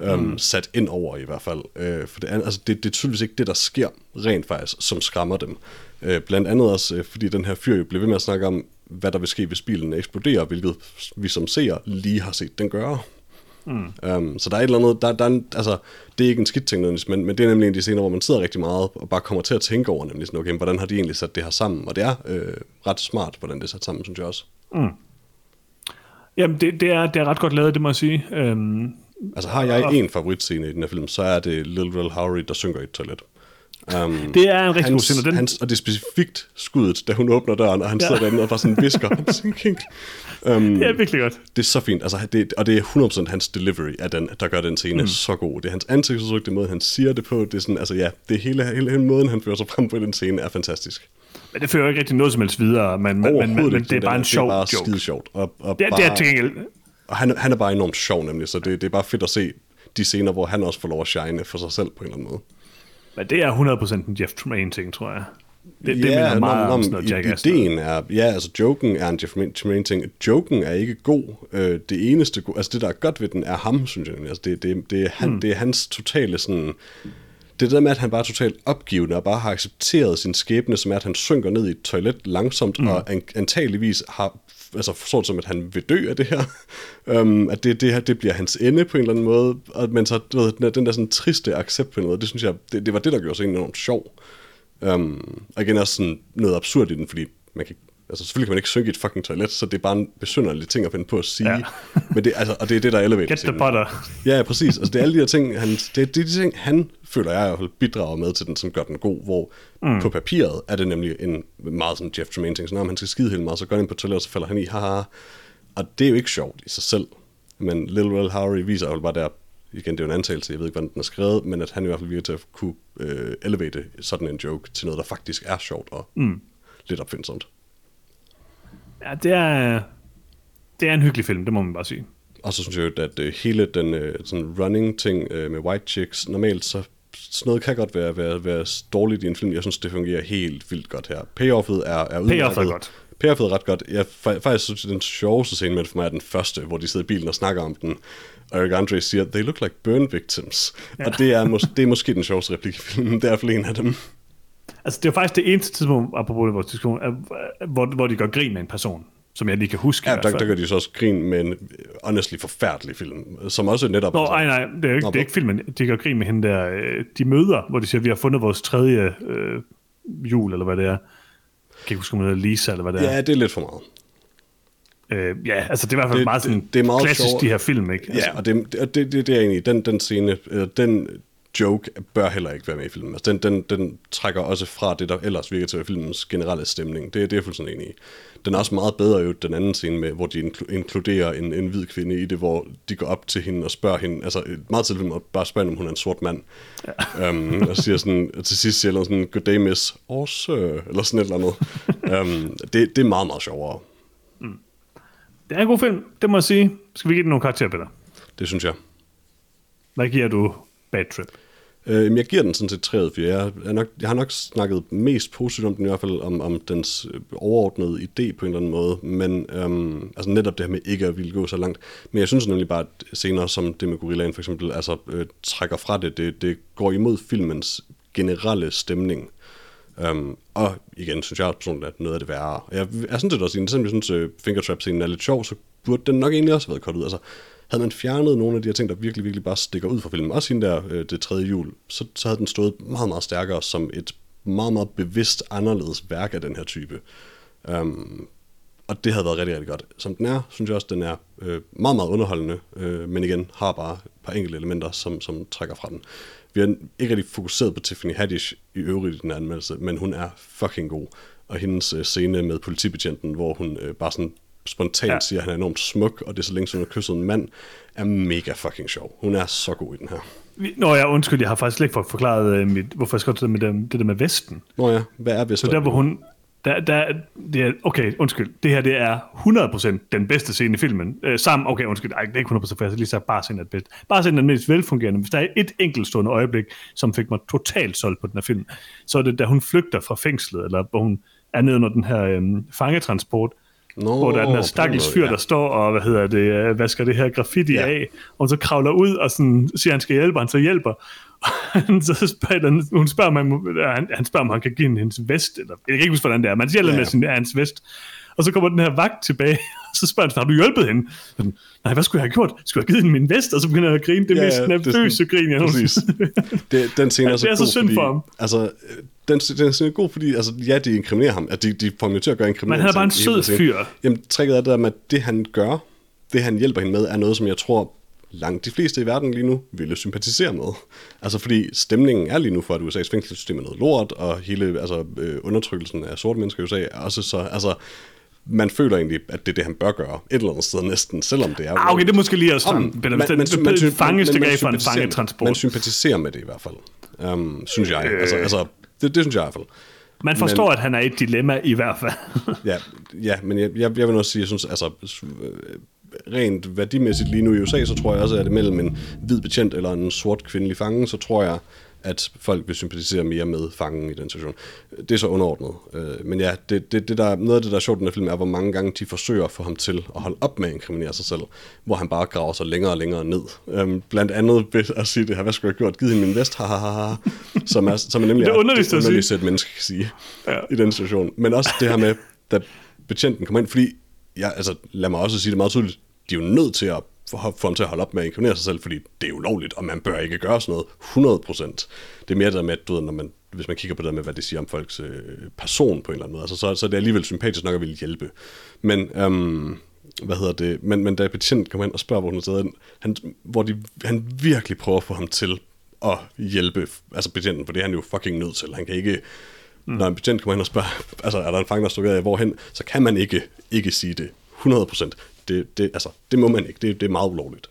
øhm, mm. sat ind over i hvert fald. Øh, for det, altså, det, det er tydeligvis ikke det, der sker rent faktisk, som skræmmer dem. Øh, blandt andet også, øh, fordi den her fyr jo blev ved med at snakke om, hvad der vil ske, hvis bilen eksploderer, hvilket vi som ser lige har set den gøre. Mm. Um, så der er et eller andet, der, der er en, altså, det er ikke en skidt ting, men, men det er nemlig en af de scener, hvor man sidder rigtig meget og bare kommer til at tænke over, nemlig sådan, okay, hvordan har de egentlig sat det her sammen? Og det er øh, ret smart, hvordan det er sat sammen, synes jeg også. Mm. Jamen, det, det, er, det er ret godt lavet, det må jeg sige. Um, altså, har jeg en favoritscene i den her film, så er det Little Rel Howery, der synker i et toilet. Um, det er en rigtig god scene. Den... Hans, og det er specifikt skuddet, da hun åbner døren, og han ja. sidder derinde og bare sådan visker. um, det er virkelig godt. Det er så fint, altså, det, og det er 100% hans delivery af den, der gør den scene mm. så god. Det er hans ansigtsudtryk, det måde, han siger det på, det er sådan, altså ja, det hele, hele, hele måden, han fører sig frem på den scene, er fantastisk. Men det fører ikke rigtig noget som helst videre, men, men, men, men det er bare en sjov joke. Det er bare skide sjovt. Og, og det, bare, det er til gengæld. Og han, han er bare enormt sjov nemlig, så det, det er bare fedt at se de scener, hvor han også får lov at shine for sig selv på en eller anden måde. Men det er 100% en Jeff Tremaine-ting, tror jeg. Det, det ja, minder meget om sådan noget Jackass. Ideen er, ja, altså joken er en Jeff Tremaine-ting. Joken er ikke god. Øh, det eneste, altså det der er godt ved den, er ham, synes jeg. Altså det, det, det, er, han, hmm. det er hans totale sådan det der med, at han bare er totalt opgivende og bare har accepteret sin skæbne, som er, at han synker ned i et toilet langsomt, mm. og an- antageligvis har altså forstået som, at han vil dø af det her. um, at det, det her, det bliver hans ende på en eller anden måde. Og, men så, du ved, den, der, den der sådan triste accept på en måde, det synes jeg, det, det var det, der gjorde sig enormt sjov. Um, og igen også sådan noget absurd i den, fordi man kan Altså selvfølgelig kan man ikke synge i et fucking toilet, så det er bare en besynderlig ting at finde på at sige. Ja. Men det, altså, og det er det, der er elevator Get the butter. Ja, præcis. Altså det er alle de her ting, han, det, det er de ting, han føler jeg i hvert fald bidrager med til den, som gør den god, hvor mm. på papiret er det nemlig en meget sådan Jeff Tremaine ting, så når han skal skide helt meget, så går han ind på toilet, og så falder han i, haha. Og det er jo ikke sjovt i sig selv. Men Little Rel Howery viser jo bare der, igen, det er jo en antagelse, jeg ved ikke, hvordan den er skrevet, men at han i hvert fald virker til at kunne øh, elevate sådan en joke til noget, der faktisk er sjovt og mm. lidt opfindsomt. Ja, det er, det er en hyggelig film, det må man bare sige. Og så synes jeg jo, at uh, hele den uh, sådan running ting uh, med White Chicks, normalt så sådan noget kan godt være, være, være dårligt i en film. Jeg synes, det fungerer helt vildt godt her. Payoffet er, er udmærket. Payoffet er godt. Payoffet er ret godt. Jeg faktisk synes, den sjoveste scene med for mig er den første, hvor de sidder i bilen og snakker om den. Og Eric Andre siger, they look like burn victims. Ja. Og det er, mås- det er måske den sjoveste replik i filmen. Det er i hvert fald en af dem. Altså, det er faktisk det eneste tidspunkt, apropos vores diskussion, hvor, hvor de gør grin med en person som jeg lige kan huske. Ja, der, der gør de så også grin med en honestly forfærdelig film, som også netop... Nå, nej, nej, det er, ikke, Nå, det er ikke filmen. De gør grin med hende der, øh, de møder, hvor de siger, vi har fundet vores tredje øh, jul, eller hvad det er. Jeg kan ikke huske, om det er Lisa, eller hvad det er. Ja, det er lidt for meget. Øh, ja, altså det er i hvert fald det, meget sådan det, det er meget klassisk, sjovt. de her film, ikke? Altså. Ja, og det, det, det, det er egentlig, den, den scene, øh, den joke bør heller ikke være med i filmen. Altså, den, den, den trækker også fra det, der ellers virker til at være filmens generelle stemning. Det, det er jeg fuldstændig enig i. Den er også meget bedre jo, den anden scene, med, hvor de inkluderer en, en hvid kvinde i det, hvor de går op til hende og spørger hende, altså meget dem, og bare spørger om hun er en sort mand. Ja. Um, og siger sådan, og til sidst siger sådan, good day miss, oh sir, eller sådan et eller andet. um, det, det er meget, meget sjovere. Mm. Det er en god film, det må jeg sige. Skal vi give den nogle karakterer, Peter? Det synes jeg. Hvad giver du Bad Trip? Øh, jeg giver den sådan set 3 for jeg, er nok, jeg har nok snakket mest positivt om den i hvert fald, om, om dens øh, overordnede idé på en eller anden måde, men øhm, altså netop det her med ikke at ville gå så langt. Men jeg synes nemlig bare, at scener som det med Gorillaen for eksempel, altså øh, trækker fra det, det, det går imod filmens generelle stemning. Um, og igen synes jeg personligt, at noget af det værre. Jeg er sådan set også enig, selvom jeg synes, øh, at Fingertrap-scenen er lidt sjov, så burde den nok egentlig også have været kort ud. Altså, havde man fjernet nogle af de her ting, der virkelig, virkelig bare stikker ud fra filmen, også hende der, øh, det tredje jul, så, så havde den stået meget, meget stærkere som et meget, meget bevidst anderledes værk af den her type. Um, og det havde været rigtig, rigtig godt. Som den er, synes jeg også, den er øh, meget, meget underholdende, øh, men igen har bare et par enkelte elementer, som, som trækker fra den. Vi har ikke rigtig fokuseret på Tiffany Haddish i øvrigt i den anmeldelse, men hun er fucking god. Og hendes øh, scene med politibetjenten, hvor hun øh, bare sådan spontant ja. siger, at han er enormt smuk, og det er så længe, som hun har kysset en mand, er mega fucking sjov. Hun er så god i den her. Nå ja, undskyld, jeg har faktisk ikke fået forklaret, øh, mit, hvorfor jeg skal det med det, det der med Vesten. Nå ja, hvad er Vesten? Så der, hvor hun, der, der, det er, okay, undskyld. Det her det er 100% den bedste scene i filmen. Øh, sammen, okay, undskyld, ej, det er ikke 100%, for jeg lige sagt bare scenen er bedst. Bare scenen er den mest velfungerende. Hvis der er et enkeltstående øjeblik, som fik mig totalt solgt på den her film, så er det, da hun flygter fra fængslet, eller hvor hun er nede under den her øhm, fangetransport, Nå, hvor der er den her stakkels fyr, ja. der står og hvad hedder det, øh, vasker det her graffiti ja. af, og så kravler ud og sådan, siger, han skal hjælpe, han så hjælper. så spørger, hun spørger mig, han, han spørger, om han kan give hende hendes vest, eller jeg kan ikke huske, hvordan det er, man siger ja. med sin, hans vest, og så kommer den her vagt tilbage, og så spørger han, har du hjulpet hende? Sådan, Nej, hvad skulle jeg have gjort? Skulle jeg have givet hende min vest? Og så begynder jeg at grine. Det ja, mest nervøse grin, jeg præcis. det, Den scene er så, det er så synd for ham. Altså, den, den scene er god, fordi altså, ja, de inkriminerer ham. At de, de får ham til at gøre en Men han er bare en sød fyr. Jamen, tricket er det der med, at det han gør, det han hjælper hende med, er noget, som jeg tror langt de fleste i verden lige nu ville sympatisere med. Altså fordi stemningen er lige nu for, at USA's fængselssystem er noget lort, og hele altså, øh, undertrykkelsen af sorte mennesker i USA er også så... Altså, man føler egentlig, at det er det, han bør gøre. Et eller andet sted næsten, selvom det er... Ah, okay, det er måske lige at stramme. Man, man, man, man, man, fangestik af for en fangetransport. Man sympatiserer med det i hvert fald, um, synes jeg. Altså, øh. altså, det, det synes jeg i hvert fald. Man forstår, men, at han er et dilemma i hvert fald. ja, ja, men jeg, jeg, jeg vil også sige, jeg synes, altså, rent værdimæssigt lige nu i USA, så tror jeg også, at det mellem en hvid betjent eller en sort kvindelig fange, så tror jeg, at folk vil sympatisere mere med fangen i den situation. Det er så underordnet. Øh, men ja, det, det, det der, noget af det, der er sjovt i den her film, er, hvor mange gange de forsøger at få ham til at holde op med at inkriminere sig selv, hvor han bare graver sig længere og længere ned. Øhm, blandt andet ved at sige det her, hvad skulle jeg have gjort? Givet hende min vest, ha, ha, ha, som er, som er nemlig det er underligt, er, det underligt et menneske kan sige ja. i den situation. Men også det her med, da betjenten kommer ind, fordi, ja, altså, lad mig også sige det meget tydeligt, de er jo nødt til at få, få ham til at holde op med at inkarnere sig selv, fordi det er ulovligt, og man bør ikke gøre sådan noget 100%. Det er mere det med, at du ved, når man, hvis man kigger på det med, hvad det siger om folks øh, person på en eller anden måde, altså, så, så er det alligevel sympatisk nok at ville hjælpe. Men, øhm, hvad hedder det, men, men da patient kommer ind og spørger, hvor hun ind. han, hvor de, han virkelig prøver at få ham til at hjælpe, altså patienten, for det er han jo fucking nødt til. Han kan ikke, mm. når en patient kommer ind og spørger, altså er der en fange, der står af, hvorhen, så kan man ikke, ikke sige det 100% det, det, altså, det må man ikke. Det, det er meget ulovligt.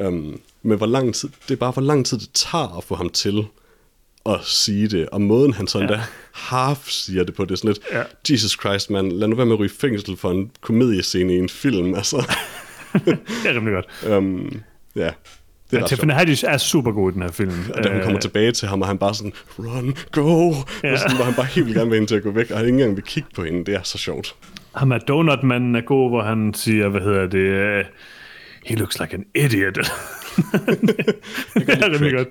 Um, men hvor lang tid, det er bare, hvor lang tid det tager at få ham til at sige det, og måden han sådan ja. der half siger det på, det er sådan lidt, ja. Jesus Christ, man, lad nu være med at ryge fængsel for en komediescene i en film, altså. det er rimelig godt. Um, ja, det er ja, Tiffany Haddish er super god i den her film. Og da hun kommer øh, tilbage til ham, og han bare sådan, run, go, ja. og sådan, hvor han bare helt gerne vil hende til at gå væk, og han ikke engang vil kigge på hende. Det er så sjovt. Ham er Donutmanden er god, hvor han siger, hvad hedder det, uh, he looks like an idiot. det er rimelig godt.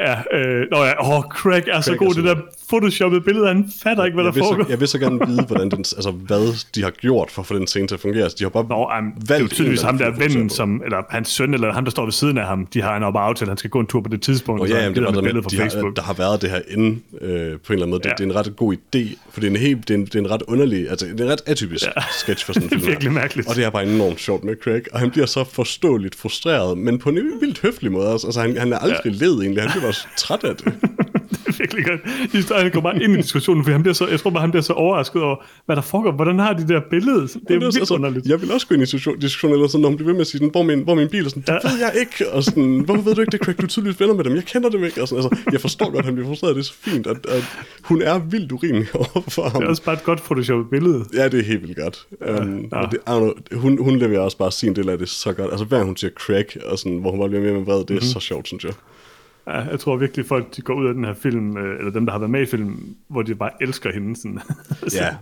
Ja, øh, nå ja, åh, Craig er Craig så god, er så det der photoshoppede billede, han fatter ikke, hvad jeg der foregår. Så, jeg vil så gerne vide, hvordan den, altså, hvad de har gjort for at få den scene til at fungere. Altså, de har bare Nå, um, valgt det er jo tydeligvis ham der vennen, som, eller hans søn, eller ham, der står ved siden af ham, de har en op aftale, han skal gå en tur på det tidspunkt. Og ja, jamen, det, det, der, med, de Facebook. Har, der har været det her inde øh, på en eller anden måde. Det, ja. det, er en ret god idé, for det er en, helt, det er en, det er en ret underlig, altså det er en ret atypisk ja. sketch for sådan en film. det er virkelig mærkeligt. Og det er bare enormt sjovt med Craig, og han bliver så forståeligt frustreret, men på en vildt høflig måde. Altså, altså han, han er aldrig ja. led egentlig, han også træt af det. det er virkelig godt. De han går bare ind i diskussionen, for han bliver så, jeg tror bare, han bliver så overrasket over, hvad der foregår. Hvordan har de der billede? Det er vildt altså, underligt. Jeg vil også gå ind i diskussionen, eller sådan, når man bliver ved med at sige, sådan, hvor, min, hvor min bil er sådan, det ja. ved jeg ikke, og sådan, hvorfor ved du ikke det, Craig, du er tydeligvis venner med dem, jeg kender dem ikke, og sådan, altså, jeg forstår godt, at han bliver frustreret, det er så fint, at, at hun er vildt urimelig for ham. Det er også bare et godt photoshoppet billede. Ja, det er helt vildt godt. Ja, um, ja. Det, know, hun, hun leverer også bare sin del af det så godt. Altså, hver hun siger Craig, og sådan, hvor hun bare bliver mere med vred, det er mm-hmm. så sjovt, synes jeg. Ja, jeg tror virkelig, folk de går ud af den her film, øh, eller dem, der har været med i filmen, hvor de bare elsker hende. Sådan. ja,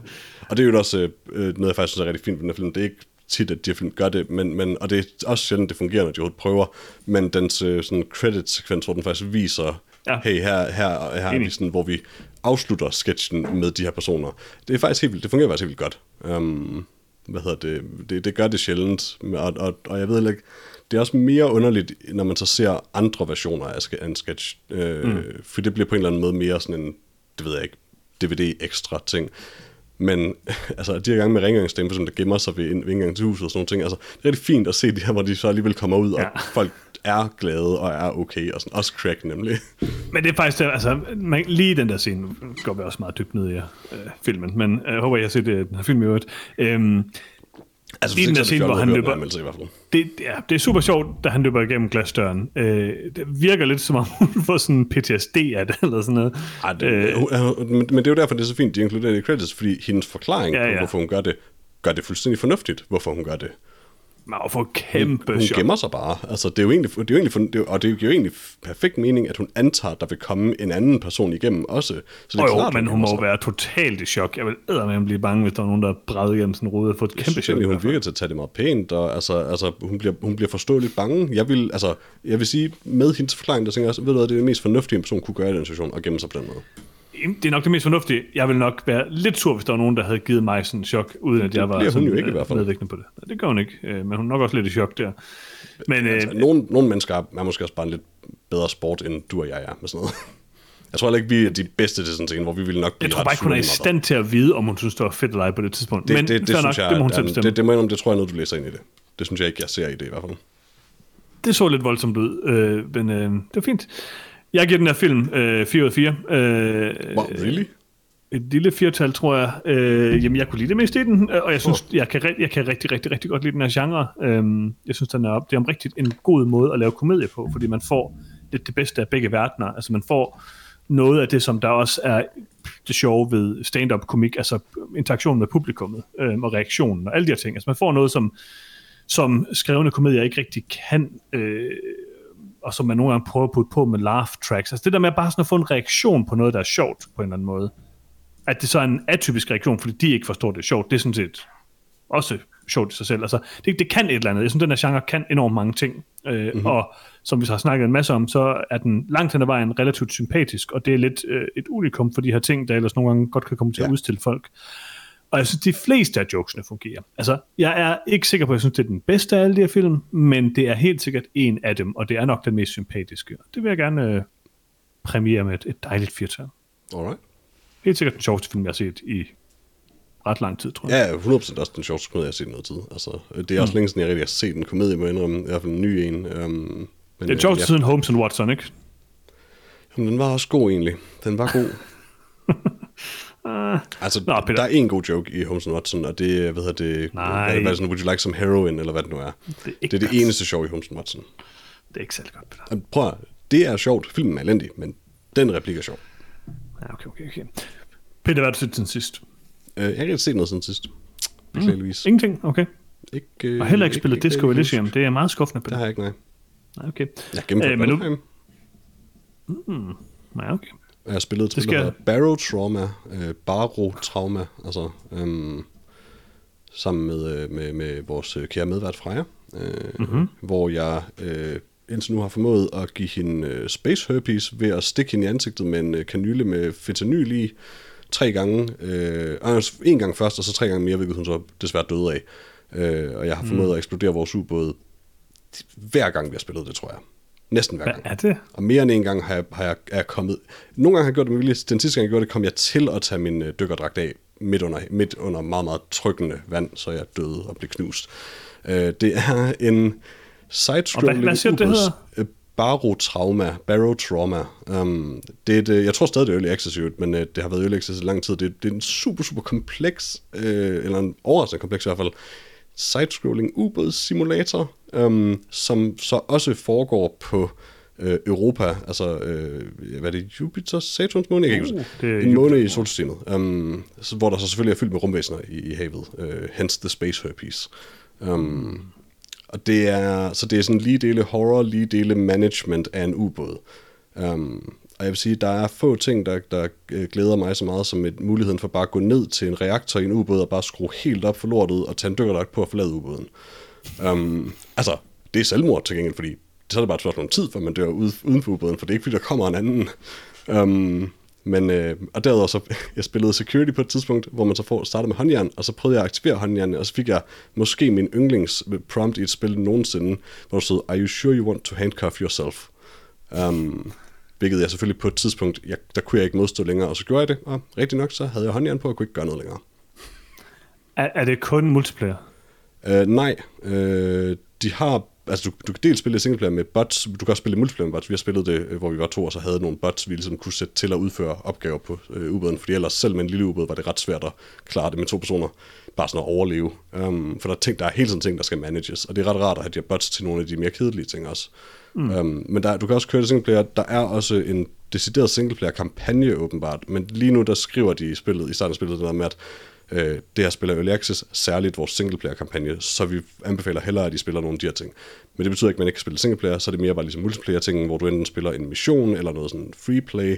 og det er jo også øh, noget, jeg faktisk synes er rigtig fint ved den her film. Det er ikke tit, at de her film gør det, men, men, og det er også sjældent, det fungerer, når de overhovedet prøver, men dens øh, sådan credit-sekvens, hvor den faktisk viser, ja. hey, her, her, her er vi sådan, hvor vi afslutter sketchen med de her personer. Det er faktisk helt vildt, det fungerer faktisk helt vildt godt. Um, hvad hedder det, det, det gør det sjældent, og, og, og jeg ved ikke, det er også mere underligt, når man så ser andre versioner af en sketch, øh, mm. for det bliver på en eller anden måde mere sådan en, det ved jeg ikke, DVD-ekstra ting. Men altså, de her gange med rengøringsdame, for eksempel, der gemmer sig ved, ved indgangen til huset og sådan nogle ting, altså, det er rigtig fint at se de her, hvor de så alligevel kommer ud, ja. og folk er glade og er okay, og sådan, også crack nemlig. Men det er faktisk, altså, man, lige den der scene, går vi også meget dybt ned i uh, filmen, men jeg håber, jeg har set uh, den her film i øvrigt. Um, Altså, lige den der scene, hvor han løber... i hvert fald. Det, ja, det er super sjovt, da han løber igennem glasdøren. Øh, det virker lidt som om, hun får sådan PTSD af det, eller sådan noget. Ej, det, øh, men, men det er jo derfor, det er så fint, de inkluderer det i credits, fordi hendes forklaring ja, ja. på, hvorfor hun gør det, gør det fuldstændig fornuftigt, hvorfor hun gør det. Man får kæmpe hun, hun gemmer sig bare. Altså, det er jo egentlig, det er jo egentlig, det er, og det giver jo egentlig perfekt mening, at hun antager, at der vil komme en anden person igennem også. Så det er oh, klart, jo, men hun må sig. være totalt i chok. Jeg vil eddermame blive bange, hvis der er nogen, der bræder igennem sådan en rude og får et kæmpe synes, chok. hun virker til at tage det meget pænt, og altså, altså, hun, bliver, hun bliver forståeligt bange. Jeg vil, altså, jeg vil sige, med hendes forklaring, der tænker jeg, ved du, det er det mest fornuftige, en person kunne gøre i den situation, og gemme sig på den måde det er nok det mest fornuftige. Jeg vil nok være lidt sur, hvis der var nogen, der havde givet mig sådan en chok, uden at jeg var sådan, hun jo ikke i hvert fald. medvirkende på det. Det gør hun ikke, øh, men hun er nok også lidt i chok der. Men, altså, øh, nogle, nogle mennesker er måske også bare en lidt bedre sport, end du og jeg er med sådan noget. Jeg tror heller ikke, vi er de bedste til sådan en hvor vi vil nok blive Jeg tror bare ikke, hun er i stand til at vide, om hun synes, det var fedt eller ej på det tidspunkt. Det, Men det, det, det, synes nok, jeg, det må hun selv bestemme. Det, det, må jeg, det tror jeg er noget, du læser ind i det. Det synes jeg ikke, jeg ser i det i hvert fald. Det så lidt voldsomt ud, øh, men øh, det var fint. Jeg giver den her film øh, 4 ud af 4. Øh, wow, really? et lille firtal, tror jeg. Øh, jamen, jeg kunne lide det mest i den, øh, og jeg synes, oh. jeg, kan, jeg kan rigtig, rigtig, rigtig godt lide den her genre. Øh, jeg synes, den er, det er om rigtig en god måde at lave komedie på, fordi man får lidt det bedste af begge verdener. Altså, man får noget af det, som der også er det sjove ved stand-up komik, altså interaktion med publikummet øh, og reaktionen og alle de her ting. Altså, man får noget, som, som skrevne komedier ikke rigtig kan, øh, og som man nogle gange prøver at putte på med laugh tracks. Altså det der med bare sådan at få en reaktion på noget, der er sjovt på en eller anden måde at det så er en atypisk reaktion, fordi de ikke forstår det sjovt, det er sådan set også sjovt i sig selv. Altså, det, det kan et eller andet. Jeg synes, den her genre kan enormt mange ting. Øh, mm-hmm. Og som vi så har snakket en masse om, så er den langt hen ad vejen relativt sympatisk, og det er lidt øh, et unikum for de her ting, der ellers nogle gange godt kan komme til ja. at udstille folk. Og jeg synes, de fleste af jokesene fungerer. Altså, jeg er ikke sikker på, at jeg synes, det er den bedste af alle de her film, men det er helt sikkert en af dem, og det er nok den mest sympatiske. Det vil jeg gerne øh, premiere med et, et dejligt firtal. Alright helt sikkert den sjoveste film, jeg har set i ret lang tid, tror jeg. Ja, 100% også den sjoveste komedie, jeg har set i noget tid. Altså, det er også mm. længe siden, jeg rigtig har set en komedie, må jeg indrømme. I hvert fald en ny en. Um, men, det er sjoveste ja. siden Holmes and Watson, ikke? Jamen, den var også god egentlig. Den var god. uh, altså, Nå, der er en god joke i Holmes Watson, og det hvad hedder det, Nej. Hvad er det sådan, would you like some heroin, eller hvad det nu er. Det er, det, er det eneste sjov i Holmes Watson. Det er ikke særlig godt, Peter. Prøv at, det er sjovt. Filmen er elendig, men den replik er sjov. Ja, okay, okay, okay. Peter, hvad har du set siden sidst? Uh, jeg har ikke set noget siden sidst. Beklageligvis. Mm, ingenting? Okay. Ikke, uh, og heller ikke spillet ikke, Disco Elysium. Det er meget skuffende på det. Har jeg ikke, nej. Nej, okay. Jeg har gennemført uh, nu... Mm, nej, okay. Jeg har spillet til skal... Barrow Trauma, uh, Barrow Trauma, altså um, sammen med, uh, med, med vores uh, kære medvært Freja, uh, mm-hmm. hvor jeg uh, indtil nu har formået at give hende uh, space herpes ved at stikke hende i ansigtet med en uh, kanyle med fentanyl i, tre gange, øh, en gang først, og så tre gange mere, hvilket hun så desværre døde af. Øh, og jeg har formået mm. at eksplodere vores ubåd hver gang, vi har spillet det, tror jeg. Næsten hver gang. Hvad er det? Og mere end en gang har jeg, har jeg, er jeg kommet... Nogle gange har jeg gjort det med Den sidste gang, jeg gjorde det, kom jeg til at tage min øh, dykkerdragt af midt under, midt under meget, meget trykkende vand, så jeg døde og blev knust. Øh, det er en side-scrolling hvad, hvad siger det hedder? Øh, barotrauma, barotrauma. Um, det er et, øh, jeg tror stadig, det er early access, men uh, det har været early access i lang tid. Det, det er en super, super kompleks, uh, eller en overraskende kompleks i hvert fald, side-scrolling ubådssimulator, um, som så også foregår på uh, Europa, altså, uh, hvad er det, Jupiter, Saturns måne? Jeg kan ikke uh, En måne i solsystemet, um, så, hvor der så selvfølgelig er fyldt med rumvæsener i, i havet, uh, hence the space herpes. Um, og det er, så det er sådan lige dele horror, lige dele management af en ubåd. Um, og jeg vil sige, der er få ting, der, der øh, glæder mig så meget som et, muligheden for bare at gå ned til en reaktor i en ubåd og bare skrue helt op for lortet og tage en dykkerdagt på at forlade ubåden. Um, altså, det er selvmord til gengæld, fordi så er det bare et spørgsmål om tid, for man dør ude, uden for ubåden, for det er ikke fordi, der kommer en anden. Um, Men, øh, og derudover så, jeg spillede Security på et tidspunkt, hvor man så får starter med håndjern, og så prøvede jeg at aktivere håndjern, og så fik jeg måske min yndlings øh, prompt i et spil nogensinde, hvor der stod, Are you sure you want to handcuff yourself? Um, hvilket jeg selvfølgelig på et tidspunkt, jeg, der kunne jeg ikke modstå længere, og så gjorde jeg det, og rigtig nok så havde jeg håndjern på, og kunne ikke gøre noget længere. Er, er det kun multiplayer? Uh, nej, uh, de har altså du, du kan dels spille singleplayer med bots, du kan også spille multiplayer med bots. Vi har spillet det, øh, hvor vi var to, og så havde nogle bots, vi ligesom kunne sætte til at udføre opgaver på øh, ubåden, fordi ellers selv med en lille ubåd var det ret svært at klare det med to personer, bare sådan at overleve. Um, for der er, ting, der er hele tiden ting, der skal manages, og det er ret rart at have de her bots til nogle af de mere kedelige ting også. Mm. Um, men der, du kan også køre det singleplayer. Der er også en decideret singleplayer-kampagne åbenbart, men lige nu der skriver de i spillet, i starten af spillet, det der med, at øh, det her spiller Early Access, særligt vores singleplayer-kampagne, så vi anbefaler hellere, at de spiller nogle af de her ting. Men det betyder ikke, at man ikke kan spille singleplayer, så er det mere bare ligesom multiplayer-ting, hvor du enten spiller en mission, eller noget sådan free play,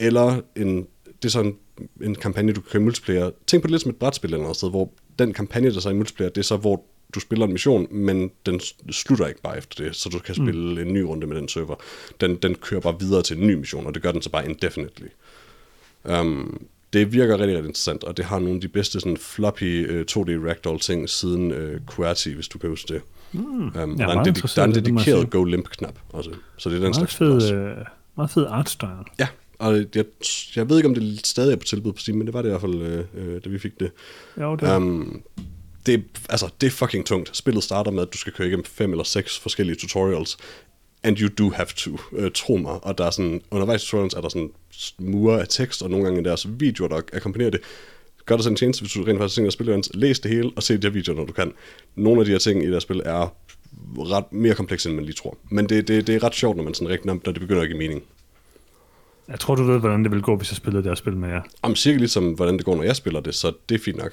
eller en, det er sådan en kampagne, du kan køre multiplayer. Tænk på det lidt som et brætspil eller noget sted, hvor den kampagne, der så er i multiplayer, det er så, hvor du spiller en mission, men den slutter ikke bare efter det, så du kan mm. spille mm. en ny runde med den server. Den, den kører bare videre til en ny mission, og det gør den så bare indefinitely. Um, det virker rigtig, rigtig interessant, og det har nogle af de bedste sådan, floppy uh, 2D ragdoll ting siden uh, QWERTY, hvis du kan huske det. Mm. Um, ja, der, er en dedi- der er en dedikeret Go Limp-knap også, så det er den meget slags fed, øh, meget fed artstyle. Ja, og jeg, jeg ved ikke, om det stadig er på tilbud på Steam, men det var det i hvert fald, øh, øh, da vi fik det. Jo, det um, det, altså, det er fucking tungt. Spillet starter med, at du skal køre igennem fem eller seks forskellige tutorials, and you do have to, uh, tro mig. Og der er sådan, undervejs tutorials er der sådan mure af tekst, og nogle gange deres videoer, der akkompagnerer det. Gør dig sådan en tjeneste, hvis du rent faktisk tænker spille læs det hele, og se de her videoer, når du kan. Nogle af de her ting i deres spil er ret mere komplekse, end man lige tror. Men det, det, det er ret sjovt, når man sådan rigtig, når det begynder at give mening. Jeg tror, du ved, hvordan det vil gå, hvis jeg spillede det her spil med jer. Jamen, cirka ligesom, hvordan det går, når jeg spiller det, så det er fint nok.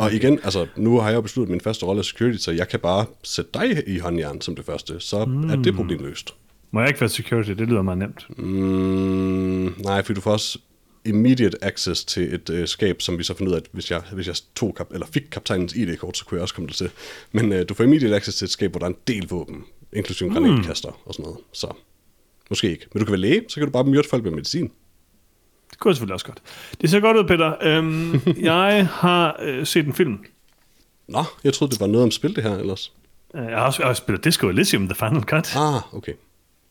Og igen, altså, nu har jeg jo besluttet min første rolle af security, så jeg kan bare sætte dig i håndjern som det første, så mm. er det problem løst. Må jeg ikke være security? Det lyder meget nemt. Mm, nej, for du får også immediate access til et øh, skab, som vi så fandt ud af, at hvis jeg, hvis jeg tog kap, eller fik kaptajnens ID-kort, så kunne jeg også komme det til. Men øh, du får immediate access til et skab, hvor der er en del våben, inklusive mm. granatkaster og sådan noget. Så måske ikke. Men du kan være læge, så kan du bare myrde folk med medicin. Kunne jeg selvfølgelig også godt. Det ser godt ud, Peter. Øhm, jeg har øh, set en film. Nå, jeg troede, det var noget om spil, det her ellers. Øh, jeg har også, jeg har spillet Disco Elysium, The Final Cut. Ah, okay.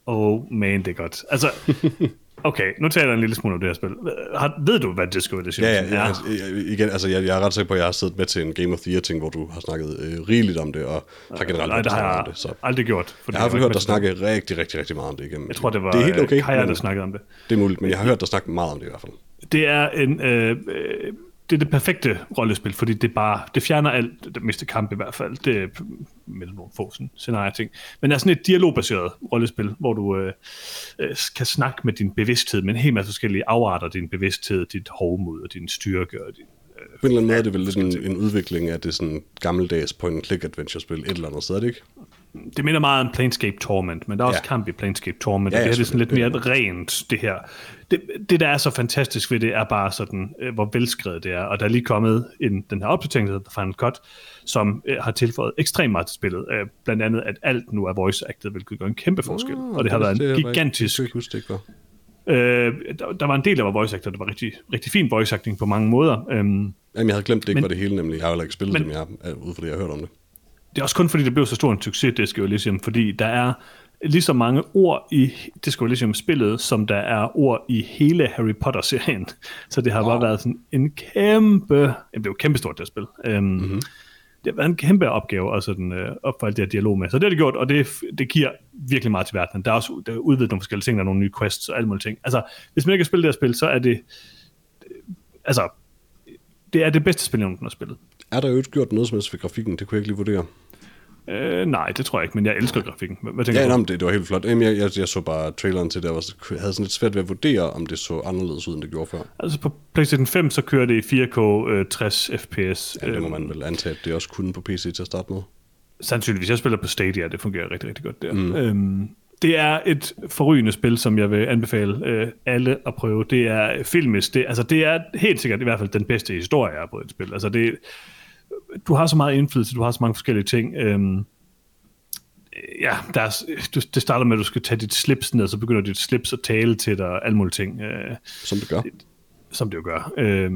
Oh man, det er godt. Altså, Okay, nu taler jeg en lille smule om det her spil. Har, ved du, hvad Disco Elysium ja, ja, ja, er? Ja, igen, altså, jeg, jeg er ret sikker på, at jeg har siddet med til en Game of the Year-ting, hvor du har snakket øh, rigeligt om det, og har generelt Nej, det har jeg om det. Så. aldrig gjort. Fordi jeg har hørt dig snakke rigtig, rigtig, rigtig meget om det igennem. Jeg tror, det var det er helt okay, Kaja, der snakkede om det. Det er muligt, men jeg har hørt dig snakke meget om det i hvert fald. Det er en... Øh, øh det er det perfekte rollespil, fordi det bare, det fjerner alt, det meste kamp i hvert fald, det er med nogle få sådan, scenarie ting. Men det er sådan et dialogbaseret rollespil, hvor du øh, øh, kan snakke med din bevidsthed, men en hel masse forskellige afarter din bevidsthed, dit hovmod og din styrke og din på en eller anden måde er det vel lidt en, en udvikling af det sådan gammeldags point-and-click adventure-spil et eller andet sted, er det ikke? Det minder meget om Planescape Torment, men der er også ja. kamp i Planescape Torment, ja, ja, det her er sådan lidt mere rent, det her. Det, det, der er så fantastisk ved det, er bare sådan, øh, hvor velskrevet det er, og der er lige kommet en, den her opdatering, der hedder Final Cut, som øh, har tilføjet ekstremt meget til spillet. Øh, blandt andet, at alt nu er voice-acted, hvilket gør en kæmpe forskel, uh, og det har været en gigantisk... Jeg huske, det var. Øh, der, der var en del af voice actor, der var rigtig, rigtig fin voice acting på mange måder. Øhm, Jamen, jeg havde glemt, det ikke men, var det hele, nemlig. Jeg har jo ikke spillet men, dem, jeg, ud fra det, jeg har hørt om det. Det er også kun fordi, det blev så stor en succes, det skal jo ligesom, fordi der er lige så mange ord i det skal jo ligesom spillet, som der er ord i hele Harry Potter-serien. Så det har wow. bare været sådan en kæmpe, det blev kæmpe det spil. Øhm, mm-hmm. Det har været en kæmpe opgave at sådan, øh, opføre det her dialog med. Så det har det gjort, og det, det giver virkelig meget til verden. Der er også der er udvidet nogle forskellige ting, der er nogle nye quests og alle mulige ting. Altså, hvis man ikke har spillet det her spil, så er det, altså, det er det bedste spil, jeg nogensinde har spillet. Er der jo ikke gjort noget som helst ved grafikken? Det kunne jeg ikke lige vurdere. Øh, nej, det tror jeg ikke, men jeg elsker grafikken. Hvad tænker ja, du? Jamen, det, det var helt flot. Jamen, jeg, jeg, jeg så bare traileren til det, og jeg havde sådan lidt svært ved at vurdere, om det så anderledes ud, end det gjorde før. Altså på PlayStation 5, så kører det i 4K øh, 60 FPS. Ja, det må man vel antage, at det også kunne på PC til at starte med. Sandsynligvis. Jeg spiller på Stadia, det fungerer rigtig, rigtig godt der. Mm. Øhm, det er et forrygende spil, som jeg vil anbefale øh, alle at prøve. Det er filmisk. Det, altså, det er helt sikkert i hvert fald den bedste historie, jeg har på et spil. Altså, det, du har så meget indflydelse, du har så mange forskellige ting. Øhm, ja, der er, du, det starter med, at du skal tage dit slips ned, så begynder dit slips at tale til dig, og alle mulige ting. Øh, som det gør. Som det jo gør. Øh,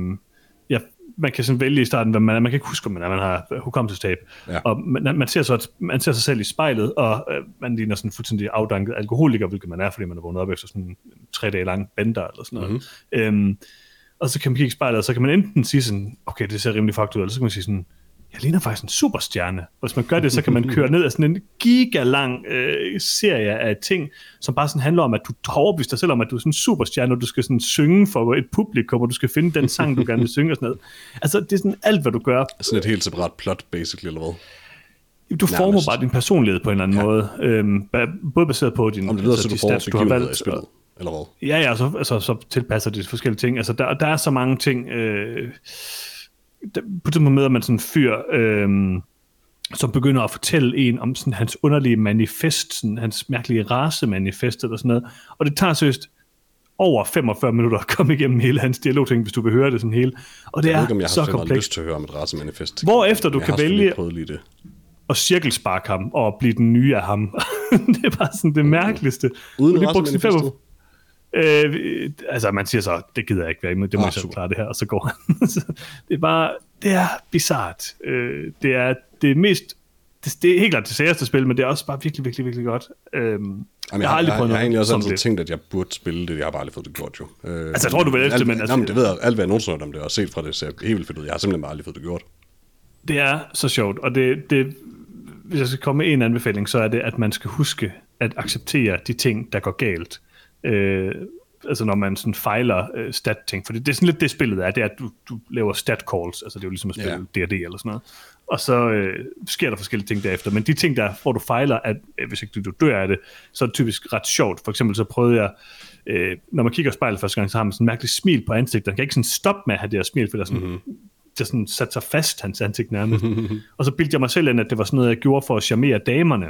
ja, man kan sådan vælge i starten, hvad man er. Man kan ikke huske, om man, er, man har hukommelsestab. Ja. Og man, man, ser så, at man ser sig selv i spejlet, og øh, man ligner sådan fuldstændig afdanket alkoholiker, hvilket man er, fordi man er vågnet op efter sådan en tre dage lang bender eller sådan noget. Mm-hmm. Øhm, og så kan man kigge i spejlet, og så kan man enten sige sådan, okay, det ser rimelig fucked ud, eller så kan man sige sådan, jeg ligner faktisk en superstjerne. Hvis man gør det, så kan man køre ned af sådan en gigalang øh, serie af ting, som bare sådan handler om, at du har overbevist dig selv om, at du er sådan en superstjerne, og du skal sådan synge for et publikum, og du skal finde den sang, du gerne vil synge og sådan noget. Altså, det er sådan alt, hvad du gør. Sådan et helt separat plot, basically, eller hvad? Du former Nærmest. bare din personlighed på en eller anden ja. måde. Øhm, både baseret på din, om det lyder, altså, så du de stats, du har valgt. Spillet, eller hvad? Ja, ja, så, altså, så tilpasser de forskellige ting. Altså, der, der er så mange ting... Øh, på den måde møder man sådan en fyr, øhm, som begynder at fortælle en om sådan hans underlige manifest, sådan hans mærkelige racemanifest eller sådan noget. Og det tager seriøst over 45 minutter at komme igennem hele hans dialogting, hvis du vil høre det sådan hele. Og det jeg er ikke, om jeg så har komplekst. lyst til at høre om et racemanifest. Hvor efter du jeg kan vælge det. at cirkelsparke ham og blive den nye af ham. det er bare sådan det mærkeligste. Uden racemanifestet? Øh, altså, man siger så, det gider jeg ikke være imod, det må ah, jeg så klare det her, og så går han. det er bare, det er bizart. Øh, det er det mest, det, det er helt klart det særste spil, men det er også bare virkelig, virkelig, virkelig godt. Øhm, Jamen, jeg, har aldrig prøvet jeg, jeg, jeg har egentlig også altid det. tænkt, at jeg burde spille det, jeg har bare aldrig fået det gjort jo. Øh, altså, jeg tror, du vil efter, men... Altså, jamen, det ved jeg, alt hvad jeg nogensinde om det, og set fra det, ser helt vildt fedt ud. Jeg har simpelthen bare aldrig fået det gjort. Det er så sjovt, og det, det, hvis jeg skal komme med en anbefaling, så er det, at man skal huske at acceptere de ting, der går galt øh, altså når man sådan fejler øh, stat-ting, for det, det er sådan lidt det spillet er, det er, at du, du laver stat-calls, altså det er jo ligesom at spille yeah. D&D eller sådan noget, og så øh, sker der forskellige ting derefter, men de ting, der, hvor du fejler, at øh, hvis ikke du, du dør af det, så er det typisk ret sjovt. For eksempel så prøvede jeg, øh, når man kigger i spejlet første gang, så har man sådan en mærkelig smil på ansigtet, man kan ikke sådan stoppe med at have det her smil, for der sådan, mm-hmm det sådan sat sig fast, hans ansigt nærmest. og så bildte jeg mig selv ind, at det var sådan noget, jeg gjorde for at charmere damerne.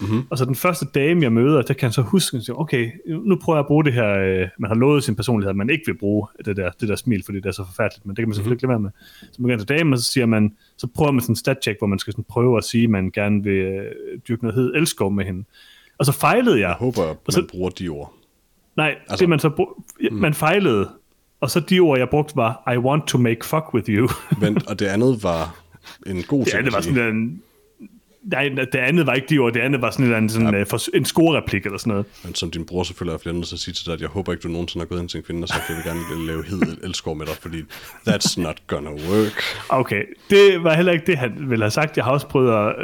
Mm-hmm. Og så den første dame, jeg møder, der kan jeg så huske, at okay, nu prøver jeg at bruge det her, øh, man har lovet sin personlighed, at man ikke vil bruge det der, det der smil, fordi det er så forfærdeligt, men det kan man selvfølgelig mm-hmm. ikke lade være med. Så man går til dame, og så siger man, så prøver man sådan en stat-check, hvor man skal sådan prøve at sige, at man gerne vil øh, dyrke noget hed elskov med hende. Og så fejlede jeg. Jeg håber, at man så, bruger de ord. Nej, altså, det man så brug, mm. man fejlede, og så de ord, jeg brugte, var, I want to make fuck with you. Men, og det andet var en god ting. Det andet var sådan en, Nej, det andet var ikke de ord, det andet var sådan en, sådan, ja. uh, en score-replik eller sådan noget. Men som din bror selvfølgelig er flere nødt til at sige til dig, at jeg håber ikke, du nogensinde har gået ind til en kvinde og sagt, jeg vil gerne lave hed elskår med dig, fordi that's not gonna work. Okay, det var heller ikke det, han ville have sagt. Jeg har også prøvet at,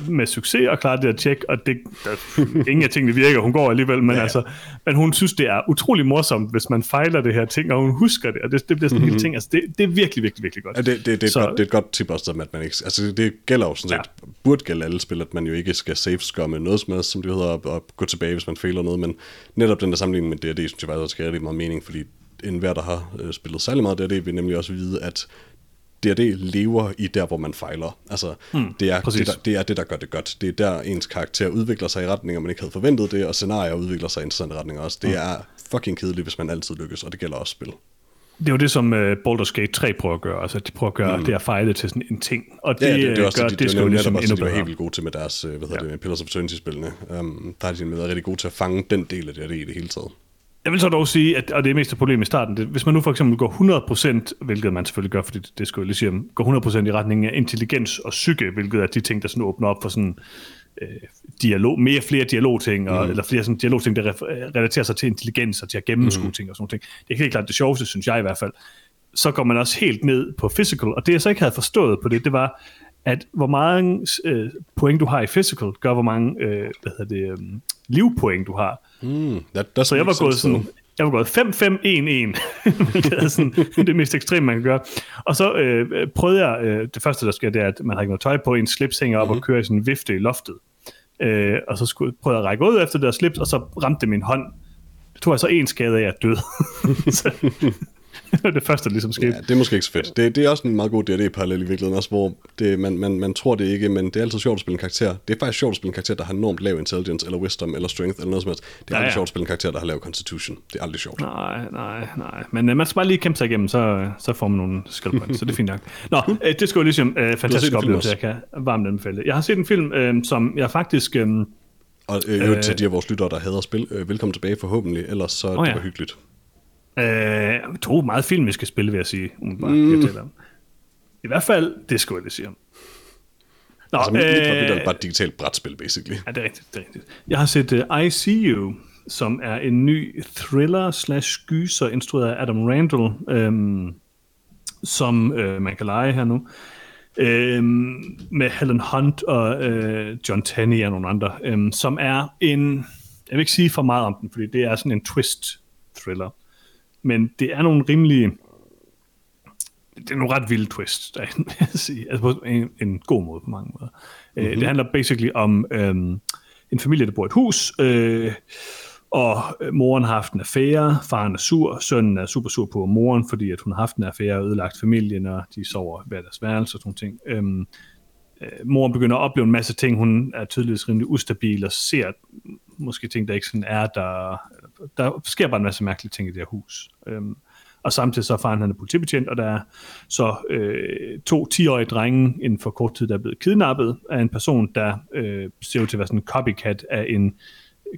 uh, med succes at klare det at tjekke, og det, der, ingen af tingene virker, hun går alligevel, men, ja, ja. Altså, men hun synes, det er utrolig morsomt, hvis man fejler det her ting, og hun husker det, og det, det bliver sådan en mm-hmm. ting. Altså, det, det er virkelig, virkelig, virkelig godt. Ja, det, det, det, er så, godt, det er et godt tip også, at man ikke... Altså, det gælder jo sådan set, ja. burde gælde alle spil, at man jo ikke skal med noget som helst, som det hedder, og, og gå tilbage, hvis man fejler noget, men netop den der sammenligning med D&D, synes jeg faktisk rigtig meget mening, fordi enhver, der har øh, spillet særlig meget D&D, vil nemlig også vide, at D&D lever i der, hvor man fejler. Altså, hmm, det, er, det, der, det er det, der gør det godt. Det er der, ens karakter udvikler sig i retninger, man ikke havde forventet det, og scenarier udvikler sig i interessante retninger også. Det hmm. er fucking kedeligt, hvis man altid lykkes, og det gælder også spil. Det er jo det, som uh, Baldur's Gate 3 prøver at gøre. Altså, de prøver at gøre mm. det at fejle til sådan en ting. Og det, ja, det, det er også gør, det, det, det, det, ligesom endnu bedre. De er helt vildt gode til med deres, hvad hedder ja. det, Pillars of Eternity-spillene. Um, der er de været rigtig gode til at fange den del af det, det i det hele taget. Jeg vil så dog sige, at, og det er mest et problem i starten, det, hvis man nu for eksempel går 100%, hvilket man selvfølgelig gør, fordi det, det skal jeg lige sige, går 100% i retning af intelligens og psyke, hvilket er de ting, der sådan åbner op for sådan øh, dialog, mere flere dialogting, og, mm. eller flere sådan dialogting, der relaterer sig til intelligens og til at gennemskue mm. ting og sådan noget. Det er helt klart det sjoveste, synes jeg i hvert fald. Så går man også helt ned på physical, og det jeg så ikke havde forstået på det, det var, at hvor mange øh, point du har i physical, gør hvor mange øh, hvad hedder det, øh, livpoint du har. Mm, that, that så jeg var gået sådan, jeg var gået 5-5-1-1, det er sådan det mest ekstreme, man kan gøre. Og så øh, prøvede jeg, øh, det første der sker, det er, at man har ikke noget tøj på, en slips hænger op mm-hmm. og kører i sådan en vifte i loftet. Øh, og så skulle, prøvede jeg at række ud efter det der slips, og så ramte det min hånd. Det tog jeg så en skade af, at jeg døde. så, det første, der ligesom skete. Ja, det er måske ikke så fedt. Det, det er også en meget god D&D-parallel i virkeligheden også, hvor det, man, man, man tror det ikke, men det er altid sjovt at spille en karakter. Det er faktisk sjovt at spille en karakter, der har enormt lav intelligence, eller wisdom, eller strength, eller noget som helst. Det er ja, aldrig ja. sjovt at spille en karakter, der har lav constitution. Det er aldrig sjovt. Nej, nej, nej. Men uh, man skal bare lige kæmpe sig igennem, så, så får man nogle skill points, så det er fint nok. Nå, uh, det skulle ligesom uh, fantastisk oplevelse, jeg kan varmt anbefale. Jeg har set en film, uh, som jeg faktisk... Uh, og øh, øh, til de af vores lyttere, der hader spil, øh, velkommen tilbage forhåbentlig, ellers så oh, det ja. var hyggeligt. Øh, to meget filmiske spil, vil jeg sige. Mm. Jeg om. I hvert fald, det skulle jeg lige sige om. Nå, altså, mit, øh, mit var bare et digitalt brætspil, basically. Ja, det er rigtigt. Det er rigtigt. Jeg har set uh, I See You, som er en ny thriller slash gyser, instrueret af Adam Randall, øhm, som øh, man kan lege her nu. Øhm, med Helen Hunt og øh, John Tenney og nogle andre, øhm, som er en, jeg vil ikke sige for meget om den, fordi det er sådan en twist-thriller men det er nogle rimelige, det er nogle ret vilde twist, der jeg sige. Altså på en, en god måde på mange måder. Mm-hmm. det handler basically om øhm, en familie, der bor i et hus, øh, og moren har haft en affære, faren er sur, sønnen er super sur på moren, fordi at hun har haft en affære og ødelagt familien, og de sover hver deres værelse og sådan ting. Øhm, øh, moren begynder at opleve en masse ting, hun er tydeligvis rimelig ustabil og ser måske ting, der ikke sådan er der. Der sker bare en masse mærkelige ting i det her hus. Øhm, og samtidig så er faren han er politibetjent, og der er så øh, to 10-årige drenge inden for kort tid, der er blevet kidnappet af en person, der øh, ser ud til at være sådan en copycat af en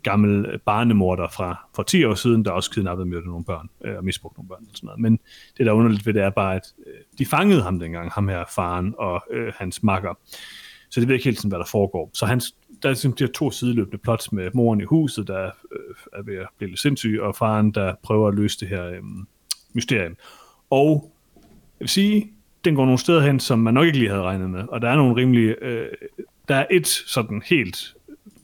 gammel barnemorder fra for 10 år siden, der også kidnappede med nogle børn, øh, og misbrugte nogle børn og sådan noget. Men det, der er underligt ved det, er bare, at øh, de fangede ham dengang, ham her faren og øh, hans makker. Så det ved ikke helt sådan, hvad der foregår. Så hans, der er sådan de her to sideløbende plots med moren i huset, der øh, er ved at blive lidt sindssyg, og faren, der prøver at løse det her øh, mysterium. Og jeg vil sige, den går nogle steder hen, som man nok ikke lige havde regnet med, og der er nogle rimelige, øh, der er et sådan helt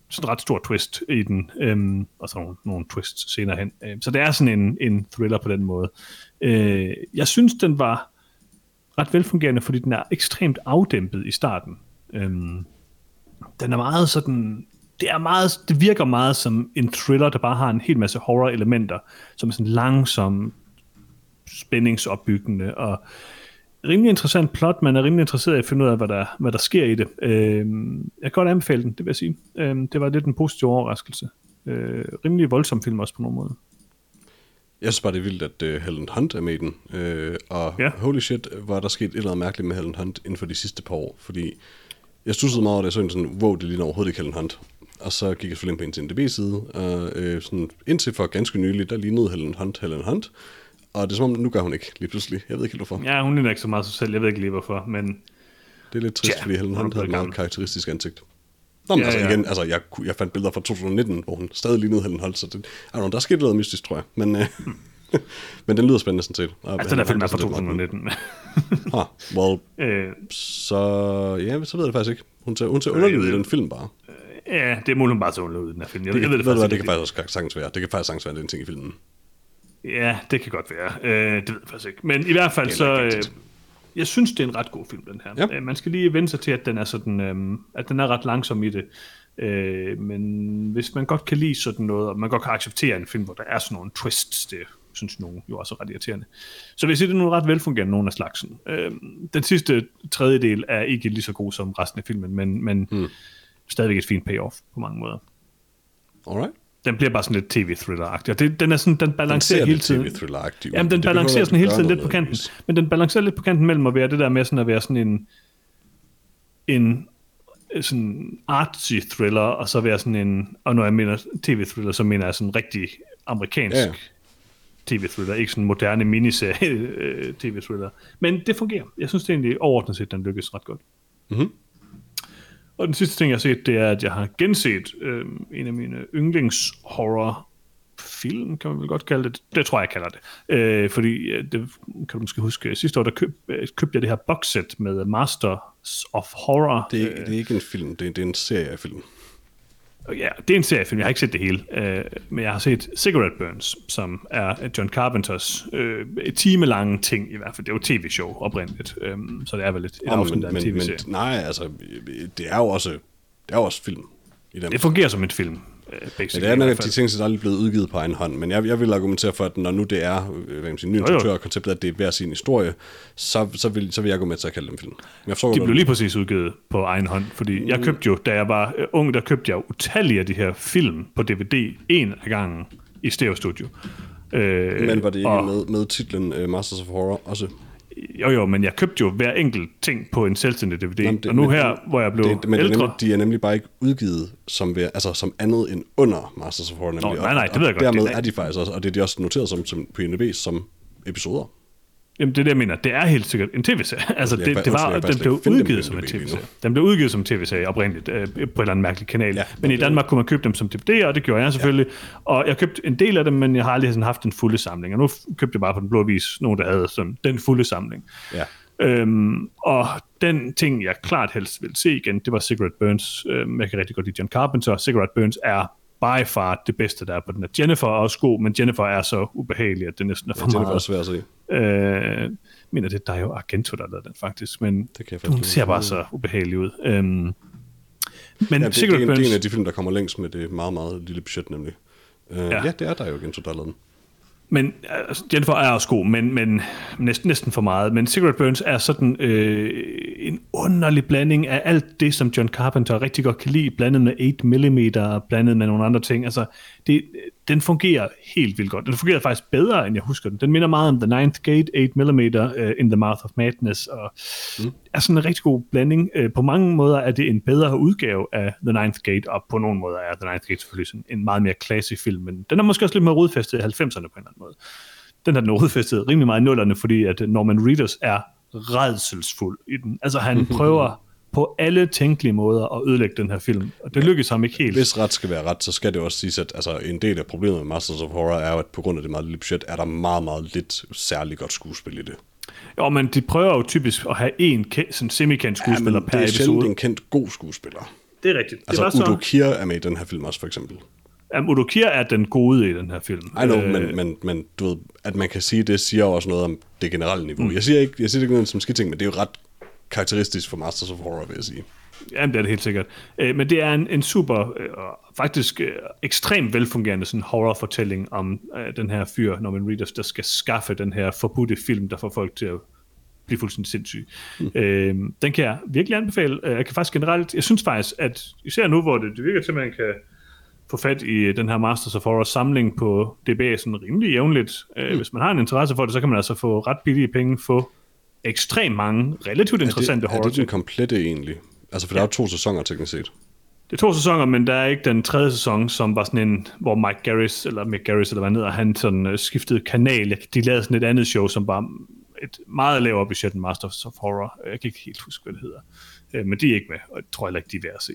sådan ret stor twist i den, øhm, og så nogle, nogle twists senere hen. Øhm, så det er sådan en, en thriller på den måde. Øh, jeg synes, den var ret velfungerende, fordi den er ekstremt afdæmpet i starten. Øhm, den er meget sådan, det er meget, det virker meget som en thriller, der bare har en hel masse horror-elementer, som er sådan langsom, spændingsopbyggende, og rimelig interessant plot. Man er rimelig interesseret i at finde ud af, hvad der, hvad der sker i det. Øh, jeg kan godt anbefale den, det vil jeg sige. Øh, det var lidt en positiv overraskelse. Øh, rimelig voldsom film også på nogle måder. Jeg synes bare, det er vildt, at uh, Helen Hunt er med i den. Uh, og ja. holy shit, var der sket et eller andet mærkeligt med Helen Hunt inden for de sidste par år. Fordi jeg stussede meget over det, så sådan, wow, det ligner overhovedet ikke Helen Hunt. Og så gik jeg selvfølgelig ind på en NDB-side, og øh, sådan, indtil for ganske nylig, der lignede Helen Hunt Helen Hunt. Og det er som om, nu gør hun ikke lige pludselig. Jeg ved ikke helt hvorfor. Ja, hun er ikke så meget sig selv. Jeg ved ikke lige hvorfor, men... Det er lidt trist, ja, fordi Helen Hunt havde et meget karakteristisk ansigt. Nå, men ja, altså ja. igen, altså jeg, jeg fandt billeder fra 2019, hvor hun stadig lignede Helen Hunt, så det, know, der skete noget mystisk, tror jeg. Men, øh, men den lyder spændende sådan set. Og altså, den er film er fra 2019. ah, well, øh, så ja, så ved jeg det faktisk ikke. Hun ser, hun ser underlig ud i den film bare. Ja, det er muligt, hun bare så underlig ud i den her film. Jeg, det, jeg ved det, faktisk det kan faktisk også sagtens være. Det kan faktisk sagtens være en ting i filmen. Ja, det kan godt være. Øh, det ved jeg faktisk ikke. Men i hvert fald så... Øh, jeg synes, det er en ret god film, den her. Ja. Øh, man skal lige vende sig til, at den er, sådan, øh, at den er ret langsom i det. Øh, men hvis man godt kan lide sådan noget, og man godt kan acceptere en film, hvor der er sådan nogle twists, det synes nogen jo også er ret irriterende. Så vil jeg sige, det er nogle ret velfungerende, nogle af slagsen. Øh, den sidste tredjedel er ikke lige så god som resten af filmen, men, men hmm. stadigvæk et fint payoff på mange måder. Alright den bliver bare sådan lidt tv-thriller-agtig. Og det, den, er sådan, den balancerer den hele tiden. tv-thriller-agtig Jamen, den det balancerer sådan hele tiden lidt på kanten. Men den balancerer lidt på kanten mellem at være det der med sådan at være sådan en, en sådan artsy thriller, og så være sådan en, og når jeg mener tv-thriller, så mener jeg sådan rigtig amerikansk. Tv-thriller, ikke sådan moderne miniserie øh, tv-thriller. Men det fungerer. Jeg synes det egentlig overordnet set, den lykkes ret godt. Mm-hmm. Og den sidste ting, jeg har set, det er, at jeg har genset øh, en af mine yndlingshorror film, kan man vel godt kalde det. Det tror jeg, jeg kalder det. Øh, fordi, øh, det kan du måske huske, sidste år, der køb, øh, købte jeg det her boxset med Masters of Horror. Det er, det er ikke en film, det er, det er en serie af film. Ja, det er en seriefilm. Jeg har ikke set det hele, øh, men jeg har set Cigarette Burns, som er John Carpenters øh, timelange ting i hvert fald. Det er jo tv-show oprindeligt, øh, så det er vel et, et oh, men, men, tv-serie. Men, nej, altså, det er jo også, det er jo også film. I den. Det fungerer som en film. Øh, ja, det er nok, at de ting er aldrig blevet udgivet på egen hånd, men jeg, jeg vil argumentere for, at når nu det er øh, hvad sige, ny instruktør konceptet, at det er hver sin historie, så, så, vil, så vil jeg gå med til at kalde dem film. Jeg forstår, de blev lige præcis udgivet på egen hånd, fordi mm. jeg købte jo, da jeg var øh, ung, der købte jeg utallige af de her film på DVD en af gangen i Stereo Studio. Øh, men var det ikke og, med, med titlen uh, Masters of Horror også? Jo, jo, men jeg købte jo hver enkelt ting på en selvstændig DVD. Jamen, det, og nu her, hvor jeg blev det, men ældre... Nemlig, de er nemlig bare ikke udgivet som, ved, altså, som andet end under Masters of Horror. Nemlig. Nå, nej, nej, det ved jeg godt. Dermed er de faktisk også, og det er de også noteret som, som på INB som episoder. Jamen, det er det, jeg mener. Det er helt sikkert en tv-serie. Altså, det, det, var, den blev udgivet som en tv-serie. Den blev udgivet som en tv-serie oprindeligt øh, på en eller anden mærkelig kanal. Ja, men i Danmark kunne man købe dem som DVD, og det gjorde jeg selvfølgelig. Ja. Og jeg købte en del af dem, men jeg har aldrig sådan haft en fulde samling. Og nu købte jeg bare på den blå vis nogen, der havde sådan den fulde samling. Ja. Øhm, og den ting, jeg klart helst vil se igen, det var Cigarette Burns. Øhm, jeg kan rigtig godt lide John Carpenter. Cigarette Burns er by far det bedste, der er på den her. Jennifer er også god, men Jennifer er så ubehagelig, at det næsten er for ja, meget. Jennifer er svær at se. Øh, mener, det er jo Argento, der lavet den faktisk, men det kan hun ser bare så ubehagelig ud. Øhm, men ja, det, det, er, Burns, det er en af de film, der kommer længst med det meget, meget lille budget, nemlig. Uh, ja. ja, det er der jo Argento, der lavet den. Men altså, Jennifer er også god, men, men næsten, næsten for meget. Men Cigarette Burns er sådan øh, en underlig blanding af alt det, som John Carpenter rigtig godt kan lide, blandet med 8mm, blandet med nogle andre ting. Altså, det, den fungerer helt vildt godt. Den fungerer faktisk bedre, end jeg husker den. Den minder meget om The Ninth Gate, 8mm, uh, In the Mouth of Madness, og mm. er sådan en rigtig god blanding. Uh, på mange måder er det en bedre udgave af The Ninth Gate, og på nogle måder er The Ninth Gate selvfølgelig sådan en meget mere klassisk film, men den er måske også lidt mere rodfæstet i 90'erne på en eller anden måde. Den har den rodfæstet rimelig meget i nullerne, fordi at Norman Reedus er redselsfuld i den. Altså han prøver på alle tænkelige måder at ødelægge den her film, og det lykkedes ham ikke helt. Hvis ret skal være ret, så skal det også siges, at altså, en del af problemet med Masters of Horror er jo, at på grund af det meget lille budget, er der meget, meget lidt særligt godt skuespil i det. Jo, men de prøver jo typisk at have en sådan semi-kendt skuespiller ja, per episode. det er sjældent en kendt god skuespiller. Det er rigtigt. Altså, det var Udo. Kier er med i den her film også, for eksempel. Jamen, Udo Kier er den gode i den her film. I know, øh... men, men, men du ved, at man kan sige det, siger også noget om det generelle niveau. Mm. Jeg siger ikke, jeg siger ikke noget som skidt ting, men det er jo ret karakteristisk for Masters of Horror, vil jeg sige. Jamen, det er det helt sikkert. Øh, men det er en, en super, øh, faktisk øh, ekstremt velfungerende sådan horrorfortælling om øh, den her fyr, Norman Reedus, der skal skaffe den her forbudte film, der får folk til at blive fuldstændig sindssyge. Mm. Øh, den kan jeg virkelig anbefale. Øh, jeg kan faktisk generelt, jeg synes faktisk, at især nu, hvor det, det virker til, at man kan få fat i den her Masters of Horror samling på DBA sådan rimelig jævnligt. Øh, mm. Hvis man har en interesse for det, så kan man altså få ret billige penge, få ekstremt mange relativt interessante horror. Er det den komplette egentlig? Altså, for ja. der er jo to sæsoner teknisk set. Det er to sæsoner, men der er ikke den tredje sæson, som var sådan en, hvor Mike Garris, eller Mick Garris, eller hvad hedder, han sådan uh, skiftede kanal. De lavede sådan et andet show, som var et meget lavere budget end Masters of Horror. Jeg kan ikke helt huske, hvad det hedder. Uh, men de er ikke med, og jeg tror heller ikke, de er værd at se.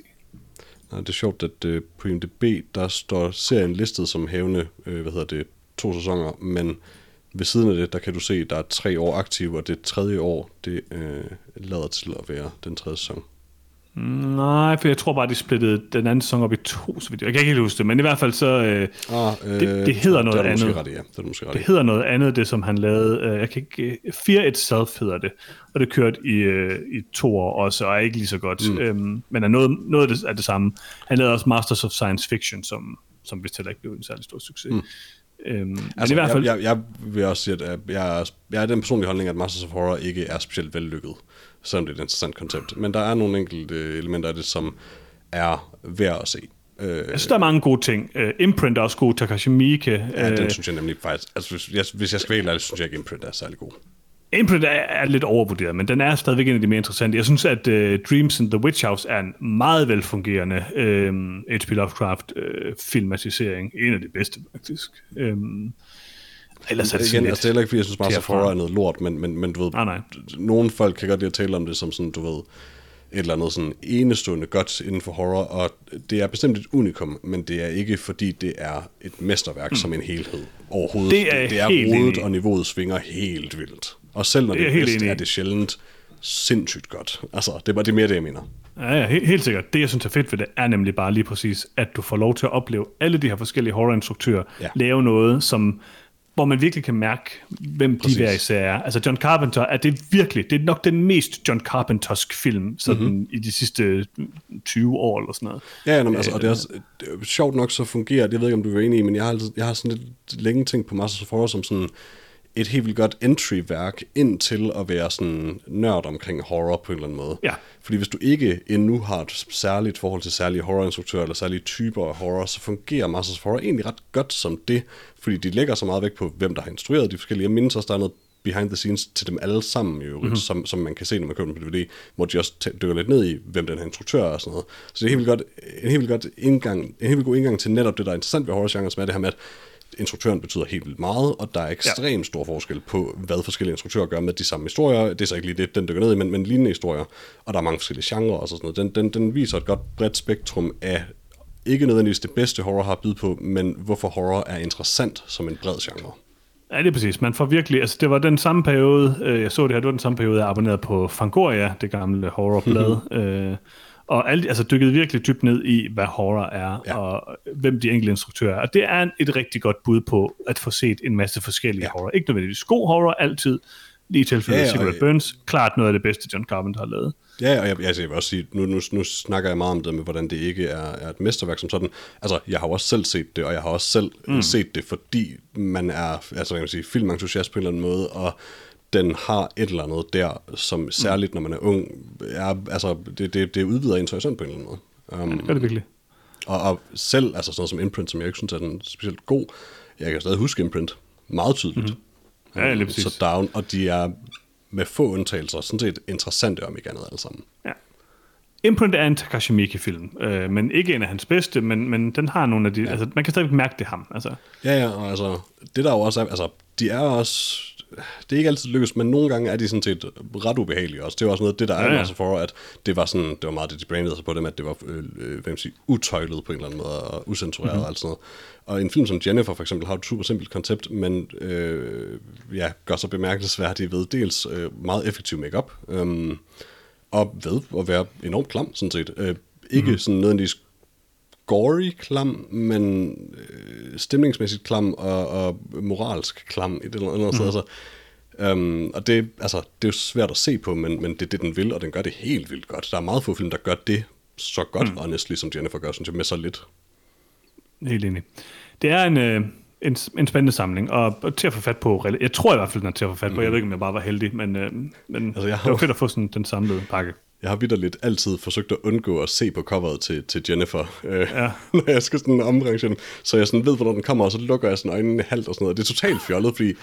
Nej, det er sjovt, at uh, på IMDb, der står serien listet som hævne, uh, hvad hedder det, to sæsoner, men ved siden af det, der kan du se, at der er tre år aktive, og det tredje år, det øh, lader til at være den tredje sæson. Nej, for jeg tror bare, de splittede den anden sæson op i to, så vidt jeg kan ikke huske det, men i hvert fald så, øh, ah, øh, det, det hedder noget det andet. Ret, ja. Det, er måske ret, det hedder noget andet, det som han lavede, øh, jeg kan ikke, Fear Itself hedder det, og det kørte i, øh, i to år også, og er ikke lige så godt, mm. øhm, men er noget, noget af det, er det samme. Han lavede også Masters of Science Fiction, som, som vist heller ikke blev en særlig stor succes. Mm. Øhm, altså, men i hvert fald... jeg, jeg, jeg vil også sige, at jeg, jeg er den personlige holdning, at Masters of Horror ikke er specielt vellykket selvom det er et interessant koncept. Men der er nogle enkelte elementer af det, som er værd at se. Øh, jeg synes, der er mange gode ting. Uh, Imprint er også god, Takashi Miike. Ja, den synes jeg nemlig faktisk... Altså, hvis jeg, hvis jeg skal være helt synes jeg ikke, Imprint er særlig god. Imprint er, er lidt overvurderet, men den er stadigvæk en af de mere interessante. Jeg synes, at uh, Dreams in the Witch House er en meget velfungerende uh, H.P. Lovecraft uh, filmatisering. En af de bedste, faktisk. Um, Ellers er det igen, altså, det er heller ikke, fordi jeg synes, Master Horror er noget lort, men, men, men du ved, ah, nej. nogle folk kan godt lide at tale om det som sådan, du ved, et eller andet sådan enestående godt inden for horror, og det er bestemt et unikum, men det er ikke fordi det er et mesterværk mm. som en helhed overhovedet. Det er, det, det er rodet, og niveauet svinger helt vildt. Og selv når det, det er, bedst, er det sjældent sindssygt godt. Altså, det er bare det mere det, jeg mener. Ja, ja helt, helt sikkert. Det, jeg synes er fedt ved det, er nemlig bare lige præcis, at du får lov til at opleve alle de her forskellige horrorinstruktører ja. lave noget, som hvor man virkelig kan mærke, hvem Præcis. de hver især er. Altså John Carpenter, er det virkelig, det er nok den mest John Carpentersk film, sådan mm-hmm. i de sidste 20 år eller sådan noget. Ja, ja altså, og det er, også, det er sjovt nok så fungerer, jeg ved ikke, om du er enig i, men jeg har, jeg har sådan lidt længe tænkt på Masters of Horror som sådan, et helt vildt godt entry-værk ind til at være sådan nørd omkring horror på en eller anden måde. Ja. Fordi hvis du ikke endnu har et særligt forhold til særlige horrorinstruktører eller særlige typer af horror, så fungerer Masters of Horror egentlig ret godt som det, fordi de lægger så meget væk på, hvem der har instrueret de forskellige. Jeg mindes også, der er noget behind the scenes til dem alle sammen, jo, mm-hmm. som, som man kan se, når man køber dem på DVD, hvor de også dykker lidt ned i, hvem den her instruktør er og sådan noget. Så det er helt vildt godt, en helt vildt godt indgang, en helt vildt god indgang til netop det, der er interessant ved horror som er det her med, at instruktøren betyder helt vildt meget, og der er ekstremt ja. stor forskel på, hvad forskellige instruktører gør med de samme historier. Det er så ikke lige det, den dykker ned i, men, men lignende historier. Og der er mange forskellige genrer og sådan noget. Den, den, den viser et godt bredt spektrum af ikke nødvendigvis det bedste horror har at byde på, men hvorfor horror er interessant som en bred genre. Ja, det er præcis. Man får virkelig, altså det var den samme periode, øh, jeg så det her, det var den samme periode, jeg abonnerede på Fangoria, det gamle horrorblad, øh, og alt, altså dykket virkelig dybt ned i, hvad horror er, ja. og hvem de enkelte instruktører er. Og det er et rigtig godt bud på at få set en masse forskellige ja. horror. Ikke nødvendigvis god horror altid, lige i tilfældet ja, ja, Cigarette Burns, klart noget af det bedste, John Carpenter har lavet. Ja, og jeg, altså, jeg vil også sige, nu, nu, nu snakker jeg meget om det med, hvordan det ikke er, er et mesterværk som sådan. Altså, jeg har også selv set det, og jeg har også selv mm. set det, fordi man er, altså, jeg vil sige, filmentusiast på en eller anden måde, og den har et eller andet der, som særligt når man er ung, er, altså, det, det, det udvider ens horisont på en eller anden måde. Um, ja, det gør det virkelig. Og, og selv, altså sådan noget som Imprint, som jeg ikke synes er den specielt god, jeg kan stadig huske Imprint meget tydeligt. Mm-hmm. Ja, lige præcis. Så down, og de er med få undtagelser sådan set interessante om ikke andet alle sammen. Ja. Imprint er en Takashi Miike-film, øh, men ikke en af hans bedste, men, men den har nogle af de... Ja. Altså, man kan stadig mærke det ham. Altså. Ja, ja, og altså, det der jo også er... Altså, de er også det er ikke altid lykkes, men nogle gange er de sådan set ret ubehagelige også. Det er også noget det, der er ja, ja. for, at det var sådan, det var meget det, de brandede sig på dem, at det var øh, øh hvad sige, utøjlet på en eller anden måde, og usensureret mm-hmm. og alt sådan noget. Og en film som Jennifer for eksempel har et super simpelt koncept, men øh, ja, gør så bemærkelsesværdigt ved dels øh, meget effektiv makeup, øh, og ved at være enormt klam, sådan set. Øh, ikke mm-hmm. sådan nødvendigvis gory klam, men øh, stemningsmæssigt klam og, og moralsk klam i det eller andet. Mm. Altså, um, og det, altså, det er jo svært at se på, men, men det er det, den vil, og den gør det helt vildt godt. Der er meget få film, der gør det så godt, mm. honestly, som Jennifer gør, synes jeg, med så lidt. Helt enig. Det er en, øh, en, en spændende samling, og til at få fat på, jeg tror i hvert fald, den er til at få fat på, mm. jeg ved ikke, om jeg bare var heldig, men, øh, men altså, jeg har... det var fedt at få sådan den samlede pakke. Jeg har lidt altid forsøgt at undgå at se på coveret til, til Jennifer, øh, ja. når jeg skal sådan ombranche Så jeg sådan ved, hvornår den kommer, og så lukker jeg sådan øjnene halvt og sådan noget. Det er totalt fjollet, fordi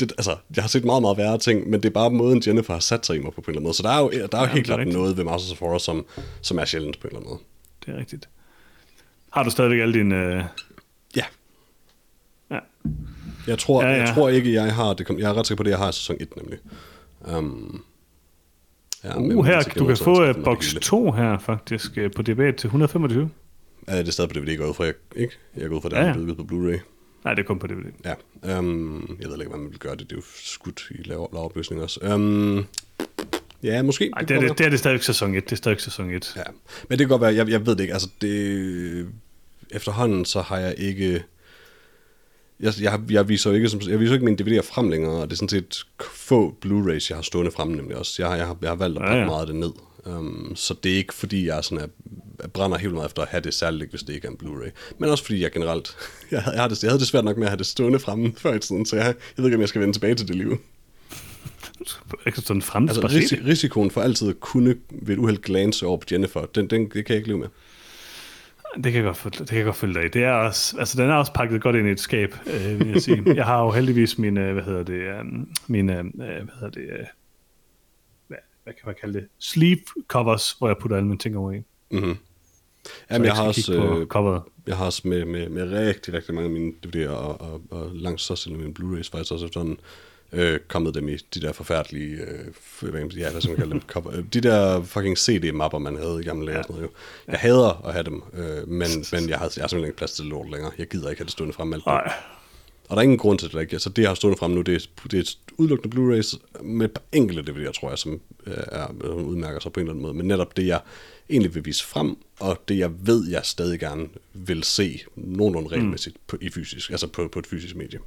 det, altså, jeg har set meget, meget værre ting, men det er bare måden, Jennifer har sat sig i mig på, på en eller anden måde. Så der er jo, der er jo ja, helt klart rigtigt. noget ved Masters of Horror, som, som er sjældent på en eller anden måde. Det er rigtigt. Har du stadigvæk alle dine... Øh... Ja. Ja. Jeg tror, ja, ja. jeg tror ikke, jeg har det. Jeg er ret sikker på det, jeg har i sæson 1 nemlig. Um, Ja, uh, her, du kan få uh, box 2 her faktisk uh, på DVD til 125. Ja, det er stadig på DVD, jeg går ud fra, jeg, ikke? Jeg er gået fra, det ja, ja. på Blu-ray. Nej, det kom på DVD. Ja, um, jeg ved ikke, hvordan man vil gøre det. Det er jo skudt i lav, lav opløsning også. Um, ja, måske. Nej, det, det, det, det, er det stadig sæson 1. Det er stadig sæson 1. Ja, men det kan godt være, jeg, jeg ved det ikke. Altså, det, efterhånden så har jeg ikke jeg, jeg, jeg, viser jo ikke, som, jeg viser ikke mine DVD'er frem længere, og det er sådan set få Blu-rays, jeg har stående frem nemlig også. Jeg, jeg, har, jeg har valgt at pakke ja, ja. meget af det ned. Um, så det er ikke fordi, jeg, sådan er, jeg brænder helt meget efter at have det, særligt hvis det ikke er en Blu-ray. Men også fordi jeg generelt, jeg, jeg, har det, jeg havde det svært nok med at have det stående fremme før i tiden, så jeg, jeg ved ikke, om jeg skal vende tilbage til det liv. Ikke sådan frem altså, ris- risikoen for altid at kunne ved et uheld glance over på Jennifer, den, den, det kan jeg ikke leve med. Det kan jeg godt, det kan jeg godt følge dig i. Det er også, altså, den er også pakket godt ind i et skab, øh, vil jeg sige. Jeg har jo heldigvis mine, hvad hedder det, øh, mine, øh, hvad hedder det, øh, hvad, hvad kan man kalde det, sleeve covers, hvor jeg putter alle mine ting over i. Mm-hmm. Jamen, jeg, jeg, har også, øh, jeg har også med, med, med rigtig, rigtig mange af mine DVD'er og, og, og langt så mine Blu-rays faktisk også sådan øh, kommet dem i de der forfærdelige, øh, hvad kan man sige, ja, hvad skal man kalde dem, cover, øh, de der fucking CD-mapper, man havde i gamle dage. Ja. Sådan noget, jo. Jeg hader at have dem, øh, men, men jeg har, jeg har simpelthen ikke plads til lort længere. Jeg gider ikke have det stående frem alt Nej. Og der er ingen grund til det, ikke? Altså, det, jeg har stående frem nu, det er, det er udelukkende Blu-rays med et par enkelte DVD'er, tror jeg, som øh, er, udmærker sig på en eller anden måde. Men netop det, jeg egentlig vil vise frem, og det, jeg ved, jeg stadig gerne vil se nogenlunde regelmæssigt mm. på, i fysisk, altså på, på et fysisk medie.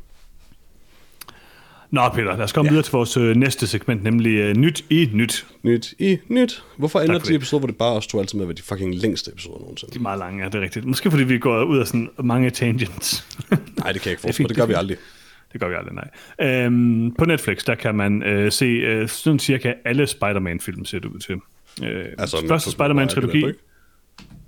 Nå, Peter, lad os komme ja. videre til vores øh, næste segment, nemlig øh, Nyt i Nyt. Nyt i nyt. Hvorfor ender de episoder, hvor det bare også altid med at være de fucking længste episoder nogensinde? De er meget lange, ja, det er rigtigt. Måske fordi vi går ud af sådan mange tangents. Nej, det kan jeg ikke forstå. Det det gør er vi aldrig. Det gør vi aldrig, nej. Øhm, på Netflix, der kan man øh, se øh, sådan cirka alle Spider-Man-film, ser det ud til. Øh, Altså, første Spider-Man-trilogi, er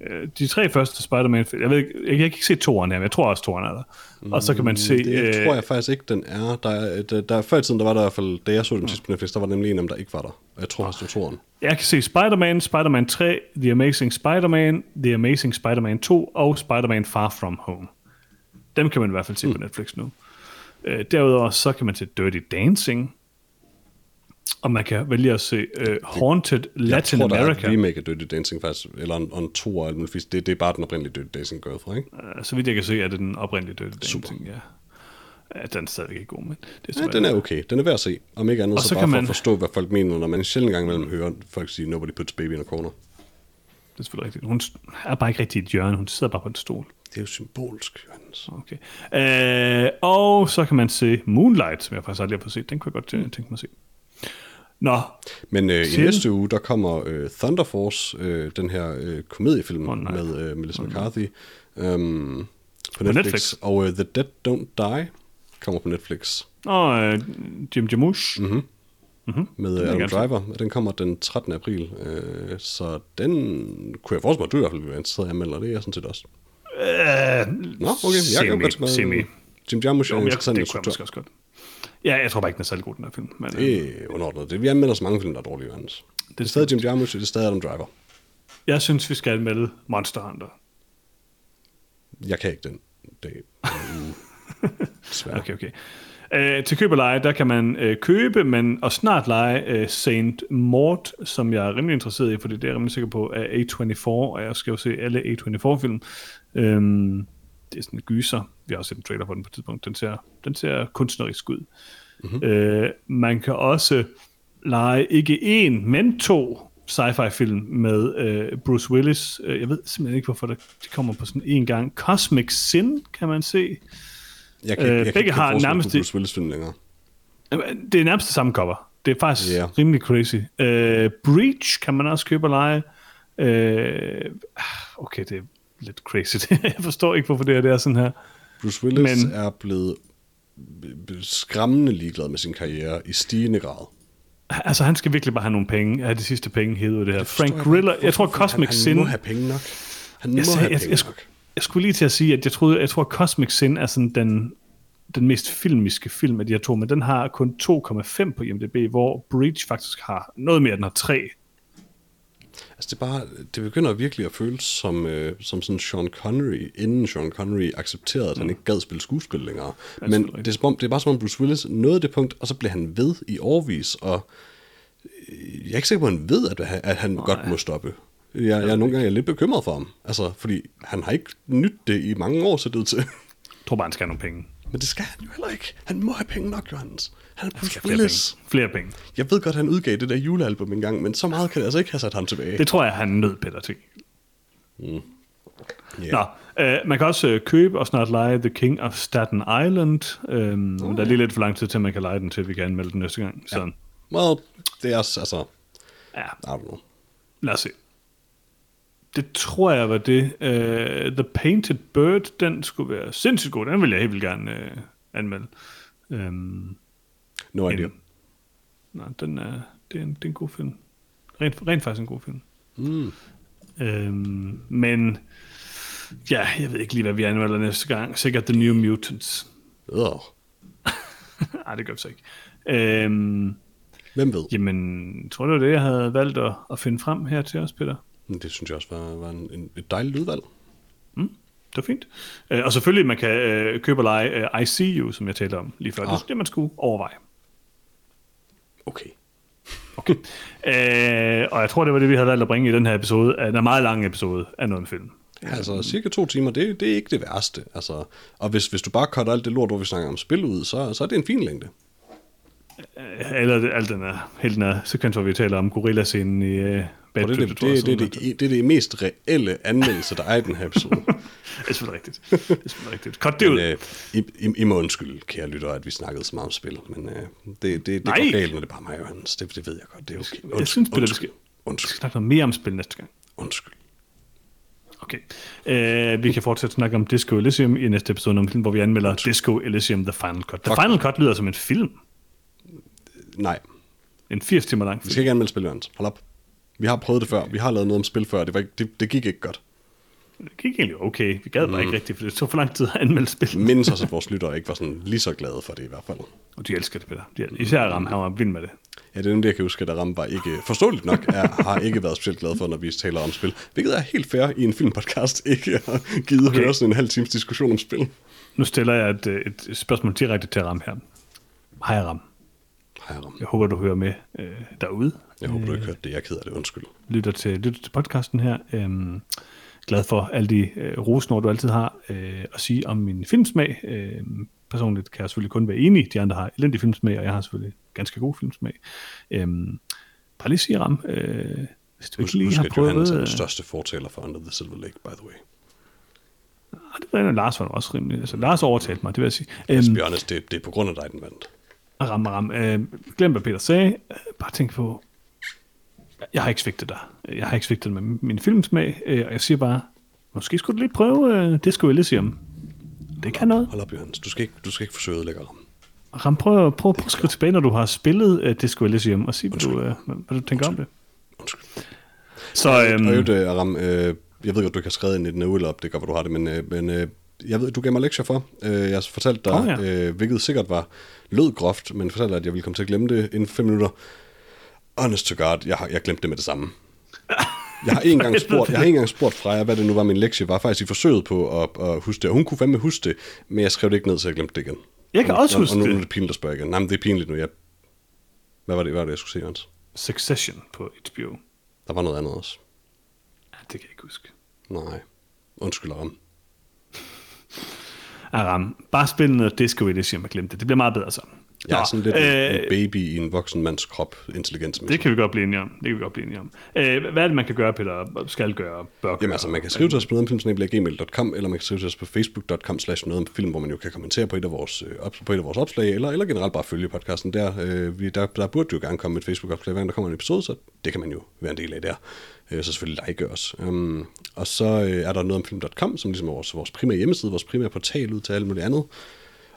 øh, de tre første Spider-Man, jeg ved ikke, jeg kan ikke se toeren her, men jeg tror også, toeren er der. Og så kan man se... Det øh, tror jeg faktisk ikke, den er. Der, er- der, der, før i tiden, der var der i hvert fald, da jeg så dem sidst på Netflix, der var nemlig en af dem, der ikke var der. Og jeg tror faktisk, det var toeren. Jeg kan se Spider-Man, Spider-Man 3, The Amazing Spider-Man, The Amazing Spider-Man 2 og Spider-Man Far From Home. Dem kan man i hvert fald se mm. på Netflix nu. Øh, derudover så kan man se Dirty Dancing, og man kan vælge at se uh, Haunted Latin jeg tror, America. der er remake af Dirty Dancing faktisk, eller en, en to muligt. fisk. Det, det er bare den oprindelige Dirty Dancing gået fra, ikke? Uh, så vidt jeg kan se, er det den oprindelige Dirty Dancing. Ja. Ja, den er stadigvæk ikke god, men det er Ja, den er okay. Den er værd at se. Om ikke andet, Og så, så bare kan for man- at forstå, hvad folk mener, når man sjældent gang imellem hører folk sige, nobody puts baby in a corner. Det er selvfølgelig rigtigt. Hun er bare ikke rigtig i et hjørne, hun sidder bare på en stol. Det er jo symbolsk, Johannes. Okay. Øh, og så kan man se Moonlight, som jeg faktisk aldrig har fået set. Den kunne jeg godt øh, tænke mig at se. Nå, Men øh, i næste uge, der kommer øh, Thunder Force, øh, den her øh, komediefilm oh, nej. med øh, Melissa McCarthy, øhm, på Netflix. Netflix. Og øh, The Dead Don't Die kommer på Netflix og øh, Jim Jarmusch. Mm-hmm. med vil øh, Adam. Driver. Den kommer den 13. april, øh, så den kunne jeg forestille mig, at du i hvert fald vil være interesseret i at anmelde, og det er jeg sådan set også. Nå, okay, jeg kan jo godt semi, semi. Jim Jarmusch er en interessant det kunne jeg måske også godt. Ja, jeg tror bare ikke, den er særlig god, den her film. Men, øh, Det er underordnet. Det, vi anmelder så mange film, der er dårlige, Johannes. Det er stadig Jim Jarmusch, det er stadig Adam Driver. jeg synes, vi skal anmelde Monster Hunter. Jeg kan ikke den. Mm. Desværre. Okay, okay. Øh, til køb og leje, der kan man øh, købe, men og snart lege øh, Saint Mort, som jeg er rimelig interesseret i, fordi det er jeg rimelig sikker på er A24, og jeg skal jo se alle A24-film. Øhm, det er sådan en gyser. Vi har også set en trailer på den på et tidspunkt. Den ser, den ser kunstnerisk ud. Mm-hmm. Øh, man kan også lege ikke en, men to sci-fi film med øh, Bruce Willis. Øh, Jeg ved simpelthen ikke, hvorfor der, de kommer på sådan en gang. Cosmic Sin kan man se. Jeg kan, Øh, jeg kan begge ikke har nærmest Bruce Willis film længere. Det er nærmest det samme cover. Det er faktisk yeah. rimelig crazy. Uh, Breach kan man også købe og lege. Uh, okay, det er lidt crazy. jeg forstår ikke, hvorfor det er, det er sådan her. Bruce Willis Men- er blevet skræmmende ligeglad med sin karriere i stigende grad. Altså, han skal virkelig bare have nogle penge. Have de sidste penge af det her. Forstår Frank jeg Griller, jeg tror Cosmic han, Sin... Han må have penge nok. Han må jeg, have jeg, penge jeg, skulle, nok. jeg skulle lige til at sige, at jeg, troede, jeg tror, Cosmic Sin er sådan den, den mest filmiske film af de her to, men den har kun 2,5 på IMDb, hvor Breach faktisk har noget mere, den har 3. Altså, det, er bare, det begynder virkelig at føles som, øh, som sådan Sean Connery, inden Sean Connery accepterede, at han ikke gad spille skuespil længere. Men det er, som om, det er bare som om Bruce Willis nåede det punkt, og så blev han ved i årvis, og øh, jeg er ikke sikker på, at han ved, at han, at han godt må stoppe. Jeg, jeg er nogle gange lidt bekymret for ham, altså, fordi han har ikke nyt det i mange år, så det til. Jeg tror bare, han skal have nogle penge. Men det skal han jo heller ikke. Han må have penge nok, Johannes. Han er Bruce flere Willis. penge. Flere penge. Jeg ved godt, at han udgav det der julealbum engang, men så meget kan det altså ikke have sat ham tilbage. Det tror jeg, han nød Peter til. Yeah. Nå, øh, man kan også øh, købe og snart lege The King of Staten Island. Øhm, oh, der er lige lidt for lang tid til, at man kan lege den til, vi kan anmelde den næste gang. Så Well, det er også, altså, ja, I don't know. lad os se. Det tror jeg var det. Uh, The Painted Bird, den skulle være sindssygt god. Den vil jeg helt vildt gerne uh, anmelde. Um, No idea. en, nej, den er, det, er en, det er en god film. Rent, rent faktisk en god film. Mm. Um, men ja, jeg ved ikke lige, hvad vi anmelder næste gang. Sikkert The New Mutants. Ugh. Nej, det gør vi så ikke. Um, Hvem ved? jamen, tror du, det, jeg havde valgt at, at finde frem her til os, Peter? Det synes jeg også var, var en, en, et dejligt udvalg. Det var fint. Øh, og selvfølgelig, man kan øh, købe og lege øh, I See You, som jeg talte om lige før. Ah. Det er det, man skulle overveje. Okay. Okay. øh, og jeg tror, det var det, vi havde valgt at bringe i den her episode. af En meget lang episode af noget film. Ja, altså, cirka to timer, det, det er ikke det værste. Altså, og hvis, hvis du bare cutter alt det lort, hvor vi snakker om spil ud, så, så er det en fin længde. Øh, Eller det- alt den her, hele den her sekvens, hvor vi taler om gorillascenen i øh, Bad det, det, det, det, det, det, det er det mest reelle anmeldelse, der er i den her episode. Det er selvfølgelig rigtigt. Det er selvfølgelig rigtigt. Cut det ud. Men, øh, I, I, I må undskylde, kære lytter, at vi snakkede så meget om spil, men øh, det, det, det Nej. går galt, når det er bare mig og Johannes. Det, det ved jeg godt, det er okay. Undskyld, Jeg synes, Peter, vi undskyld, skal, vi undskyld, skal snakke noget mere om spil næste gang. undskyld. Okay. Uh, vi kan fortsætte at snakke om Disco Elysium i næste episode, om film, hvor vi anmelder Disco Elysium The Final Cut. The Fuck. Final Cut lyder som en film. Nej, En 80 timer lang vi film. skal ikke anmelde spil, Johannes. Hold op. Vi har prøvet det før. Vi har lavet noget om spil før. Det, var ikke, det, det gik ikke godt. Det gik egentlig okay. Vi gad bare Mm. ikke rigtigt, for det tog for lang tid at anmelde spil. Mindes også, at vores lyttere ikke var sådan lige så glade for det i hvert fald. Og de elsker det, Peter. De, især Ram, han var vild med det. Ja, det er nemlig, jeg kan huske, at Ram var ikke, forståeligt nok, er, har ikke været specielt glad for, når vi taler om spil. Hvilket er helt fair i en filmpodcast, ikke at okay. Okay. høre sådan en halv times diskussion om spil. Nu stiller jeg et, øh, et spørgsmål direkte til Ram her. Hej Ram. Hej, Ram. Jeg håber, du hører med øh, derude. Jeg håber, du ikke hørte det. Jeg er ked af det. Undskyld. lytter til, lytter til podcasten her. Øhm, glad for alle de øh, rosenord, du altid har øh, at sige om min filmsmag. Øh, personligt kan jeg selvfølgelig kun være enig. De andre har elendig filmsmag, og jeg har selvfølgelig ganske god filmsmag. Øhm, bare lige sige, Ram, øh, hvis du ikke lige husk har at Johannes er prøvet... den største fortaler for Under the Silver Lake, by the way. Øh, det var en Lars var også rimelig. Altså, Lars overtalte mig, det vil jeg sige. Altså, Øhm, Bjørnes, det, det er på grund af dig, den vandt. Ram, ram. Øh, glem, hvad Peter sagde. Øh, bare tænk på, jeg har ikke svigtet dig. Jeg har ikke svigtet med min filmsmag, øh, og jeg siger bare, måske skulle du lige prøve øh, Disco Elysium. Det kan noget. Hold op, Johannes. Du skal ikke, du skal ikke forsøge at lægge Ram. Ram, prøv, prøv, prøv at skrive tilbage, når du har spillet uh, Disco Elysium, og sige, hvad du, uh, hvad, du tænker om det. Undskyld. Så Øhm, øhm, og øvrigt, øh, Aram, øh, jeg ved godt, du ikke har skrevet ind i den øvel op, det gør, hvad du har det, men, øh, men øh, jeg ved, du gav mig lektier for. Øh, jeg har fortalt dig, oh, ja. øh, hvilket sikkert var lød groft, men fortalte dig, at jeg ville komme til at glemme det inden for fem minutter. Honest to God, jeg har jeg glemte det med det samme. Jeg har engang spurgt, jeg har ikke engang spurgt Freja, hvad det nu var min lektie var, faktisk i forsøget på at, at huske det. Og hun kunne fandme huske det, men jeg skrev det ikke ned, så jeg glemte det igen. Jeg kan og, også og, huske og nu, det. nu er det pinligt at spørge igen. Nej, men det er pinligt nu. Jeg... Hvad var det, hvad var det jeg skulle se, Jørgens? Succession på HBO. Der var noget andet også. Ja, det kan jeg ikke huske. Nej. Undskyld, Aram. Bare spil noget Disco Elysium og glem det. Det bliver meget bedre sådan. Jeg er sådan lidt øh, en baby i en voksen mands krop, intelligensmæssigt. Det kan vi godt blive enige om. Det kan vi godt blive enige om. Øh, hvad er det, man kan gøre, Peter? Skal gøre? Bør gøre? Jamen altså, man kan skrive til os på nogetomfilm.gmail.com, eller man kan skrive til os på facebook.com slash film, hvor man jo kan kommentere på et af vores, øh, op, på et af vores opslag, eller, eller generelt bare følge podcasten der. Øh, vi, der. Der burde jo gerne komme et Facebook-opslag, hver der kommer en episode, så det kan man jo være en del af der. Øh, så selvfølgelig like os. Um, og så øh, er der noget om film.com, som ligesom er vores, vores primære hjemmeside, vores primære portal ud til alt muligt andet.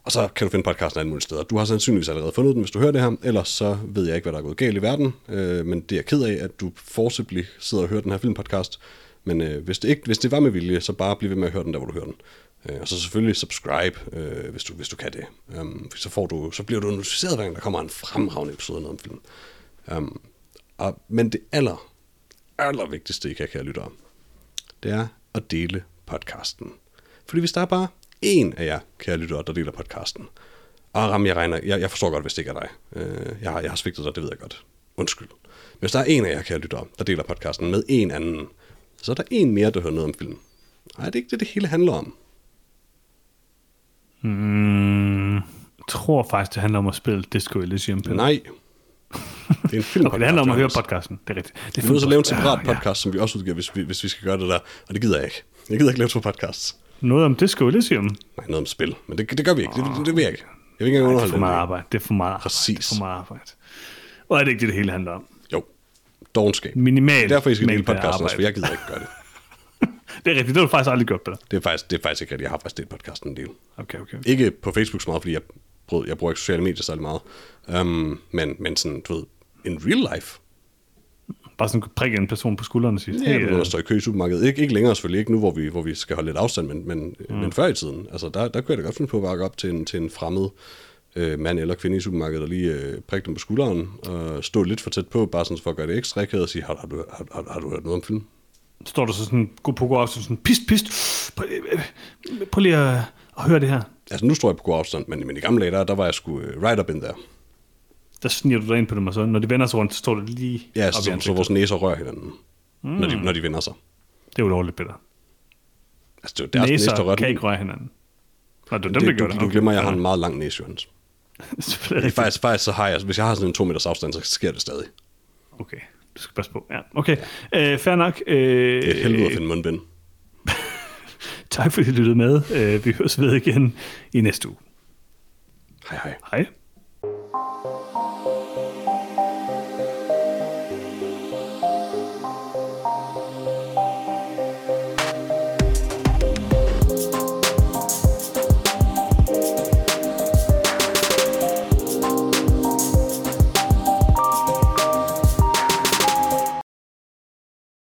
Og så kan du finde podcasten alle mulige steder. Du har sandsynligvis allerede fundet den, hvis du hører det her. Ellers så ved jeg ikke, hvad der er gået galt i verden. Øh, men det er jeg ked af, at du fortsættelig sidder og hører den her filmpodcast. Men øh, hvis, det ikke, hvis det var med vilje, så bare bliv ved med at høre den der, hvor du hører den. Øh, og så selvfølgelig subscribe, øh, hvis, du, hvis du kan det. Um, så, får du, så bliver du notificeret, hver gang der kommer en fremragende episode af noget om film. Um, og, men det aller, aller vigtigste, I kan, kære lyttere, det er at dele podcasten. Fordi hvis der er bare en af jer, kære lyttere, der deler podcasten, og Ram, jeg, regner, jeg, jeg forstår godt, hvis det ikke er dig. Øh, jeg, har, jeg har svigtet dig, det ved jeg godt. Undskyld. Men hvis der er en af jer, kære lyttere, der deler podcasten med en anden, så er der en mere, der hører noget om film. Nej, det er ikke det, det hele handler om. Mm, jeg tror faktisk, det handler om at spille Disco Elysium. Peter. Nej. Det er en film. Okay, det handler om at høre podcasten. Det er rigtigt. Det er Vi er nødt til at lave en separat Ja, ja. podcast, som vi også udgiver, hvis vi, hvis vi skal gøre det der. Og det gider jeg ikke. Jeg gider ikke lave to podcasts. Noget om Disco Elysium. Nej, noget om spil. Men det, det gør vi ikke. Det, det, det vil jeg ikke. Jeg vil ikke engang Det er underholde for meget arbejde. Det er for meget arbejde. Præcis. Det er for meget arbejde. Og er det ikke det, det hele handler om? Jo. Dogenskab. Minimal. Det er derfor, I skal dele podcasten også, for jeg gider ikke gøre det. Det er rigtigt. Det har du faktisk aldrig gjort, Peter. Det er faktisk, det er faktisk ikke rigtigt. Jeg har faktisk delt podcasten en del. Okay, okay. Ikke på Facebook så meget, fordi jeg, bruger, jeg bruger ikke sociale medier særlig meget. Um, men, men sådan, du ved, in real life. Bare sådan prikke en person på skulderen og sige, Ja, hey, ved, øh, at stå i kø i supermarkedet. Ikke, ikke længere selvfølgelig, ikke nu, hvor vi, hvor vi skal holde lidt afstand, men, men, mm. men før i tiden. Altså, der, der kunne jeg da godt finde på at vakke op til en, til en fremmed øh, mand eller kvinde i supermarkedet, og lige øh, prikke dem på skulderen, og stå lidt for tæt på, bare sådan for at gøre det ekstra akavet, og sige, har, har, du, har, har, har du hørt noget om film? står der så sådan, gå på gå afstand, sådan, pist, pist, prøv, øh, øh, prøv lige at, at høre det her. Altså, nu står jeg på god afstand, men, men i gamle dage, der, der var jeg sgu uh, right up in there. Der sniger du dig ind på dem, og så når de vender sig rundt, så står det lige Ja, op i så, så ansigtet. vores næser rører hinanden, mm. når, de, når de vender sig. Det er jo lovligt, Peter. Altså, det er deres næse, der Næser rører kan den. ikke røre hinanden. Nå, det dem, det, der du, det. du glemmer, at jeg har en meget lang næse, Jørgens. Faktisk, faktisk så har jeg, hvis jeg har sådan en to meters afstand, så sker det stadig. Okay. Du skal passe på, ja. Okay, øh, fair nok. Øh, Det er helvede at finde mundbind. Tak fordi du lyttede med. Øh, vi høres ved igen i næste uge. Hej hej. Hej.